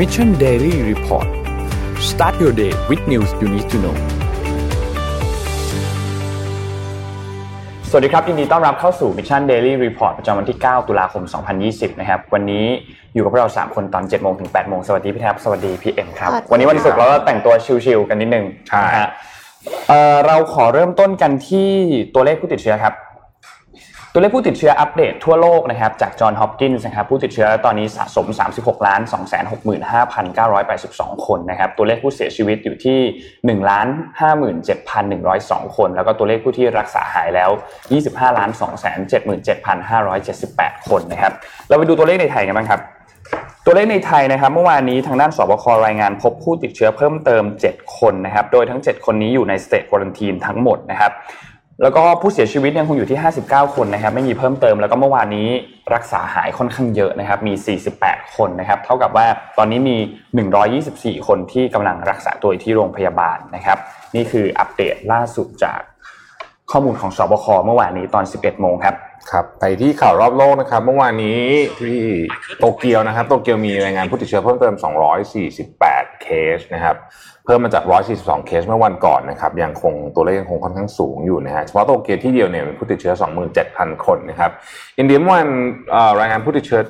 Mission Daily Report start your day with news you need to know สวัสดีครับยินดีต้อนรับเข้าสู่ Mission Daily Report ประจำวันที่ 9 ตุลาคม 2020 นะครับ วันนี้อยู่กับเรา 3 คนตอน 7 โมงถึง 8 โมง สวัสดีพี่แท็บสวัสดีพี่เอ็มครับสวัสดีวันนี้วันศุกร์เราก็แต่งตัวชิลๆกันนิดนึงใช่นะฮะเอ่อเราขอเริ่มต้นกันที่ตัวเลขผู้ติดเชื้อครับ ตัวเลขผู้ติดเชื้ออัปเดตทั่วโลกนะครับจากจอห์นฮอปกินส์นะครับผู้ติดเชื้อตอนนี้สะสม 36ล้าน2 6 5 9 8 2 คนนะครับตัวเลขผู้เสียชีวิตอยู่ที่1ล้าน57,102 คน แล้วก็ตัวเลขผู้ที่รักษาหายแล้ว 25ล้าน2 77,578 คนนะครับเราไปดูตัวเลขในไทยกันบ้างครับตัวเลขในไทยนะครับเมื่อวานนี้ทางด้านสบครายงานพบผู้ติดเชื้อเพิ่มเติม 7 คนนะครับโดยทั้ง 7 คนนี้อยู่ในสเตจควอรันทีนทั้งหมดนะครับ แล้วก็ผู้เสียชีวิตยังคงอยู่ที่ 59 คนนะครับ ไม่มีเพิ่มเติม แล้วก็เมื่อวานนี้รักษาหายค่อนข้างเยอะนะครับ มี 48 คนนะครับ เท่ากับว่าตอนนี้มี 124 คนที่กำลังรักษาตัวอยู่ที่โรงพยาบาลนะครับ นี่คืออัปเดตล่าสุดจากข้อมูลของสบคเมื่อวานนี้ตอน 11 โมงครับ ครับ ไปที่ข่าวรอบโลกนะครับ เมื่อวานนี้ที่โตเกียวนะครับ โตเกียวมีรายงานผู้ติดเชื้อเพิ่มเติม 248 สนะครับเพิ่มมาจาก 142 เคสเมื่อวันก่อนนะครับยังคงตัวเลขยังคงค่อนข้างสูงอยู่นะฮะเฉพาะโตเกียวที่เดียวเนี่ยมีผู้ติดเชื้อ 27,000 คนนะครับอินเดียเมื่อวานรายงานผู้ติดเชื้อ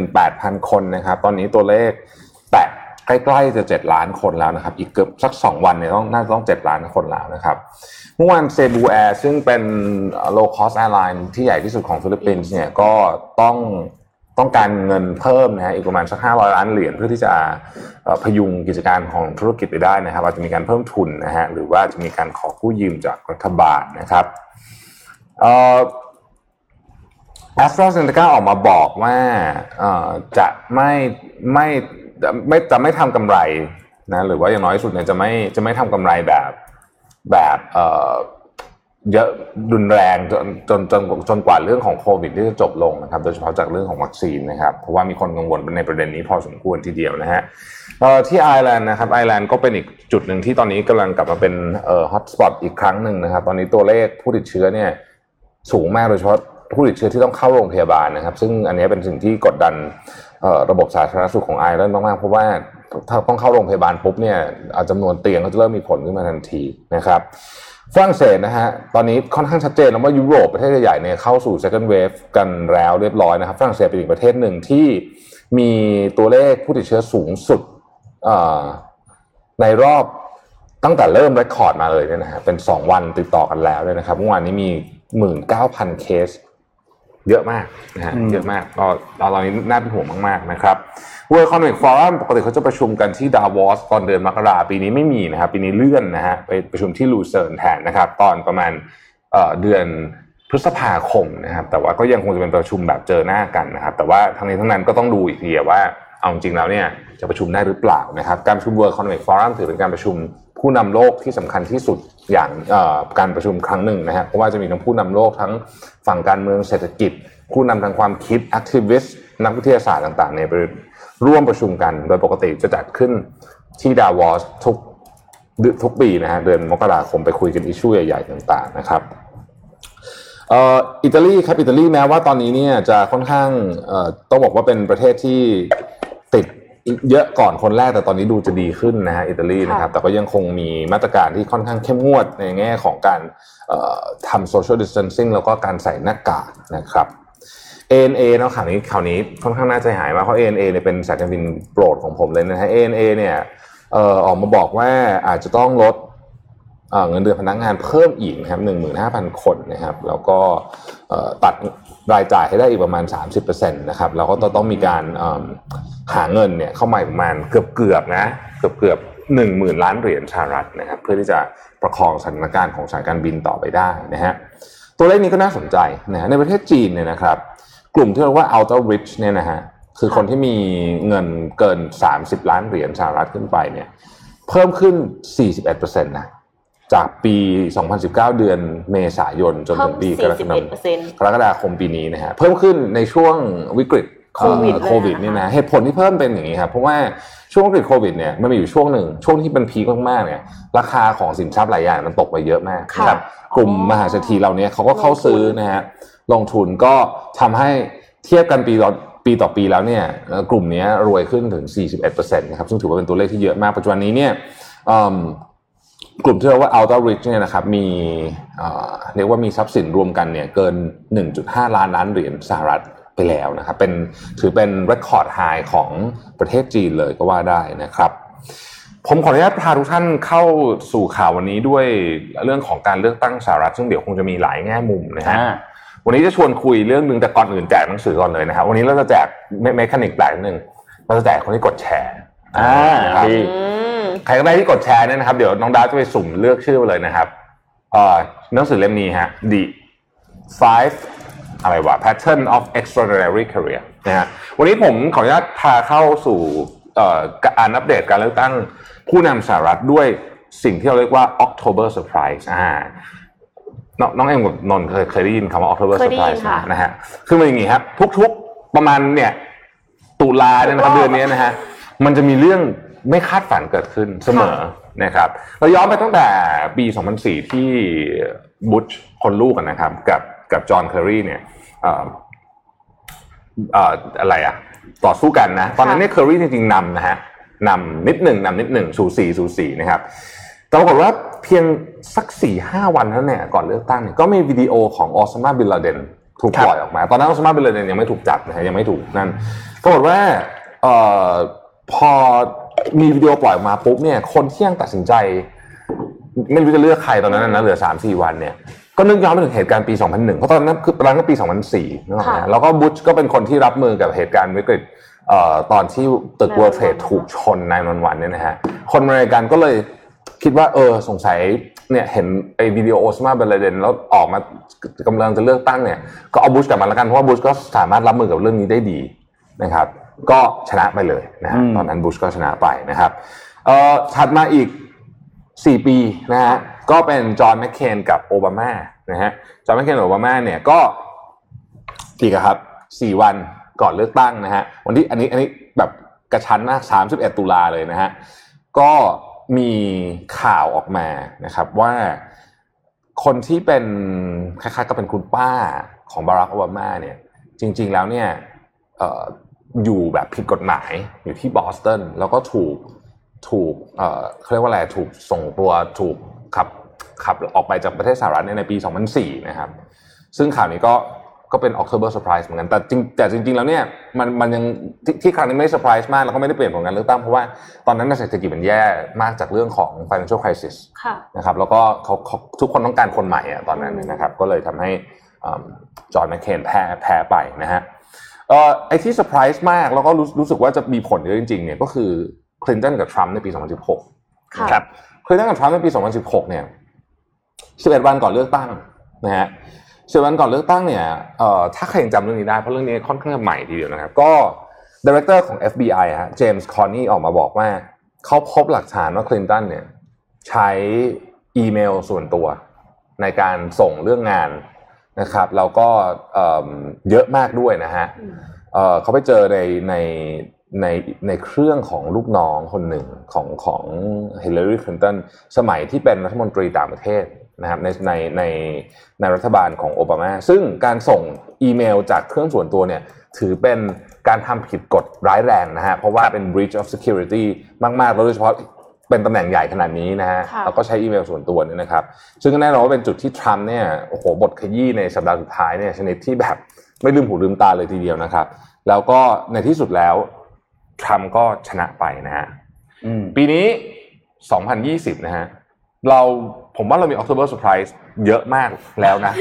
78,000 คนนะครับตอนนี้ตัวเลขแตะใกล้ๆจะ7ล้านคนแล้วนะครับ อีกเกือบสัก 2 วันเนี่ยต้องน่าจะต้อง 7 ล้านคนแล้วนะครับ เมื่อวานเซบูแอร์ซึ่งเป็น low cost airline ที่ใหญ่ที่สุดของฟิลิปปินส์เนี่ยก็ต้อง ต้องการเงินเพิ่มนะฮะอีกประมาณสัก500ล้านเหรียญเพื่อที่จะพยุงกิจการของธุรกิจไปได้นะครับอาจจะมีการเพิ่มทุนนะฮะหรือว่าจะมีการขอกู้ยืมจากรัฐบาลนะครับแอสตราเซเนกาออกมาบอกว่าจะไม่ไม่จะไม่จะไม่ทำกำไรนะหรือว่าอย่างน้อยสุดเนี่ยจะไม่จะไม่ทำกำไรแบบแบบ เยอะรุนแรงจนจนจนจนกว่าเรื่องของโควิดที่จะจบลงนะครับ โดยเฉพาะจากเรื่องของวัคซีนนะครับเพราะว่ามีคนกังวลในประเด็นนี้พอสมควรทีเดียวนะฮะที่ไอร์แลนด์นะครับไอร์แลนด์ก็เป็นอีกจุดหนึ่งที่ตอนนี้กำลังกลับมาเป็น hotspot อีกครั้งหนึ่งนะครับ ตอนนี้ตัวเลขผู้ติดเชื้อเนี่ยสูงมากโดยเฉพาะผู้ติดเชื้อที่ต้องเข้าโรงพยาบาลนะครับ ซึ่งอันนี้เป็นสิ่งที่กดดันระบบสาธารณสุขของไอร์แลนด์มากๆเพราะว่าถ้าต้องเข้าโรงพยาบาลปุ๊บเนี่ยจำนวนเตียงก็จะเริ่มมีผลขึ้นมาทันทีนะครับ ฝรั่งเศสนะฮะตอนนี้ค่อนข้างชัดเจนแล้วว่ายุโรปประเทศใหญ่ๆเนี่ยเข้าสู่ second wave กันแล้วเรียบร้อยนะครับฝรั่งเศสเป็นอีกประเทศหนึ่งที่มีตัวเลขผู้ติดเชื้อสูงสุดเอ่อในรอบตั้งแต่เริ่ม record มาเลยเนี่ยนะฮะเป็น 2 วันติดต่อกันแล้วเนี่ยนะครับเมื่อวานนี้มี 19,000 เคส เยอะมากนะฮะอืมเยอะมากก็ตอนนี้น่าเป็นห่วงมาก ๆ นะครับ World Economic Forum ปกติเขาจะประชุมกันที่ดาวอสตอนเดือนมกราปีนี้ไม่มีนะครับ ปีนี้เลื่อนนะฮะไปประชุมที่ลูเซิร์นแทนนะครับ ตอนประมาณเดือนพฤษภาคมนะครับ แต่ว่าก็ยังคงจะเป็นประชุมแบบเจอหน้ากันนะครับ แต่ว่าทั้งนี้ทั้งนั้นก็ต้องดูอีกทีว่าเอาจริงแล้วเนี่ยจะประชุมได้หรือเปล่านะครับ การประชุม World Economic Forum ถือเป็นการประชุมผู้นำโลกที่สำคัญที่สุดอย่างการประชุมครั้งหนึ่งนะฮะเพราะว่าจะมีทั้งผู้นำโลกทั้งฝั่งการเมืองเศรษฐกิจ ผู้นำทางความคิด activist นักวิทยาศาสตร์ต่างๆเนี่ย ร่วมประชุมกัน โดยปกติจะจัดขึ้นที่ดาวอสทุกทุกปีนะฮะเดือนมกราคมไปคุยกันอิชชูใหญ่ๆต่าง ๆ นะครับเอ่ออิตาลีครับอิตาลีแม้ว่าตอนนี้เนี่ยจะค่อนข้างเอ่อต้องบอกว่าเป็นประเทศที่ติดเยอะก่อนคนแรกแต่ตอนนี้ดูจะดีขึ้นนะฮะอิตาลีนะครับแต่ก็ยังคงมีมาตรการที่ค่อนข้างเข้มงวดในแง่ของการเอ่อทำ social distancing แล้วก็การใส่หน้ากากนะครับ ANA เนาะข่าวนี้ข่าวนี้ค่อนข้างน่าใจหายมากเพราะ ANA เนี่ยเป็นสายการบินโปรดของผมเลยนะฮะ ANA เนี่ยเอ่อออกมาบอกว่าอาจจะต้องลดเเงินเดือนพนักงานเพิ่มอีกนะครับหนึ่งหมื่นห้าพันคนนะครับ แล้วก็ตัดรายจ่ายให้ได้อีกประมาณ 30%นะครับ แล้วก็ต้องมีการหาเงินเนี่ยเข้ามาประมาณเกือบเกือบๆนะเกือบเกือบหนึ่งหมื่นล้านเหรียญสหรัฐนะครับ เพื่อที่จะประคองสถานการณ์ของสายการบินต่อไปได้นะฮะ ตัวเลขนี้ก็น่าสนใจนะฮะในประเทศจีนเนี่ยนะครับ กลุ่มที่เรียกว่า outer rich เนี่ยนะฮะคือคนที่มีเงินเกิน 30 ล้านเหรียญสหรัฐขึ้นไปเนี่ย เพิ่มขึ้น 41%นะจากปี 2019 เดือนเมษายนจนเพิ่ถึมงปีกรกฎาคม41%กรกฎาคมปีนี้นะฮะเพิ่มขึ้นในช่วงวิกฤต โควิดเอ่อเลยโควิดนะคะเนี่ยนะเหตุผลที่เพิ่มเป็นอย่างนี้ครับเพราะว่าช่วงวิกฤตโควิดเนี่ยมันมีอยู่ช่วงหนึ่งช่วงที่เป็นพีคมากๆเนี่ยราคาของสินทรัพย์หลายอย่างมันตกไปเยอะมากค่ะนะครับกลุ่มอ๋อมหาเศรษฐีเหล่านี้เขาก็เข้าลงทุนซื้อนะฮะลงทุนก็ทำให้เทียบกันปีปีต่อปีแล้วเนี่ยกลุ่มนี้รวยขึ้นถึง 41%นะครับซึ่งถือว่าเป็นตัวเลขที่เยอะมากปัจจุบันนี้เนี่ยกลุ่มที่เรียกว่า Ultra Rich เนี่ยนะครับมีเรียกว่ามีทรัพย์สินรวมกันเนี่ยเกิน 1.5 ล้านล้านเหรียญสหรัฐ ไปแล้วนะครับเป็นถือเป็น record high ของประเทศจีนเลยก็ว่าได้นะครับ ผมขออนุญาตพาทุกท่านเข้าสู่ข่าววันนี้ด้วยเรื่องของการเลือกตั้งสหรัฐซึ่งเดี๋ยวคงจะมีหลายแง่มุมนะฮะวันนี้จะชวนคุยเรื่องหนึ่งแต่ก่อนอื่นแจกหนังสือก่อนเลยนะครับวันนี้เราจะแจกเมคานิกแปลกนึงเราจะแจกคนที่กดแชร์อ่านะครับดีใครก็ได้ที่กดแชร์เนี่ยนะครับเดี๋ยวน้องดาวจะไปสุ่มเลือกชื่อมาเลยนะครับเอ่อหนังสือเล่มนี้ฮะ The Five อะไรวะ Pattern of Extraordinary Career นะฮะวันนี้ผมขออนุญาตพาเข้าสู่เอ่อการอัปเดตการเลือกตั้งผู้นำสหรัฐด้วยสิ่งที่เราเรียกว่า October Surprise อ่าน้องน้องเอ็มกับนนท์เคยเคยได้ยินคำว่า October เคยได้ยิน Surprise ค่ะนะฮะคือมันอย่างงี้ครับ ทุกๆประมาณเนี่ยตุลาเนี่ยนะครับทุกรอบเดือนนี้นะฮะมันจะมีเรื่องไม่คาดฝันเกิดขึ้นเสมอนะครับเราย้อนไปตั้งแต่ปี 2004 ที่บุชคนลูกกันนะครับ กับ กับจอห์นเคร์รีเนี่ยเอ่อเอ่ออะไรอะต่อสู้กันนะ ตอนนั้นเนี่ยเคร์รีจริงๆนำนะฮะนำนิดหนึ่งนำนิดหนึ่งสูสีสูสีนะครับแต่ปรากฏว่าเพียงสักสี่ห้าวันเท่านั้นเนี่ยก่อนเลือกตั้งเนี่ยก็มีวิดีโอของโอซามาบิน ลาเดนถูกปล่อยออกมา ตอนนั้นออสมาบิลลาเดนยังไม่ถูกจับนะฮะยังไม่ถูกนั่นปรากฏว่าเอ่อพอมีวิดีโอปล่อยออกมาปุ๊บเนี่ยคนที่ยังตัดสินใจ ไม่รู้จะเลือกใครตอนนั้นนะเหลือสามสี่วันเนี่ย ก็นึกย้อนไปถึงเหตุการณ์ปี 2001 เพราะตอนนั้นคือตอนนั้นก็ปี 2004นึกออกไหมค่ะแล้วก็บุชก็เป็นคนที่รับมือกับเหตุการณ์วิกฤตเอ่อตอนที่ตึก911 World Trade ถูกชนในวันวันๆเนี่ยนะฮะ คนอเมริกันก็เลยคิดว่าเออสงสัยเนี่ยเห็นไอ้วิดีโอโอสมาเบลเดนแล้วออกมากำลังจะเลือกตั้งเนี่ยก็เอาบุชกลับมาแล้วกันเพราะว่าบุชก็สามารถรับมือกับเรื่องนี้ได้ดีนะครับ ก็ชนะไปเลยนะฮะอืมตอนนั้นบุชก็ชนะไปนะครับเอ่อถัดมาอีก 4 ปีนะฮะ ก็เป็นจอห์นแมคเคนกับโอบามานะฮะจอห์นแมคเคนกับโอบามาเนี่ยก็กี่กะครับ4วันก่อนเลือกตั้งนะฮะวันที่อันนี้อันนี้แบบกระชั้นมาก31ตุลาเลยนะฮะก็มีข่าวออกมานะครับว่าคนที่เป็นคล้ายๆก็เป็นคุณป้าของบารักโอบามาเนี่ยจริงๆแล้วเนี่ยออยู่แบบผิดกฎหมายอยู่ที่บอสตันแล้วก็ถูกถูกเอ่อเขาเรียกว่าอะไรถูกส่งตัวถูก ขับขับออกไปจากประเทศสหรัฐเนี่ยในปี 2004 นะครับ ซึ่งข่าวนี้ก็ก็เป็น October Surprise เหมือนกัน แต่จริงแต่จริง ๆ แล้วเนี่ยมันมันยังที่ที่ครั้งนี้ไม่ได้เซอร์ไพรส์มากแล้วก็ไม่ได้เปลี่ยนผลการเลือกตั้ง เพราะว่าตอนนั้นน่ะเศรษฐกิจมันแย่มากจากเรื่องของ financial crisis ค่ะนะครับแล้วก็เขาเขาทุกคนต้องการคนใหม่อะตอนนั้นนะครับ ก็เลยทำให้จอห์นแมคเคนแพ้แพ้ไปนะฮะเอ่อไอ้ที่เซอร์ไพรส์มากแล้วก็รู้รู้สึกว่าจะมีผลเยอะจริงๆเนี่ยก็คือคลินตันกับทรัมป์ในปี 2016ค่ะนะครับ คลินตันกับทรัมป์ในปี 2016 เนี่ย 11 วันก่อนเลือกตั้งนะฮะ11วันก่อนเลือกตั้งเนี่ยเอ่อถ้าใครยังจำเรื่องนี้ได้ เพราะเรื่องนี้ค่อนข้างใหม่ทีเดียวนะครับ ก็ director ของ FBI ฮะเจมส์ โคมีย์ออกมาบอกว่า เขาพบหลักฐานว่าคลินตันเนี่ยใช้อีเมลส่วนตัวในการส่งเรื่องงานนะครับแล้วก็เอิ่มเยอะมากด้วยนะฮะเอ่อเขาไปเจอในใน ในในเครื่องของลูกน้องคนหนึ่งของของฮิลลารีคลินตันสมัยที่เป็นรัฐมนตรีต่างประเทศนะครับในในในในรัฐบาลของโอบามา ซึ่งการส่งอีเมลจากเครื่องส่วนตัวเนี่ยถือเป็นการทำผิดกฎร้ายแรงนะฮะเพราะว่าเป็น breach of security มากๆแล้วโดยเฉพาะเป็นตำแหน่งใหญ่ขนาดนี้นะฮะค่ะแล้วก็ใช้อีเมลส่วนตัวเนี่ยนะครับ ซึ่งก็แน่นอนว่าเป็นจุดที่ทรัมป์เนี่ยโอ้โหบทขยี้ในสัปดาห์สุดท้ายเนี่ยชนิดที่แบบไม่ลืมหูลืมตาเลยทีเดียวนะครับ แล้วก็ในที่สุดแล้ว ทรัมป์ก็ชนะไปนะฮะอืมปีนี้ 2020 นะฮะเราผมว่าเรามี October Surprise เยอะมากแล้วนะ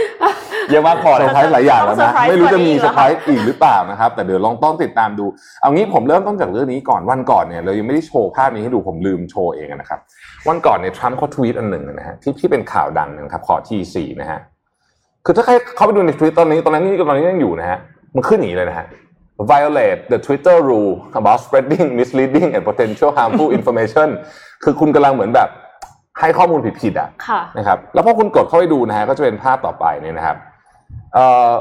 เยอะมากพอเซเลอยร์ไพรส์หลายอย่างแล้วนะต้อง surprise ไม่รู้จะมีกว่านี้เซอร์ไพรส์อีกหรือเปล่านะครับ แต่เดี๋ยวลองต้องติดตามดู เอางี้ผมเริ่มต้นจากเรื่องนี้ก่อนวันก่อนเนี่ยเรายังไม่ได้โชว์ภาพนี้ให้ดูผมลืมโชว์เองนะครับ วันก่อนเนี่ยทรัมป์เขาทวีตอันหนึ่งนะฮะที่ที่เป็นข่าวดังนะครับขอทีสี่นะฮะคือถ้าใครเข้าไปดูในทวิตตอนนี้ตอนนั้นนี่ตอนนี้ยังอยู่นะฮะมันขึ้นอย่างนี้เลยนะฮะ violate the Twitter rule about spreading misleading and potential harmful information คือคุณกำลังเหมือนแบบให้ข้อมูลผิดๆอะค่ะนะครับ แล้วพอคุณกดเข้าไปดูนะฮะก็จะเป็นภาพต่อไปเนี่ยนะครับเอ่อ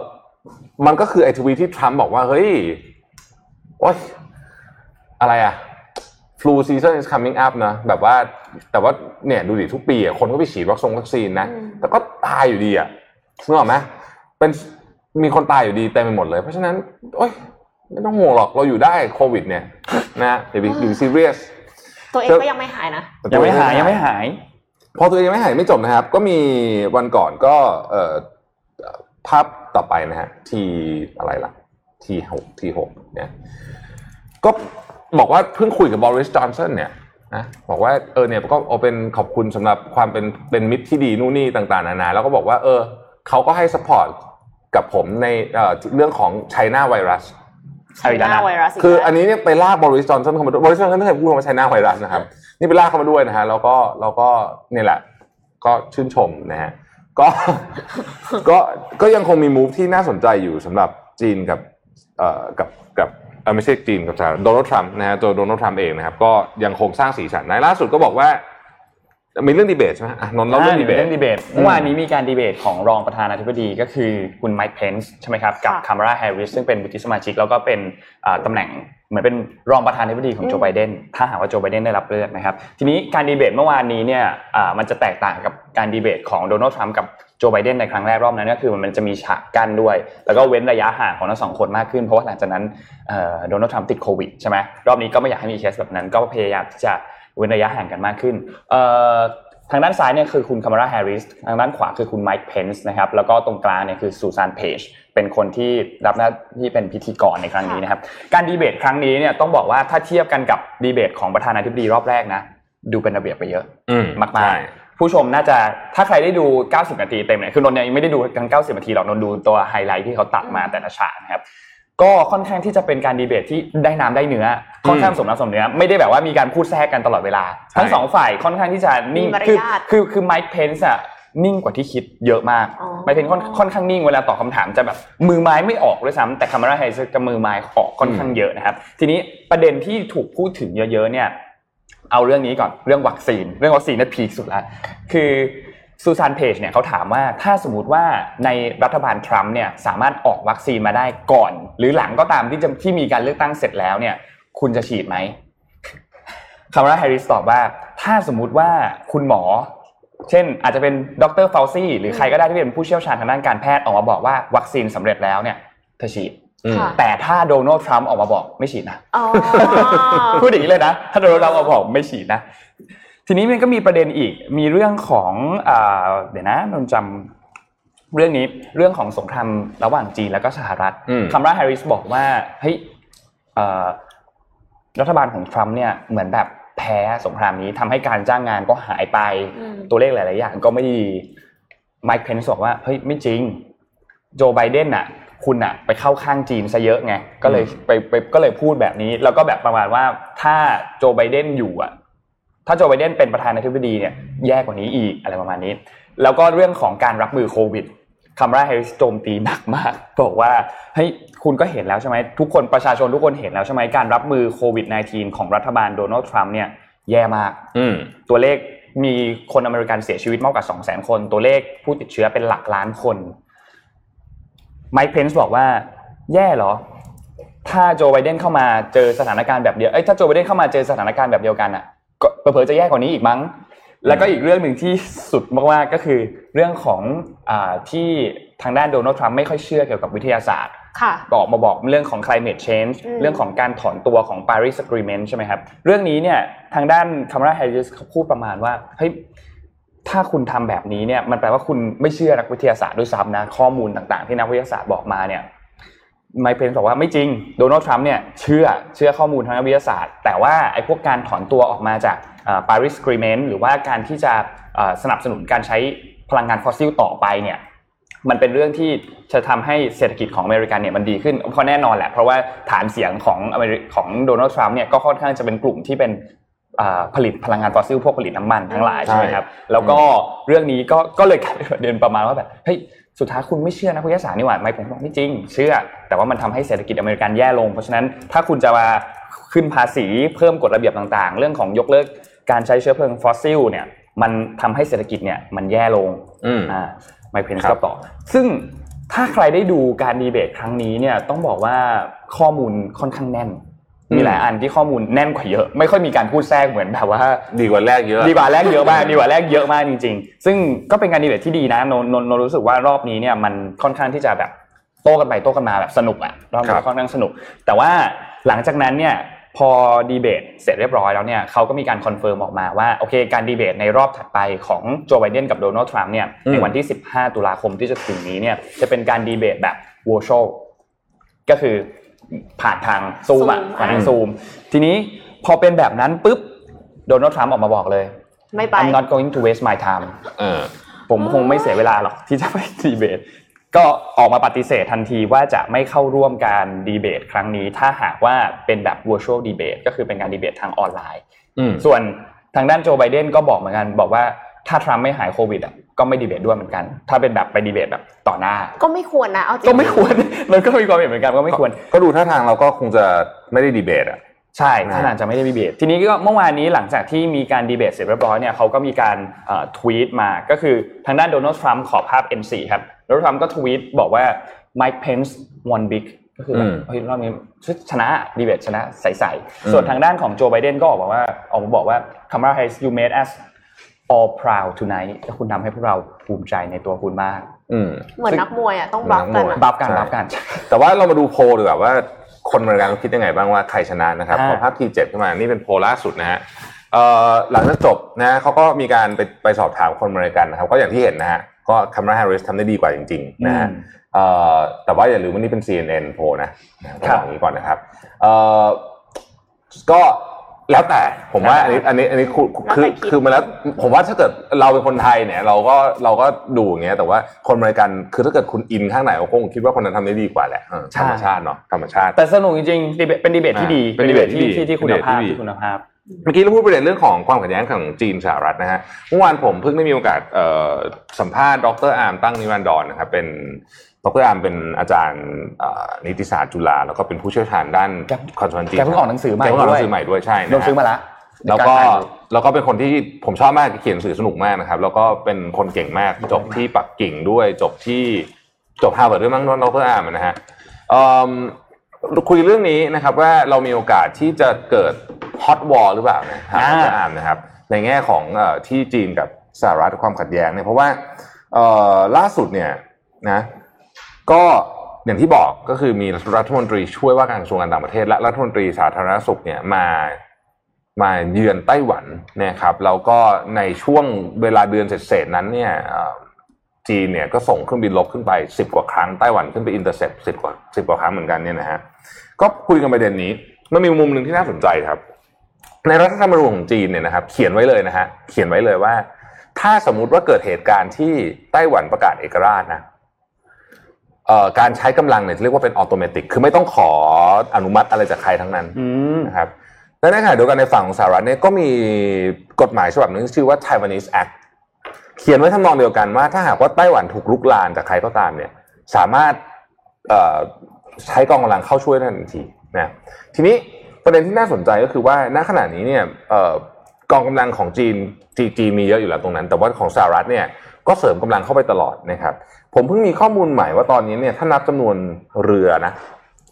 มันก็คือไอ้ทวีตที่ทรัมป์บอกว่า เฮ้ย โอ๊ย อะไรอะ flu season is coming up นะ แบบว่า แต่ว่าเนี่ยดูดิทุกปีอะคนก็ไปฉีดวัคซงวัคซีนนะอืมแต่ก็ตายอยู่ดีอะนึกออกไหมเป็นมีคนตายอยู่ดีเต็มไปหมดเลย เพราะฉะนั้น โอ๊ย ไม่ต้องห่วงหรอกเราอยู่ได้โควิด เนี่ย นะอย่าไปอยู่ซีเรียสตัวเองก็ยังไม่หายนะยังไม่หายยังไม่หาย พอตัวเองยังไม่หายไม่จบนะครับ ก็มีวันก่อนก็เอ่อภาพต่อไปนะฮะทีอะไรล่ะทีหกทีหกเนี่ยก็บอกว่าเพิ่งคุยกับบอริสจอนสันเนี่ยนะบอกว่าเออเนี่ยก็เอาเป็นขอบคุณสำหรับความเป็นเป็นมิตรที่ดีนู่นนี่ต่างๆนานาแล้วก็บอกว่าเออเขาก็ให้ support กับผมในเอ่อเรื่องของ China virus เอาอีกแล้วนะไวรัสคืออันนี้เนี่ยไปลากบอริสจอนสันเข้ามาด้วยบอริสจอนสันไม่เคยพูดคำว่า China virus นะครับ นี่ไปลากเข้ามาด้วยนะฮะแล้วก็แล้วก็เนี่ยแหละ ก็ชื่นชมนะฮะก็ก็ก็ยังคงมี move ที่น่าสนใจอยู่สำหรับจีนกับเอ่อกับกับไม่ใช่จีนกับสหรัฐโดนัลด์ทรัมป์นะฮะตัวโดนัลด์ทรัมป์เองนะครับ ก็ยังคงสร้างสีสันในล่าสุดก็บอกว่า มีเรื่องดีเบตใช่ไหมอะนนท์เล่าเรื่องดีเบตเรื่องดีเบตเมื่อวานนี้มีการดีเบตของรองประธานาธิบดีก็คือคุณไมค์เพนส์ใช่ไหมครับกับค่ะคามาราแฮร์ริสซึ่งเป็นวุฒิสมาชิกแล้วก็เป็นอ่าตำแหน่งเหมือนเป็นรองประธานาธิบดีของโจไบเดนถ้าหากว่าโจไบเดนได้รับเลือกนะครับ ทีนี้การดีเบตเมื่อวานนี้เนี่ยอ่ามันจะแตกต่างกับการดีเบตของโดนัลด์ทรัมป์กับโจไบเดนในครั้งแรกรอบนั้นก็คือมันจะมีฉากกั้นด้วย แล้วก็เว้นระยะห่างของทั้งสองคนมากขึ้น เพราะว่าหลังจากนั้นเอ่อโดนัลด์ทรัมป์ติดโควิดใช่ไหมรอบนี้ก็ไม่อยากให้มีเคสแบบนั้นก็พยายามที่จะ เว้นระยะห่างกันมากขึ้นเอ่อทางด้านซ้ายเนี่ยคือคุณคามาราแฮร์ริส ทางด้านขวาคือคุณไมค์เพนส์นะครับ แล้วก็ตรงกลางเนี่ยคือซูซานเพจ เป็นคนที่รับหน้าที่เป็นพิธีกรในครั้งนี้นะครับ การดีเบตครั้งนี้เนี่ยต้องบอกว่าถ้าเทียบกันกับดีเบตของประธานาธิบดีรอบแรกนะ ดูเป็นระเบียบไปเยอะอืมมากใช่ๆผู้ชมน่าจะถ้าใครได้ดู 90 นาทีเต็มเนี่ย คือนนท์เนี่ยยังไม่ได้ดูทั้ง 90 นาทีหรอก นนท์ดูตัวไฮไลท์ที่เขาตัดมาแต่ละฉากนะครับ ก็ค่อนข้างที่จะเป็นการดีเบตที่ได้น้ำได้เนื้อค่อนข้างสมน้ำสมเนื้อไม่ได้แบบว่ามีการพูดแทรกกันตลอดเวลาใช่ทั้งสองฝ่ายค่อนข้างที่จะนิ่งมีมารยาทคือคือคือไมค์เพนส์อะนิ่งกว่าที่คิดเยอะมากอ๋อไมค์เพนส์ค่อนค่อนข้างนิ่งเวลาตอบคำถามจะแบบมือไม้ไม่ออกด้วยซ้ำแต่คามาราแฮร์ริสจะมือไม้ออกค่อนข้างเยอะนะครับ ทีนี้ประเด็นที่ถูกพูดถึงเยอะๆเนี่ยเอาเรื่องนี้ก่อนเรื่องวัคซีน เรื่องวัคซีนนั่นพีคสุดละคือ ซูซานเพจเนี่ยเขาถามว่าถ้าสมมติว่าในรัฐบาลทรัมป์เนี่ยสามารถออกวัคซีนมาได้ก่อน หรือหลังก็ตามที่จะที่มีการเลือกตั้งเสร็จแล้วเนี่ย คุณจะฉีดไหมคามาราแฮร์ริสตอบว่า ถ้าสมมุติว่าคุณหมอ เช่น อาจจะเป็นดรฟาวซี่หรือใครก็ได้ที่เป็นผู้เชี่ยวชาญทางด้านการแพทย์ออกมาบอกว่าวัคซีนสำเร็จแล้วเนี่ยเธอฉีดอืมค่ะแต่ถ้าโดนัลด์ทรัมป์ออกมาบอกไม่ฉีดนะอ๋อพูดอย่างนี้เลยนะ ถ้าโดนเราเอาบอกไม่ฉีดนะ ทีนี้มันก็มีประเด็นอีก มีเรื่องของอ่าเดี๋ยวนะนนจำเรื่องนี้เรื่องของสงครามระหว่างจีนแล้วก็สหรัฐอืมคามาราแฮร์ริสบอกว่าเฮ้ยเอ่อรัฐบาลของทรัมป์เนี่ยเหมือนแบบแพ้สงครามนี้ทำให้การจ้างงานก็หายไปอืมตัวเลขหลาย ๆ อย่างก็ไม่ดีไมค์เพนส์บอกว่าเฮ้ยไม่จริง โจไบเดนน่ะ คุณน่ะ ไปเข้าข้างจีนซะเยอะไงก็เลยไปไปก็เลยพูดแบบนี้ แล้วก็แบบประมาณว่าถ้าโจไบเดนอยู่อะ ถ้าโจไบเดนเป็นประธานาธิบดีเนี่ยแย่กว่านี้อีกอะไรประมาณนี้ แล้วก็เรื่องของการรับมือโควิดคามาราแฮร์ริสโจมตีหนักมากบอกว่าเฮ้ยคุณก็เห็นแล้วใช่ไหมทุกคนประชาชนทุกคนเห็นแล้วใช่ไหมการรับมือโควิด -19 ของรัฐบาลโดนัลด์ทรัมป์เนี่ยแย่มากอืมตัวเลขมีคนอเมริกันเสียชีวิตมากกว่า2 0 0 0 0 0 คน ตัวเลขผู้ติดเชื้อเป็นหลักล้านคนไมค์เพนส์บอกว่า แย่เหรอ ถ้าโจไบเดนเข้ามาเจอสถานการณ์แบบเดียวเอ้ยถ้าโจไบเดนเข้ามาเจอสถานการณ์แบบเดียวกันอะก็ เผลอๆจะแย่กว่านี้อีกมั้ง แล้วก็อีกเรื่องหนึ่งที่สุดมากๆก็คือ เรื่องของอาที่ทางด้านโดนัลด์ทรัมป์ไม่ค่อยเชื่อเกี่ยวกับวิทยาศาสตร์ค่ะออกมาบอกเรื่องของ climate change อืมเรื่องของการถอนตัวของ Paris Agreement ใช่ไหมครับ เรื่องนี้เนี่ยทางด้าน Kamala Harris เขาพูดประมาณว่าเฮ้ยถ้าคุณทำแบบนี้เนี่ยมันแปลว่าคุณไม่เชื่อนักวิทยาศาสตร์ด้วยซ้ำนะข้อมูลต่างๆ ที่นักวิทยาศาสตร์บอกมาเนี่ย ไมค์เพนส์บอกว่าไม่จริงโดนัลด์ทรัมป์เนี่ยเชื่อเชื่อข้อมูลทางนักวิทยาศาสตร์ แต่ว่าไอ้พวกการถอนตัวออกมาจากอ่า Paris Agreement หรือว่าการที่จะอ่าสนับสนุนการใช้พลังงานฟอสซิลต่อไปเนี่ยมันเป็นเรื่องที่จะทำให้เศรษฐกิจของอเมริกันเนี่ยมันดีขึ้นเพราะแน่นอนแหละ เพราะว่าฐานเสียงของอเมริของโดนัลด์ทรัมป์เนี่ยก็ค่อนข้างจะเป็นกลุ่มที่เป็นอ่าผลิตพลังงานฟอสซิลพวกผลิตน้ำมันทั้งหลายใช่ใช่ไหมครับแล้วก็เรื่องนี้ก็ก็เลยกลายเป็นประเด็นประมาณว่าแบบเฮ้ย สุดท้ายคุณไม่เชื่อนักวิทยาศาสตร์นี่หว่าไมค์เพนส์บอกไม่จริง เชื่อ แต่ว่ามันทำให้เศรษฐกิจอเมริกันแย่ลง เพราะฉะนั้นถ้าคุณจะมาขึ้นภาษีเพิ่มกฎระเบียบต่างๆ เรื่องของยกเลิกการใช้เชื้อเพลิงฟอสซิลเนี่ยมันทำให้เศรษฐกิจเนี่ยมันแย่ลงอืมอ่าไมค์เพนส์ก็ครับต่อ ซึ่งถ้าใครได้ดูการดีเบตครั้งนี้เนี่ยต้องบอกว่าข้อมูลค่อนข้างแน่น มีหลายอันที่ข้อมูลแน่นกว่าเยอะ ไม่ค่อยมีการพูดแทรกเหมือนแบบว่า ดีกว่าแรกเยอะ ดีกว่าแรกเยอะมากดีกว่าแรกเยอะมากจริง ๆ ซึ่งก็เป็นการดีเบตที่ดีนะนนท์นนท์รู้สึกว่ารอบนี้เนี่ยมันค่อนข้างที่จะแบบโต้กันไปโต้กันมาแบบสนุกอะรอบนี้ครับค่อนข้างสนุก แต่ว่าหลังจากนั้นเนี่ยพอดีเบตเสร็จเรียบร้อยแล้วเนี่ยเขาก็มีการ confirm ออกมาว่าโอเคการดีเบตในรอบถัดไปของโจไบเดนกับโดนัลด์ทรัมป์เนี่ยในวันที่ 15 ตุลาคมที่จะถึงนี้เนี่ยจะเป็นการดีเบตแบบ virtual ก็คือ ผ่านทางซูมอะ Zoom ผ่านทางซูม ทีนี้พอเป็นแบบนั้นปุ๊บโดนัลด์ทรัมป์ออกมาบอกเลย ไม่ไป I'm not going to waste my time เออ ผมคงไม่เสียเวลาหรอกที่จะไปดีเบต ก็ออกมาปฏิเสธทันทีว่าจะไม่เข้าร่วมการดีเบต ครั้งนี้ ถ้าหากว่าเป็นแบบ virtual debate ก็คือเป็นการดีเบตทางออนไลน์ อืม ส่วนทางด้านโจไบเดนก็บอกเหมือนกัน บอกว่าถ้าทรัมป์ไม่หายโควิดอะ ก็ไม่ดีเบตด้วยเหมือนกัน ถ้าเป็นแบบไปดีเบตแบบต่อหน้า ก็ไม่ควรนะเอาจริงก็ไม่ควรมันก็มีความเห็นเหมือนกันก็ไม่ควร ก็ดูท่าทางเราก็คงจะไม่ได้ดีเบตอะใช่ท่านอาจจะไม่ได้ดีเบตทีนี้ก็เมื่อวานนี้หลังจากที่มีการดีเบตเสร็จเรียบร้อยเนี่ยเขาก็มีการทวีตมาก็คือทางด้านโดนัลด์ทรัมป์ขอภาพ N4 ครับโดนัลด์ทรัมป์ก็ทวีตบอกว่า Mike Pence won big ก็คือแบอืบมเฮ้ยรอบนี้ชนะดีเบตชนะใสอืมๆส่วนทางด้านของโจไบเดนก็ออกมาว่าออกมาบอกว่า Kamala Harris you made us all proud tonight ก็คุณทำให้พวกเราภูมิใจในตัวคุณมากอืมเหมือนนักมวยอะต้อง bluff กันเหมือนนักมวยอะ bluff กันใช่ัฟกัน แต่ว่าเรามาดูโพลดีกว่าว่าคนอเมริกันเขาคิดยังไงบ้างว่าใครชนะนะครับอ่าขอภาพทีเจ็ดขึ้นมานี่เป็นโพลล่าสุดนะฮะเอ่อหลังจากจบนะเขาก็มีการไปไปสอบถามคนอเมริกันนะครับก็อย่างที่เห็นนะฮะก็คามาราแฮร์ริสทำได้ดีกว่าจริงๆนะฮะอืมเอ่อแต่ว่าอย่าลืมว่านี่เป็น CNN โพลนะนะต้องครับบอกอย่างนี้ก่อนนะครับเอ่อก็ แล้วแต่ผมว่าอันนี้อันนี้อันนี้คือคือแล้วแต่คิดคือมาแล้วผมว่าถ้าเกิดเราเป็นคนไทยเนี่ย เราก็เราก็ดูอย่างเงี้ยแต่ว่าคนอเมริกันคือถ้าเกิดคุณอินข้างไหนก็คงคิดว่าคนนั้นทำได้ดีกว่าแหละเออใช่ธรรมชาติเนาะธรรมชาติ แต่สนุกจริงๆ debate เป็นดีเบตที่ดีเป็นดีเบตที่ดีที่ที่คุณเป็นดีเบตภาพที่ดีที่คุณภาพ เมื่อกี้เราพูดประเด็นเรื่องของความขัดแย้งของจีนสหรัฐนะฮะเมื่อวานผมเพิ่งได้มีโอกาสเอ่อสัมภาษณ์ดรอาร์มตั้งนิรันดรนะครับเป็นดรอาร์มเป็นอาจารย์เอ่อนิติศาสตร์จุฬาแล้วก็เป็นผู้เชี่ยวชาญด้านแก content จีนแกเพิ่งออกหนังสือใหม่แกเพิ่งออกหนังสือด้วยใหม่ด้วยใช่นะโดนฮะซื้อมาละแล้วก็ในารอ่านแล้วก็เป็นคนที่ผมชอบมากเขียนหนังสือสนุกมากนะครับ แล้วก็เป็นคนเก่งมากจบที่ปักกิ่งด้วยจบที่จบฮาร์วาร์ดด้วยมั้งดรอาร์มนะฮะเอิ่มคุยเรื่องนี้นะครับว่าเรามีโอกาสที่จะเกิด hot war หรือเปล่านะถามดรอาร์มนะครับ ในแง่ของเออที่จีนกับสหรัฐความขัดแย้งเนี่ยเพราะว่าเอ่อล่าสุดเนี่ยนะก็อย่างที่บอกก็คือมีรัฐมนตรีช่วยว่าการกระทรวงการต่างประเทศ และรัฐมนตรีสาธารณสุขเนี่ยมามาเยือนไต้หวันนะครับแล้วก็ในช่วงเวลาเดือนเศษๆนั้นเนี่ยเอ่อจีนเนี่ยก็ส่งเครื่องบินลบขึ้นไปสิบกว่าครั้งไต้หวันขึ้นไปอินเตอร์เซปสิบกว่าสิบกว่าครั้งเหมือนกันเนี่ยนะฮะก็คุยกันประเด็นนี้มันมีมุมหนึ่งที่น่าสนใจครับ ในรัฐธรรมนูญของจีนเนี่ยนะครับ เขียนไว้เลยนะฮะเขียนไว้เลยว่า ถ้าสมมุติว่าเกิดเหตุการณ์ที่ไต้หวันประกาศเอกราชนะเอ่อการใช้กำลังเนี่ยเรียกว่าเป็นออโตเมติกคือไม่ต้องขออนุมัติอะไรจากใครทั้งนั้นอืมนะครับและในขณะเดียวกันในฝั่งของสหรัฐเนี่ยก็มีกฎหมายฉบับหนึ่งที่ชื่อว่า Taiwanese Act เขียนไว้ทำนองเดียวกันว่า ถ้าหากว่าไต้หวันถูกลุกลานจากใครก็ตามเนี่ย สามารถเอ่อใช้กองกำลังเข้าช่วยได้ทันทีนะทีนี้ ประเด็นที่น่าสนใจก็คือว่าณขณะนี้เนี่ยเอ่อกองกำลังของจีนจีจีนมีเยอะอยู่แล้วตรงนั้น แต่ว่าของสหรัฐเนี่ยก็เสริมกำลังเข้าไปตลอดนะครับ ผมเพิ่งมีข้อมูลใหม่ว่าตอนนี้เนี่ยถ้านับจำนวนเรือนะ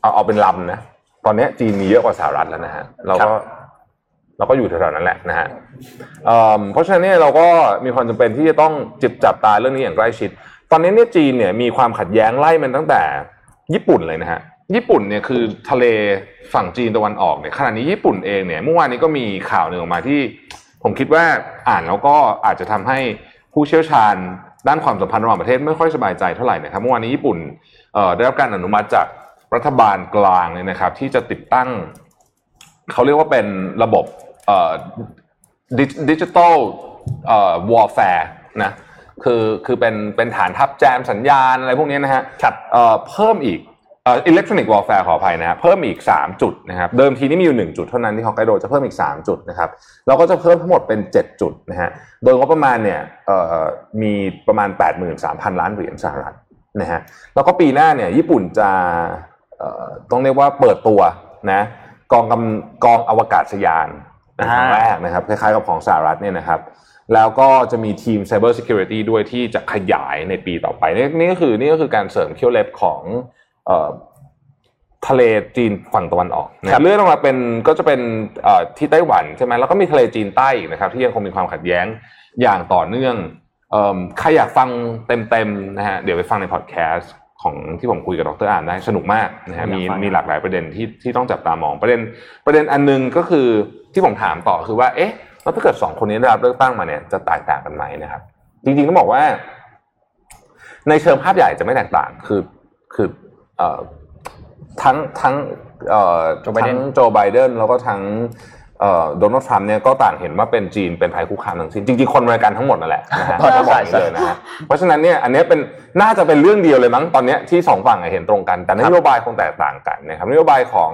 เอาเอาเป็นลำนะตอนนี้จีนมีเยอะกว่าสหรัฐแล้วนะฮะเราก็เราก็อยู่แถวๆนั้นแหละนะฮะเอิ่มเพราะฉะนั้นเนี่ยเราก็มีความจำเป็นที่จะต้องจิบจับตาเรื่องนี้อย่างใกล้ชิด ตอนนี้เนี่ยจีนเนี่ยมีความขัดแย้งไล่มันตั้งแต่ญี่ปุ่นเลยนะฮะ ญี่ปุ่นเนี่ยคือทะเลฝั่งจีนตะวันออกเนี่ยขณะนี้ญี่ปุ่นเองเนี่ยเมื่อวานนี้ก็มีข่าวหนึ่งออกมาที่ ผมคิดว่าอ่านแล้วก็อาจจะทำให้ผู้เชี่ยวชาญด้านความสัมพันธ์ระหว่างประเทศไม่ค่อยสบายใจเท่าไหร่นะครับเมื่อวานนี้ญี่ปุ่นเอ่อได้รับการอนุมัติจากรัฐบาลกลางเลยนะครับ ที่จะติดตั้ง เขาเรียกว่าเป็นระบบเอ่อดิจิตอลเอ่อ warfare นะคือคือเป็นเป็นฐานทัพแจมสัญญาณอะไรพวกนี้นะฮะครับเอ่อเพิ่มอีกเอ่อ electronics warfare ขออภัยนะฮะเพิ่มอีก 3 จุดนะครับเดิมทีนี่มีอยู่ 1 จุดเท่านั้นที่ฮอกไกโดจะเพิ่มอีก 3 จุดนะครับเราก็จะเพิ่มทั้งหมดเป็น 7 จุดนะฮะโดยงบประมาณเนี่ยเอ่อมีประมาณ 83,000 ล้านเหรียญสหรัฐนะฮะแล้วก็ปีหน้าเนี่ยญี่ปุ่นจะเอ่อต้องเรียกว่าเปิดตัวนะกองกำกองอวกาศยานเป็นครั้งแรกนะครับคล้ายๆกับของสหรัฐเนี่ยนะครับแล้วก็จะมีทีม Cyber Security ด้วยที่จะขยายในปีต่อไป นี่นี่ก็คือนี่ก็คือการเสริมเขี้ยวเล็บของเอ่อ ทะเลจีนฝั่งตะวันออกนะครับเลื่อนลงมาเป็นก็จะเป็นเอ่อที่ไต้หวันใช่ไหมแล้วก็มีทะเลจีนใต้อีกนะครับ ที่ยังคงมีความขัดแย้งอย่างต่อเนื่องเอิ่มใครอยากฟังเต็มๆนะฮะเดี๋ยวไปฟังในพอดแคสต์ของที่ผมคุยกับดร.อาร์มได้สนุกมากนะฮะอยากมีฟังมีหลากหลายประเด็นที่ที่ต้องจับตามองประเด็นประเด็นอันหนึ่งก็คือที่ผมถามต่อคือว่าเอ๊ะแล้วถ้าเกิดสองคนนี้ได้รับเลือกตั้งมาเนี่ยจะแตกต่างกันไหมนะครับ จริงๆต้องบอกว่า ในเชิงภาพใหญ่จะไม่แตกต่างคือคือเอ่อ ทั้งทั้งเอ่อ Joe Biden ทั้งโจไบเดนแล้วก็ทั้งเอ่อโดนัลด์ทรัมป์เนี่ยก็ต่างเห็นว่าเป็นจีนเป็นภัยคุกคามทั้งสิ้นจริงๆคนอเมริกันทั้งหมดนั่นแหละนะฮะใช่ต้องบอกอย่างนี้เลยนะฮะเพราะฉะนั้นเนี่ยอันเนี้ยเป็นน่าจะเป็นเรื่องเดียวเลยมั้งตอนเนี้ยที่สองฝั่งอะเห็นตรงกัน แต่นโยบายคงแตกต่างกันนะครับนโยบายของ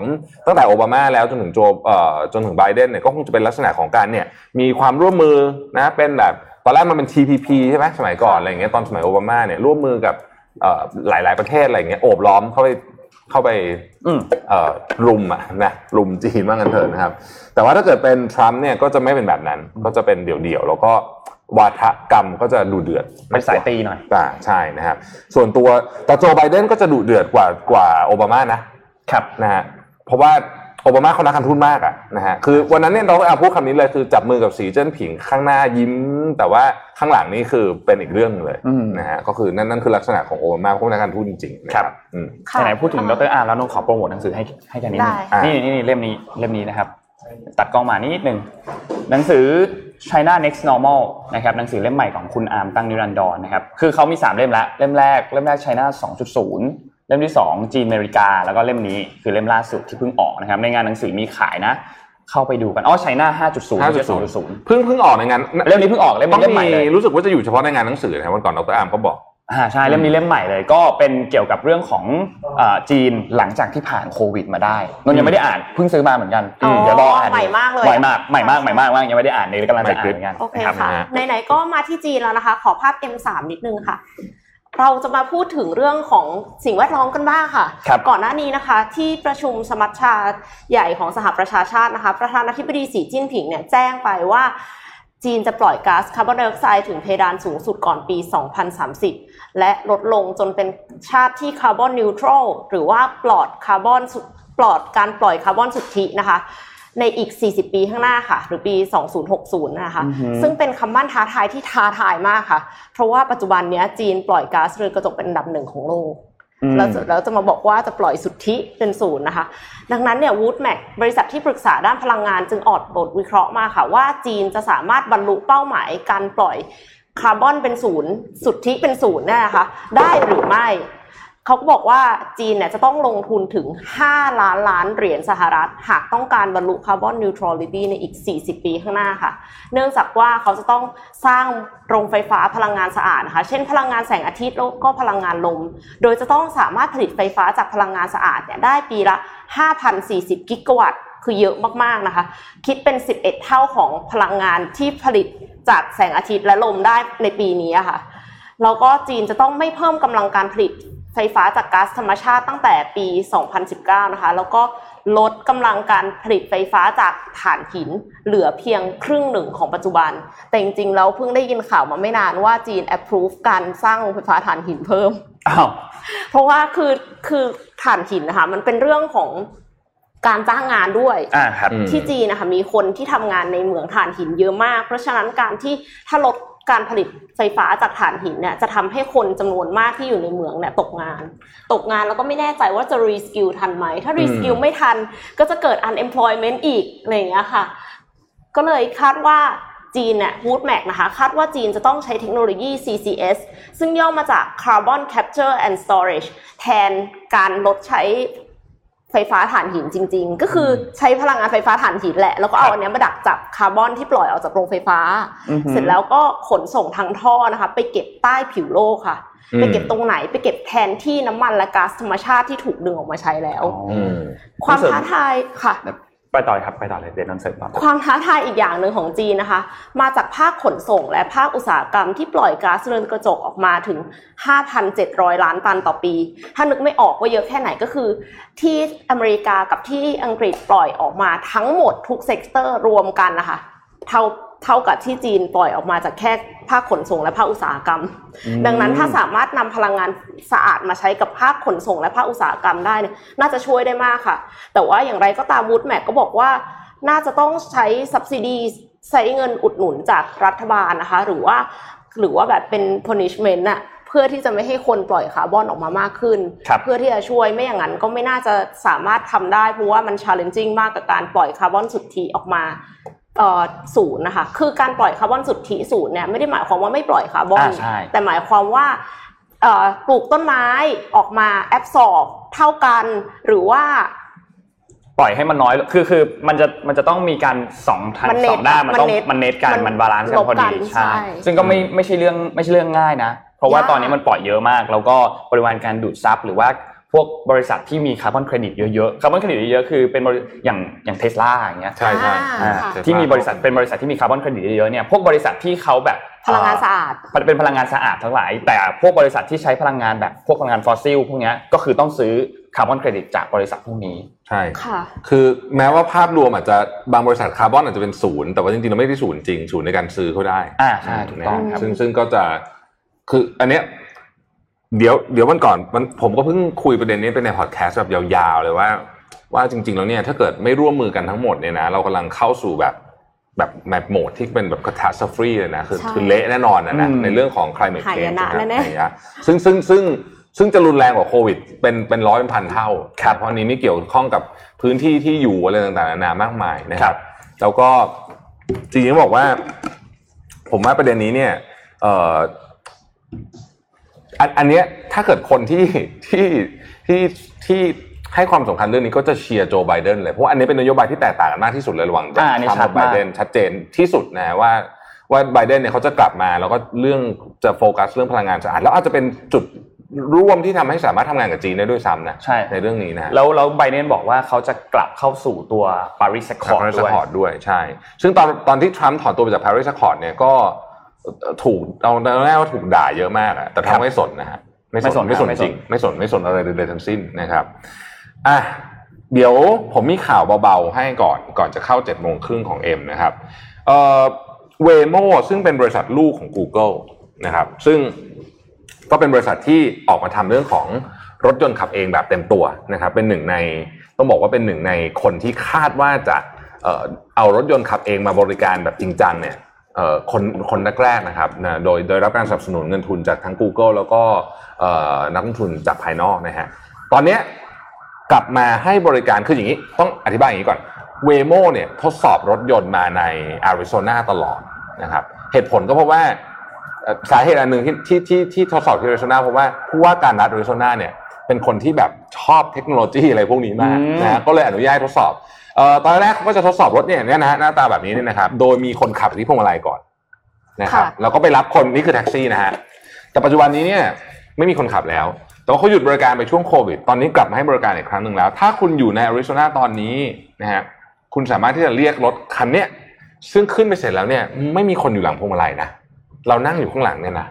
ตั้งแต่โอบามาแล้วจนถึงโจเอ่อจนถึงไบเดนเนี่ยก็คงจะเป็นลักษณะของการเนี่ยมีความร่วมมือนะเป็นแบบตอนแรกมันเป็น TPP ใช่ไหมสมัยก่อนอะไรอย่างเงี้ยตอนสมัยโอบามาเนี่ยร่วมมือกับ เอ่อหลายๆประเทศอะไรอย่างเงี้ยโอบล้อมเข้าไปเข้าไปอืมเอ่อรุมอะนะรุมจีนว่างันเถอะนะครับ แต่ว่าถ้าเกิดเป็นทรัมป์เนี่ยก็จะไม่เป็นแบบนั้น ก็จะเป็นเดี่ยวๆแล้วก็วาทกรรมก็จะดูเดือดเป็นสายตีหน่อยอ่าใช่นะครับ ส่วนตัวแต่โจไบเดนก็จะดุเดือดกว่ากว่าโอบามานะครับนะฮะเพราะว่า โอบามาเขานักการทูตมากอะนะฮะคือวันนั้นเนี่ยเราเอาพูดคำนี้เลยคือจับมือกับสีเจิ้นผิงข้างหน้ายิ้ม แต่ว่าข้างหลังนี่คือเป็นอีกเรื่องหนึ่งเลยอืมนะฮะก็คือนั่นนั่นคือลักษณะของโอบามาเขาเป็นนักการทูตจริงๆนะครับอืมค่ะไหนๆพูดถึงดรอาร์แล้วน้องขอโปรโมทหนังสือให้ให้กันนิดนึงได้นี่นี่นี่เล่มนี้เล่มนี้นะครับ ตัดกล้องมานิดนึงหนังสือ China Next Normal นะครับหนังสือเล่มใหม่ของคุณอาร์มตั้งนิรันดรนะครับคือเขามี 3 เล่มละเล่มแรกเล่มแรก China 2.0 เล่มที่ 2 จีนอเมริกา แล้วก็เล่มนี้คือเล่มล่าสุดที่เพิ่งออกนะครับ ในงานหนังสือมีขายนะ เข้าไปดูกันอ๋อ China 5.0ไม่ใช่2.0เพิ่งเพิ่งออกในงานเล่มนี้เพิ่งออกเล่มต้องนี้เล่มใหม่มีเลยรู้สึกว่าจะอยู่เฉพาะในงานหนังสือนะครับวันก่อนดรอาร์มก็บอกอ่าใช่เล่มนี้เล่มใหม่เลย ก็เป็นเกี่ยวกับเรื่องของเอ่อจีนหลังจากที่ผ่านโควิด มาได้นนท์ยังไม่ได้อ่านเพิ่งซื้อมาเหมือนกันอ๋อเดี๋ยวรออ่านใหม่มากเลยใหม่มากใหม่มากใหม่มากมากยังไม่ได้อ่านเลยกำลังจะอ่านเหมือนกันโอเคนะครับค่ะนะฮะไหนๆก็มาที่จีนแล้วนะคะ ขอภาพ M3 นิดนึงค่ะ เราจะมาพูดถึงเรื่องของสิ่งแวดล้อมกันบ้างค่ะครับก่อนหน้านี้นะคะ ที่ประชุมสมัชชาใหญ่ของสหประชาชาตินะคะ ประธานาธิบดีสีจิ้นผิงเนี่ยแจ้งไปว่าจีนจะปล่อยก๊าซคาร์บอนไดออกไซด์ถึงเพดานสูงสุดก่อนปี 2030 และลดลงจนเป็นชาติที่คาร์บอนนิวทรัลหรือว่าปลอดคาร์บอนสุปลอดการปล่อยคาร์บอนสุทธินะคะ ในอีก 40 ปีข้างหน้าค่ะ หรือปี 2060 นะคะอือหือซึ่งเป็นคำมั่นท้าทายที่ท้าทายมากค่ะ เพราะว่าปัจจุบันเนี้ยจีนปล่อยก๊าซเรือนกระจกเป็นอันดับหนึ่งของโลกอืมแล้วจะแล้วจะมาบอกว่าจะปล่อยสุทธิเป็นศูนย์นะคะ ดังนั้นเนี่ยวูดแมกบริษัทที่ปรึกษาด้านพลังงานจึงออกบทวิเคราะห์มาค่ะ ว่าจีนจะสามารถบรรลุเป้าหมายการปล่อยคาร์บอนเป็นศูนย์สุทธิเป็นศูนย์เนี่ยนะคะ ได้หรือไม่ เขาก็บอกว่าจีนเนี่ยจะต้องลงทุนถึง 5 ล้านล้านเหรียญสหรัฐ หากต้องการบรรลุ carbon neutrality ในอีก 40 ปีข้างหน้าค่ะ เนื่องจากว่าเขาจะต้องสร้างโรงไฟฟ้าพลังงานสะอาดนะคะ เช่นพลังงานแสงอาทิตย์แล้วก็พลังงานลม โดยจะต้องสามารถผลิตไฟฟ้าจากพลังงานสะอาดเนี่ยได้ปีละ 5,040 กิกะวัตต์ คือเยอะมากๆนะคะ คิดเป็น 11 เท่าของพลังงานที่ผลิตจากแสงอาทิตย์และลมได้ในปีนี้ค่ะแล้วก็จีนจะต้องไม่เพิ่มกำลังการผลิต ไฟฟ้าจากก๊าซธรรมชาติตั้งแต่ปี 2019 นะคะ แล้วก็ลดกำลังการผลิตไฟฟ้าจากถ่านหิน เหลือเพียงครึ่งหนึ่งของปัจจุบัน แต่จริงๆแล้วเพิ่งได้ยินข่าวมาไม่นานว่าจีน approve การสร้างโรงไฟฟ้าถ่านหินเพิ่มอ้าวเพราะว่าคือคือถ่านหินนะคะ มันเป็นเรื่องของการจ้างงานด้วย อ่าครับอืมที่จีนนะคะมีคนที่ทำงานในเหมืองถ่านหินเยอะมาก เพราะฉะนั้นการที่ถ้าลด การผลิตไฟฟ้าจากถ่านหินเนี่ยจะทำให้คนจำนวนมากที่อยู่ในเหมืองเนี่ยตกงาน ตกงานแล้วก็ไม่แน่ใจว่าจะ reskill ทันไหม ถ้า reskill ไม่ทันก็จะเกิด unemployment อีกอะไรอย่างเงี้ยค่ะ ก็เลยคาดว่าจีนเนี่ย Wood Mac นะคะ คาดว่าจีนจะต้องใช้เทคโนโลยี CCS ซึ่งย่อมาจาก Carbon Capture and Storage แทนการลดใช้ ไฟฟ้าถ่านหินจริง ๆ ก็คือใช้พลังงานไฟฟ้าถ่านหินแหละ แล้วก็เอาอันเนี้ยมาดักจับคาร์บอนที่ปล่อยออกจากโรงไฟฟ้าอือหือเสร็จแล้วก็ขนส่งทางท่อนะคะ ไปเก็บใต้ผิวโลกค่ะอืมไปเก็บตรงไหนไปเก็บแทนที่น้ำมันและก๊าซธรรมชาติที่ถูกดึงออกมาใช้แล้วอืมความท้าทายค่ะ ไปต่อครับไปต่อเลยเดี๋ยนนอนเสริมต่อความท้าทายอีกอย่างหนึ่งของจีนนะคะ มาจากภาคขนส่งและภาคอุตสาหกรรมที่ปล่อยก๊าซเรือนกระจกออกมาถึง 5,700 ล้านตันต่อปี ถ้านึกไม่ออกว่าเยอะแค่ไหนก็คือ ที่อเมริกากับที่อังกฤษปล่อยออกมาทั้งหมดทุก sector รวมกันนะคะเท่า เท่ากับที่จีนปล่อยออกมาจากแค่ภาคขนส่งและภาคอุตสาหกรรม ดังนั้นถ้าสามารถนำพลังงานสะอาดมาใช้กับภาคขนส่งและภาคอุตสาหกรรมได้เนี่ยน่าจะช่วยได้มากค่ะ แต่ว่าอย่างไรก็ตาม Wood Mac ก็บอกว่า น่าจะต้องใช้ subsidy ใช้เงินอุดหนุนจากรัฐบาลนะคะ หรือว่าหรือว่าแบบเป็น punishment อะเพื่อที่จะไม่ให้คนปล่อยคาร์บอนออกมามากขึ้นครับเพื่อที่จะช่วยไม่อย่างนั้นก็ไม่น่าจะสามารถทำได้เพราะว่ามัน challenging มากกับการปล่อยคาร์บอนสุทธิออกมาเอ่อ ศูนย์นะคะ คือการปล่อยคาร์บอนสุทธิศูนย์เนี่ยไม่ได้หมายความว่าไม่ปล่อยคาร์บอนอ่าใช่แต่หมายความว่าเอ่อปลูกต้นไม้ออกมาแอบสอบเท่ากัน หรือว่า ปล่อยให้มันน้อยลงคือคือมันจะมันจะต้องมีการสองทางมันเน็สตองด้านมันต้องมันเน็ตมันเน็ตกันมันมัน balance กันพอลบกันใช่ใช่ซึ่งก็ไม่ไม่ใช่เรื่องไม่ใช่เรื่องง่ายนะ เพราะว่ายากตอนนี้มันปล่อยเยอะมาก แล้วก็ปริมาณการดูดซับหรือว่า พวกบริษัทที่มี carbon credit เยอะๆ carbon credit เยอะๆคือเป็นบริอย่างอย่างเทสลาอย่างเงี้ยใช่ใช่อ่าอ่าค่ะที่มีบริษัทเป็นบริษัทที่มี carbon credit เยอะๆเนี่ยพวกบริษัทที่เขาแบบพลังงานสะอาดเป็นพลังงานสะอาดทั้งหลาย แต่พวกบริษัทที่ใช้พลังงานแบบพวกพลังงานฟอสซิลพวกเนี้ยก็คือต้องซื้อ carbon credit จากบริษัทพวกนี้ใช่ค่ะคือแม้ว่าภาพรวมอาจจะบางบริษัทคาร์บอนอาจจะเป็นศูนย์แต่ว่าจริงๆเราไม่ได้ศูนย์จริงศูนย์ในการซื้อเขาได้อ่าใช่ถูกต้องนะครับซึ่งซึ่งก็จะคืออันเนี้ย เดี๋ยวเดี๋ยววันก่อนมันผมก็เพิ่งคุยประเด็นนี้ไปในพอดแคสต์แบบยาวๆเลยว่า ว่าจริง ๆ แล้วเนี่ยถ้าเกิดไม่ร่วมมือกันทั้งหมดเนี่ยนะเรากำลังเข้าสู่แบบแบบแบบโหมดที่เป็นแบบ catastrophe เลยนะคือใช่คือเละแน่นอนนะนะอืมในเรื่องของ climate หาย change นะนะครับแน่ๆหายนะซึ่งซึ่งซึ่งซึ่งจะรุนแรงกว่าโควิด เป็นเป็นร้อยเป็นพันเท่าครับเพราะอันนี้นี่เกี่ยวข้องกับพื้นที่ที่อยู่อะไรต่างๆนานามากมายนะครับแล้วก็จริงๆต้องบอกว่า ผมว่าประเด็นนี้เนี่ยเอ่ออันอันเนี้ยถ้าเกิดคนที่ที่ที่ที่ให้ความสำคัญเรื่องนี้ก็จะเชียร์โจไบเดนเลยเพราะว่าอันนี้เป็นนโยบายที่แตกต่างกันมากที่สุดเลยระหว่างอ่าอันนี้ทรัมป์ชัดกับไบมากเดนชัดเจนที่สุดนะว่าว่าไบเดนเนี่ยเขาจะกลับมาแล้วก็เรื่องจะโฟกัสเรื่องพลังงานสะอาดแล้วอาจจะเป็นจุดร่วมที่ทำให้สามารถทำงานกับจีนได้ด้วยซ้ำนะใช่ในเรื่องนี้นะแล้วแล้วไบเดนบอกว่าเขาจะกลับเข้าสู่ตัว Paris ค Accord ปารีสด้วยคอร์ดด้วยใช่ ซึ่งตอนตอนที่ทรัมป์ถอนตัวไปจาก Paris Accord เนี่ยก็ ถูกเอาตอนแรกว่าถูกด่าเยอะมากอะแต่ทรัมป์ไม่สนนะฮะไม่สนไม่ไม่สสนนไม่สนจริง ไม่สนไม่สนอะไรเลยทั้งสิ้นนะครับอะเดี๋ยวผมมีข่าวเบาๆให้ก่อนก่อนจะเข้าเจ็ดโมงครึ่งของเอ็มนะครับเอ่อเวโมซึ่งเป็นบริษัทลูกของ Google นะครับ ซึ่งก็เป็นบริษัทที่ออกมาทำเรื่องของรถยนต์ขับเองแบบเต็มตัวนะครับ เป็นหนึ่งในต้องบอกว่าเป็นหนึ่งในคนที่คาดว่าจะเอ่อเอารถยนต์ขับเองมาบริการแบบจริงจังเนี่ยเอ่อ คนคนแรกๆนะครับนะโดยโดยรับการสนับสนุนเงินทุนจากทั้ง Google แล้วก็เอ่อนักลงทุนจากภายนอกนะฮะตอนเนี้ยกลับมาให้บริการคืออย่างนี้ ต้องอธิบายอย่างนี้ก่อนเวโมเนี่ยทดสอบรถยนต์มาในอาริโซนาตลอดนะครับเหตุผลก็เพราะว่าเอ่อสาเหตุอันหนึ่งที่ที่ที่ที่ทดสอบที่อาริโซนาเพราะว่าผู้ว่าการรัฐอาริโซนาเนี่ยเป็นคนที่แบบชอบเทคโนโลยีอะไรพวกนี้มากอืมนะฮะก็เลยอนุญาตให้ทดสอบเอ่อ ตอนแรกเขาก็จะทดสอบรถเนี่ยเนี่ยนะฮะหน้าตาแบบนี้เนี่ยนะครับ โดยมีคนขับที่พวงมาลัยก่อนนะครับค่ะแล้วก็ไปรับคนนี่คือแท็กซี่นะฮะแต่ปัจจุบันนี้เนี่ยไม่มีคนขับแล้ว แต่ว่าเขาหยุดบริการไปช่วงโควิด ตอนนี้กลับมาให้บริการอีกครั้งหนึ่งแล้ว ถ้าคุณอยู่ในอาริโซนาตอนนี้นะฮะคุณสามารถที่จะเรียกรถคันเนี้ยซึ่งขึ้นไปเสร็จแล้วเนี่ยไม่มีคนอยู่หลังพวงมาลัยนะเรานั่งอยู่ข้างหลังเนี่ยนะ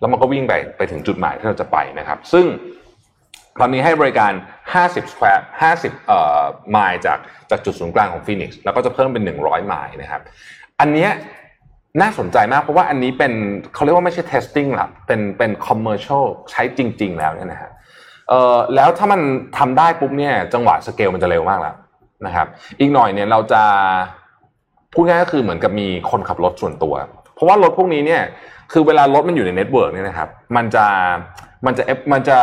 แล้วมันก็วิ่งไปไปถึงจุดหมายที่เราจะไปนะครับ ซึ่ง ตอนนี้ให้บริการ 50 square 50เอ่อไมล์จากจากจุดศูนย์กลางของฟีนิกซ์แล้วก็จะเพิ่มเป็น 100 ไมล์นะครับ อันเนี้ยน่าสนใจมากเพราะว่าอันนี้เป็นเขาเรียกว่าไม่ใช่ testing หรอกเป็นเป็น commercial ใช้จริง ๆ แล้วเนี่ยนะฮะเอ่อแล้วถ้ามันทำได้ปุ๊บเนี่ยจังหวะสเกลมันจะเร็วมากแล้วนะครับ อีกหน่อยเนี่ยเราจะพูดง่ายก็คือเหมือนกับมีคนขับรถส่วนตัว เพราะว่ารถพวกนี้เนี่ยคือเวลารถมันอยู่ใน network เนี่ยนะครับ มันจะมันจะมันจะ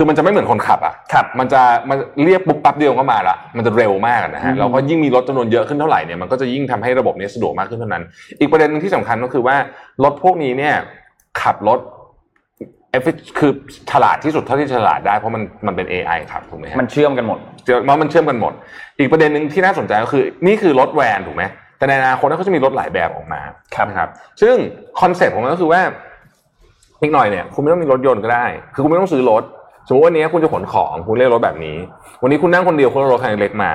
คือมันจะไม่เหมือนคนขับอะครับมันจะมันเรียกปุ๊บปั๊บเดียวก็มาละมันจะเร็วมากนะฮะอืมแล้วก็ยิ่งมีรถจำนวนเยอะขึ้นเท่าไหร่เนี่ยมันก็จะยิ่งทำให้ระบบนี้สะดวกมากขึ้นเท่านั้น อีกประเด็นหนึ่งที่สำคัญก็คือว่ารถพวกนี้เนี่ยขับรถ effic- คือฉลาดที่สุดเท่าที่ฉลาดได้เพราะมันมันเป็น AI ครับถูกไหมฮะมันเชื่อมกันหมดเดี๋ยวมันมันเชื่อมกันหมด อีกประเด็นหนึ่งที่น่าสนใจก็คือ นี่คือรถแวนถูกไหมแต่ในอนาคตเขาจะมีรถหลายแบบออกมาครับนะครับซึ่ง concept ของมันก็คือว่าอีกหน่อยเนี่ยคุณไม่ต้องมีรถยนต์ก็ได้ คือคุณไม่ต้องซื้อรถ สมมติวันนี้คุณจะขนของคุณเรียกรถแบบนี้ วันนี้คุณนั่งคนเดียวคุณเอารถคันเล็กมา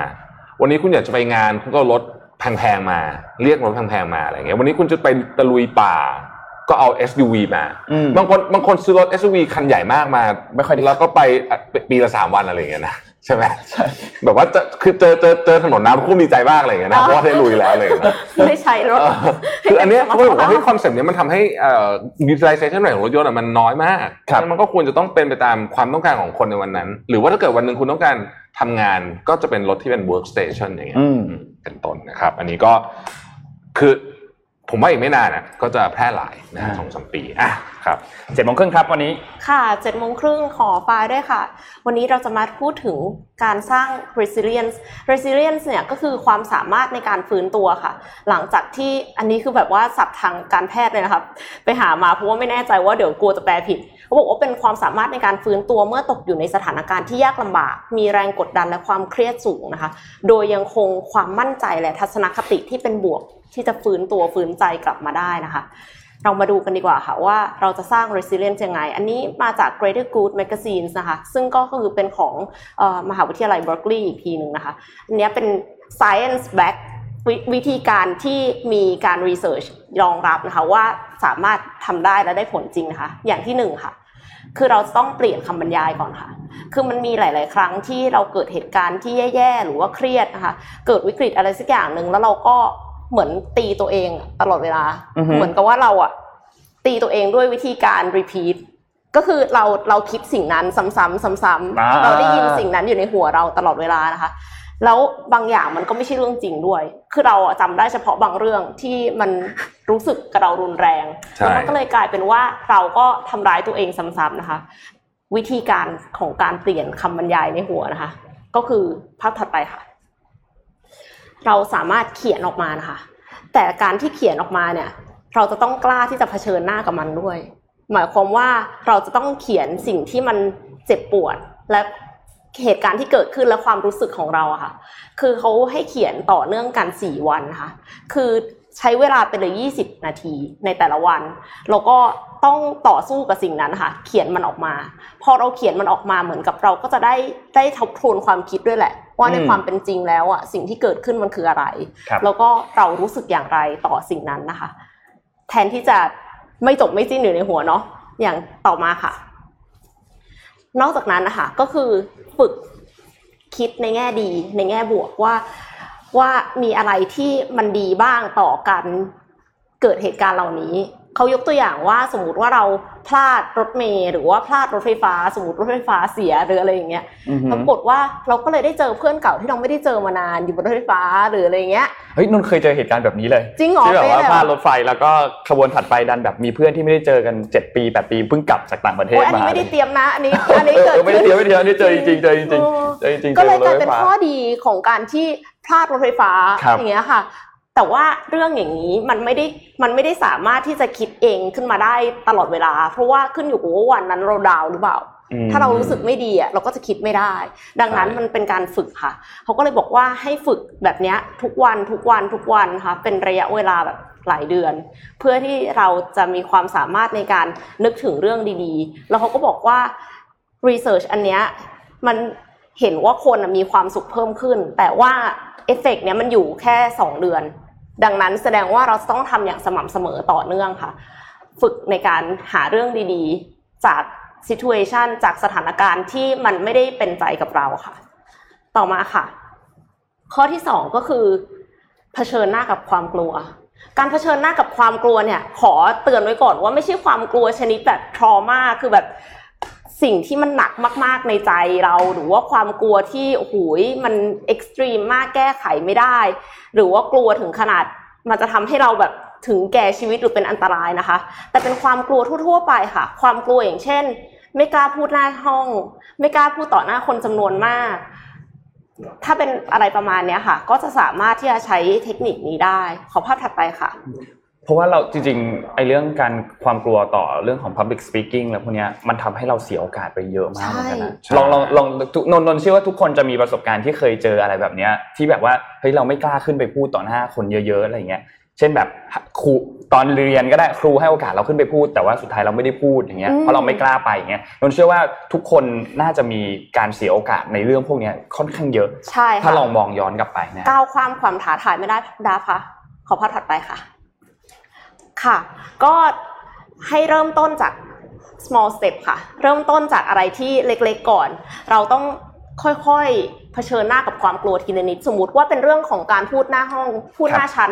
วันนี้คุณอยากจะไปงานคุณก็เอารถแพงๆมา เรียกรถแพงๆมาอะไรเงี้ย วันนี้คุณจะไปตะลุยป่า ก็เอา SUV มาอืมบางคนบางคนซื้อรถ SUV คันใหญ่มากมาไม่ค่อยได้แล้วก็ไปอะปีละสามวันอะไรอย่างเงี้ยนะ ใช่ไหมใช่แบบว่าจะคือเจอเจอเจอถนนน้ำคู่ดีใจมากอะไรอย่างเงี้ยนะเพราะว่าได้ลุยแล้วอะไรอย่างเงี้ยนะไม่ใช้รถเออคืออันเนี้ยเขาก็บอกว่าเฮ้ย concept เนี้ยมันทำให้เอ่อ utilization rate ของรถยนต์อะมันน้อยมากครับมันก็ควรจะต้องเป็นไปตามความต้องการของคนในวันนั้น หรือว่าถ้าเกิดวันหนึ่งคุณต้องการทำงานก็จะเป็นรถที่เป็น workstation อย่างเงี้ยอืมอืมเป็นต้นนะครับ อันนี้ก็คือ ผมว่าอีกไม่นานอะก็จะแพร่หลายนะฮะอ่าสองสามปีอะครับเจ็ดโมงครึ่งครับวันนี้ ค่ะเจ็ดโมงครึ่งขอไฟล์ด้วยค่ะ วันนี้เราจะมาพูดถึงการสร้าง resilience resilience เนี่ยก็คือความสามารถในการฟื้นตัวค่ะ หลังจากที่อันนี้คือแบบว่าศัพท์ทางการแพทย์เลยนะครับ ไปหามาเพราะว่าไม่แน่ใจว่าเดี๋ยวกลัวจะแปลผิดเขาบอกว่าเป็นความสามารถในการฟื้นตัวเมื่อตกอยู่ในสถานการณ์ที่ยากลำบาก มีแรงกดดันและความเครียดสูงนะคะ โดยยังคงความมั่นใจและทัศนคติที่เป็นบวก ที่จะฟื้นตัวฟื้นใจกลับมาได้นะคะ เรามาดูกันดีกว่าค่ะว่าเราจะสร้าง resilience ยังไง อันนี้มาจาก Greater Good Magazines นะคะ ซึ่งก็คือเป็นของอมหาวิทยาลัย Berkeley อีกทีหนึ่งนะคะ อันนี้เป็น science back วิวิธีการที่มีการ research รองรับนะคะว่าสามารถทำได้และได้ผลจริงนะคะ อย่างที่หนึ่งค่ะคือเราต้องเปลี่ยนคำบรรยายก่อนค่ะ คือมันมีหลาย ๆ ครั้งที่เราเกิดเหตุการณ์ที่แย่ ๆ หรือว่าเครียดนะคะ เกิดวิกฤตอะไรสักอย่างหนึ่งแล้วเราก็ เหมือนตีตัวเองตลอดเวลาอือฮึเหมือนกับว่าเราอะตีตัวเองด้วยวิธีการ repeat ก็คือเราเราคิดสิ่งนั้นซ้ำๆซ้ำอ่าๆเราได้ยินสิ่งนั้นอยู่ในหัวเราตลอดเวลานะคะ แล้วบางอย่างมันก็ไม่ใช่เรื่องจริงด้วย คือเราอะจำได้เฉพาะบางเรื่องที่มันรู้สึกกับเรารุนแรงใช่แล้วมันก็เลยกลายเป็นว่าเราก็ทำร้ายตัวเองซ้ำๆนะคะ วิธีการของการเปลี่ยนคำบรรยายในหัวนะคะ ก็คือภาพถัดไปค่ะ เราสามารถเขียนออกมานะคะ แต่การที่เขียนออกมาเนี่ย เราจะต้องกล้าที่จะเผชิญหน้ากับมันด้วย หมายความว่าเราจะต้องเขียนสิ่งที่มันเจ็บปวดและเหตุการณ์ที่เกิดขึ้นและความรู้สึกของเราอะค่ะ คือเขาให้เขียนต่อเนื่องกันสี่วันนะคะคือ ใช้เวลาไปเลยยี่สิบนาทีในแต่ละวัน แล้วก็ต้องต่อสู้กับสิ่งนั้นค่ะ เขียนมันออกมา พอเราเขียนมันออกมาเหมือนกับเราก็จะได้ได้ทบทวนความคิดด้วยแหละ ว่าในอืมความเป็นจริงแล้วอะสิ่งที่เกิดขึ้นมันคืออะไรครับแล้วก็เรารู้สึกอย่างไรต่อสิ่งนั้นนะคะ แทนที่จะไม่จบไม่สิ้นอยู่ในหัวเนาะอย่างต่อมาค่ะ นอกจากนั้นนะคะก็คือฝึกคิดในแง่ดีในแง่บวกว่า ว่ามีอะไรที่มันดีบ้างต่อการเกิดเหตุการณ์เหล่านี้ เขายกตัวอย่างว่าสมมติว่าเราพลาดรถเมล์หรือว่าพลาดรถไฟฟ้า สมมติรถไฟฟ้าเสียหรืออะไรอย่างเงี้ยอือหือปรากฏว่าเราก็เลยได้เจอเพื่อนเก่าที่เราไม่ได้เจอมานานอยู่บนรถไฟฟ้าหรืออะไรอย่างเงี้ยเฮ้ยนนท์เคยเจอเหตุการณ์แบบนี้เลยจริงเหรอที่แบบว่าเป็นไงพลาดรถไฟแล้วก็ขบวนถัดไปดันแบบมีเพื่อนที่ไม่ได้เจอกันเจ็ดปีแปดปีเพิ่งกลับจากต่างประเทศโอ้ยอันมานี้ไม่ได้เตรียมนะอันนี้อันนี้เอเกิดอไม่ได้เตรียมไม่ได้เตรียมอันนี้เจอจริงๆเจอจริงเออๆเจอจริงๆก็เลยจอกลายรถเป็นไฟฟ้าข้อดีของการที่พลาดรถไฟฟ้าครับอย่างเงี้ยค่ะ แต่ว่าเรื่องอย่างนี้มันไม่ได้มันไม่ได้สามารถที่จะคิดเองขึ้นมาได้ตลอดเวลา เพราะว่าขึ้นอยู่กับว่าวันนั้นเราดาวน์หรือเปล่าอืมถ้าเรารู้สึกไม่ดีอะเราก็จะคิดไม่ได้ ดังนั้นใช่มันเป็นการฝึกค่ะเขาก็เลยบอกว่าให้ฝึกแบบเนี้ยทุกวันทุกวันทุกวันค่ะเป็นระยะเวลาแบบหลายเดือน เพื่อที่เราจะมีความสามารถในการนึกถึงเรื่องดีๆ แล้วเขาก็บอกว่า research อันเนี้ยมันเห็นว่าคนน่ะมีความสุขเพิ่มขึ้น แต่ว่าเอฟเฟกต์เนี้ยมันอยู่แค่ 2 เดือน ดังนั้นแสดงว่าเราจะต้องทำอย่างสม่ำเสมอต่อเนื่องค่ะ ฝึกในการหาเรื่องดีๆ จาก situation จากสถานการณ์ที่มันไม่ได้เป็นใจกับเราค่ะ ต่อมาค่ะ ข้อที่สองก็คือเผชิญหน้ากับความกลัว การเผชิญหน้ากับความกลัวเนี่ย ขอเตือนไว้ก่อนว่าไม่ใช่ความกลัวชนิดแบบทรมาคือแบบ สิ่งที่มันหนักมาก ๆ ในใจเรา หรือว่าความกลัวที่โอ้โหยมันเอ็กซ์ตรีมมากแก้ไขไม่ได้ หรือว่ากลัวถึงขนาดมันจะทำให้เราแบบถึงแก่ชีวิตหรือเป็นอันตรายนะคะ แต่เป็นความกลัวทั่ว ๆ ไปค่ะ ความกลัวอย่างเช่น ไม่กล้าพูดหน้าห้อง ไม่กล้าพูดต่อหน้าคนจำนวนมาก ถ้าเป็นอะไรประมาณเนี้ยค่ะ ก็จะสามารถที่จะใช้เทคนิคนี้ได้ ขอภาพถัดไปค่ะ เพราะว่าเราจริงๆไอ้เรื่องการความกลัวต่อเรื่องของ public speaking แล้วพวกเนี้ยมันทำให้เราเสียโอกาสไปเยอะมากเหมือนกันนะใช่ลองลองลองทุกนนท์นนท์เชื่อว่าทุกคนจะมีประสบการณ์ที่เคยเจออะไรแบบเนี้ย ที่แบบว่าเฮ้ยเราไม่กล้าขึ้นไปพูดต่อหน้าคนเยอะๆอะไรอย่างเงี้ยเช่นแบบครูตอนเรียนก็ได้ครูให้โอกาสเราขึ้นไปพูด แต่ว่าสุดท้ายเราไม่ได้พูดอย่างเงี้ยอืมเพราะเราไม่กล้าไปอย่างเงี้ยนนท์เชื่อว่าทุกคนน่าจะมีการเสียโอกาสในเรื่องพวกเนี้ยค่อนข้างเยอะ ใช่ถ้าค่ะลองมองย้อนกลับไปนะก้าวข้ามความท้าทายไม่ได้ดาคะขอภาพถัดไปค่ะ ค่ะ ก็ให้เริ่มต้นจาก small step ค่ะ เริ่มต้นจากอะไรที่เล็กๆก่อน เราต้องค่อยๆเผชิญหน้ากับความกลัวทีละนิด สมมติว่าเป็นเรื่องของการพูดหน้าห้อง พูดหน้าชั้น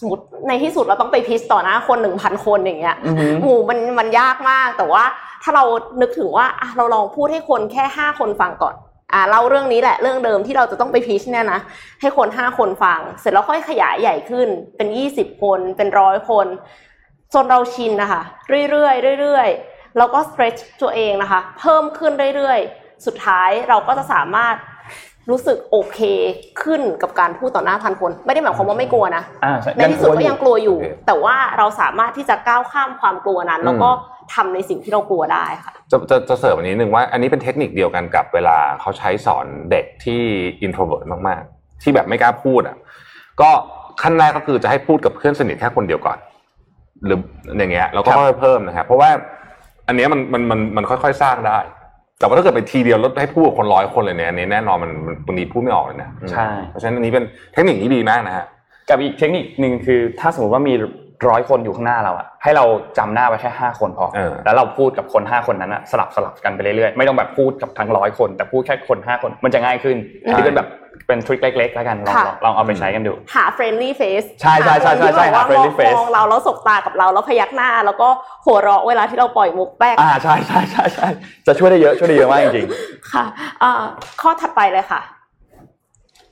สมมติในที่สุดเราต้องไปพิชต่อหน้าคนหนึ่งพันคนอย่างเงี้ยอือหือหมู่มันมันยากมาก แต่ว่าถ้าเรานึกถึงว่าอะเราลองพูดให้คนแค่ห้าคนฟังก่อนอ่าเล่าเรื่องนี้แหละเรื่องเดิมที่เราจะต้องไปพิชเนี่ยนะให้คนห้าคนฟัง เสร็จแล้วค่อยขยายใหญ่ขึ้นเป็นยี่สิบคนเป็นร้อยคน จนเราชินนะคะเรื่อยๆเรื่อยๆแล้วก็ stretch ตัวเองนะคะ เพิ่มขึ้นเรื่อยๆ สุดท้ายเราก็จะสามารถรู้สึกโอเคขึ้นกับการพูดต่อหน้าพันคน ไม่ได้หมายความว่าไม่กลัวนะอ่าใช่ในที่สุดก็ยังกลัวอยู่โอเคแต่ว่าเราสามารถที่จะก้าวข้ามความกลัวนั้น แล้วก็ทำในสิ่งที่เรากลัวได้ค่ะจะจะจะเสริมอันนี้หนึ่งว่า อันนี้เป็นเทคนิคเดียวกันกับเวลาเขาใช้สอนเด็กที่ introvert มากๆ ที่แบบไม่กล้าพูดอะก็ขั้นแรกก็คือจะให้พูดกับเพื่อนสนิทแค่คนเดียวก่อน หรืออย่างเงี้ยเราก็ครับค่อยๆเพิ่มนะครับเพราะว่าอันเนี้ยมันมันมันมันค่อยๆสร้างได้ แต่ว่าถ้าเกิดไปทีเดียวแล้วให้พูดกับคนร้อยคนเลยเนี่ยอันนี้แน่นอนมันมันบางทีพูดไม่ออกเลยนะใช่เพราะฉะนั้นอันนี้เป็นเทคนิคที่ดีมากนะฮะกับอีกเทคนิคหนึ่งคือ ถ้าสมมติว่ามีร้อยคนอยู่ข้างหน้าเราอะให้เราจำหน้าไว้แค่ห้าคนพอเออแล้วเราพูดกับคนห้าคนนั้นอะสลับสลับกันไปเรื่อยๆ ไม่ต้องแบบพูดกับทั้งร้อยคน แต่พูดแค่คนห้าคนมันจะง่ายขึ้นอันนี้เป็นแบบ เป็นทริคเล็กๆ แล้วกันลองค่ะลองลองเอาไปใช้กันดู หา friendly face ใช่ใช่ใช่ใช่ใช่หาหา friendly คนที่แบบ face ว่ามองเราแล้วสบตากับเราแล้วพยักหน้า แล้วก็หัวเราะเวลาที่เราปล่อยมุกแป๊กอ่าใช่ใช่ใช่ใช่จะช่วยได้เยอะช่วยได้เยอะมากจริงค่ะอ่าข้อถัดไปเลยค่ะ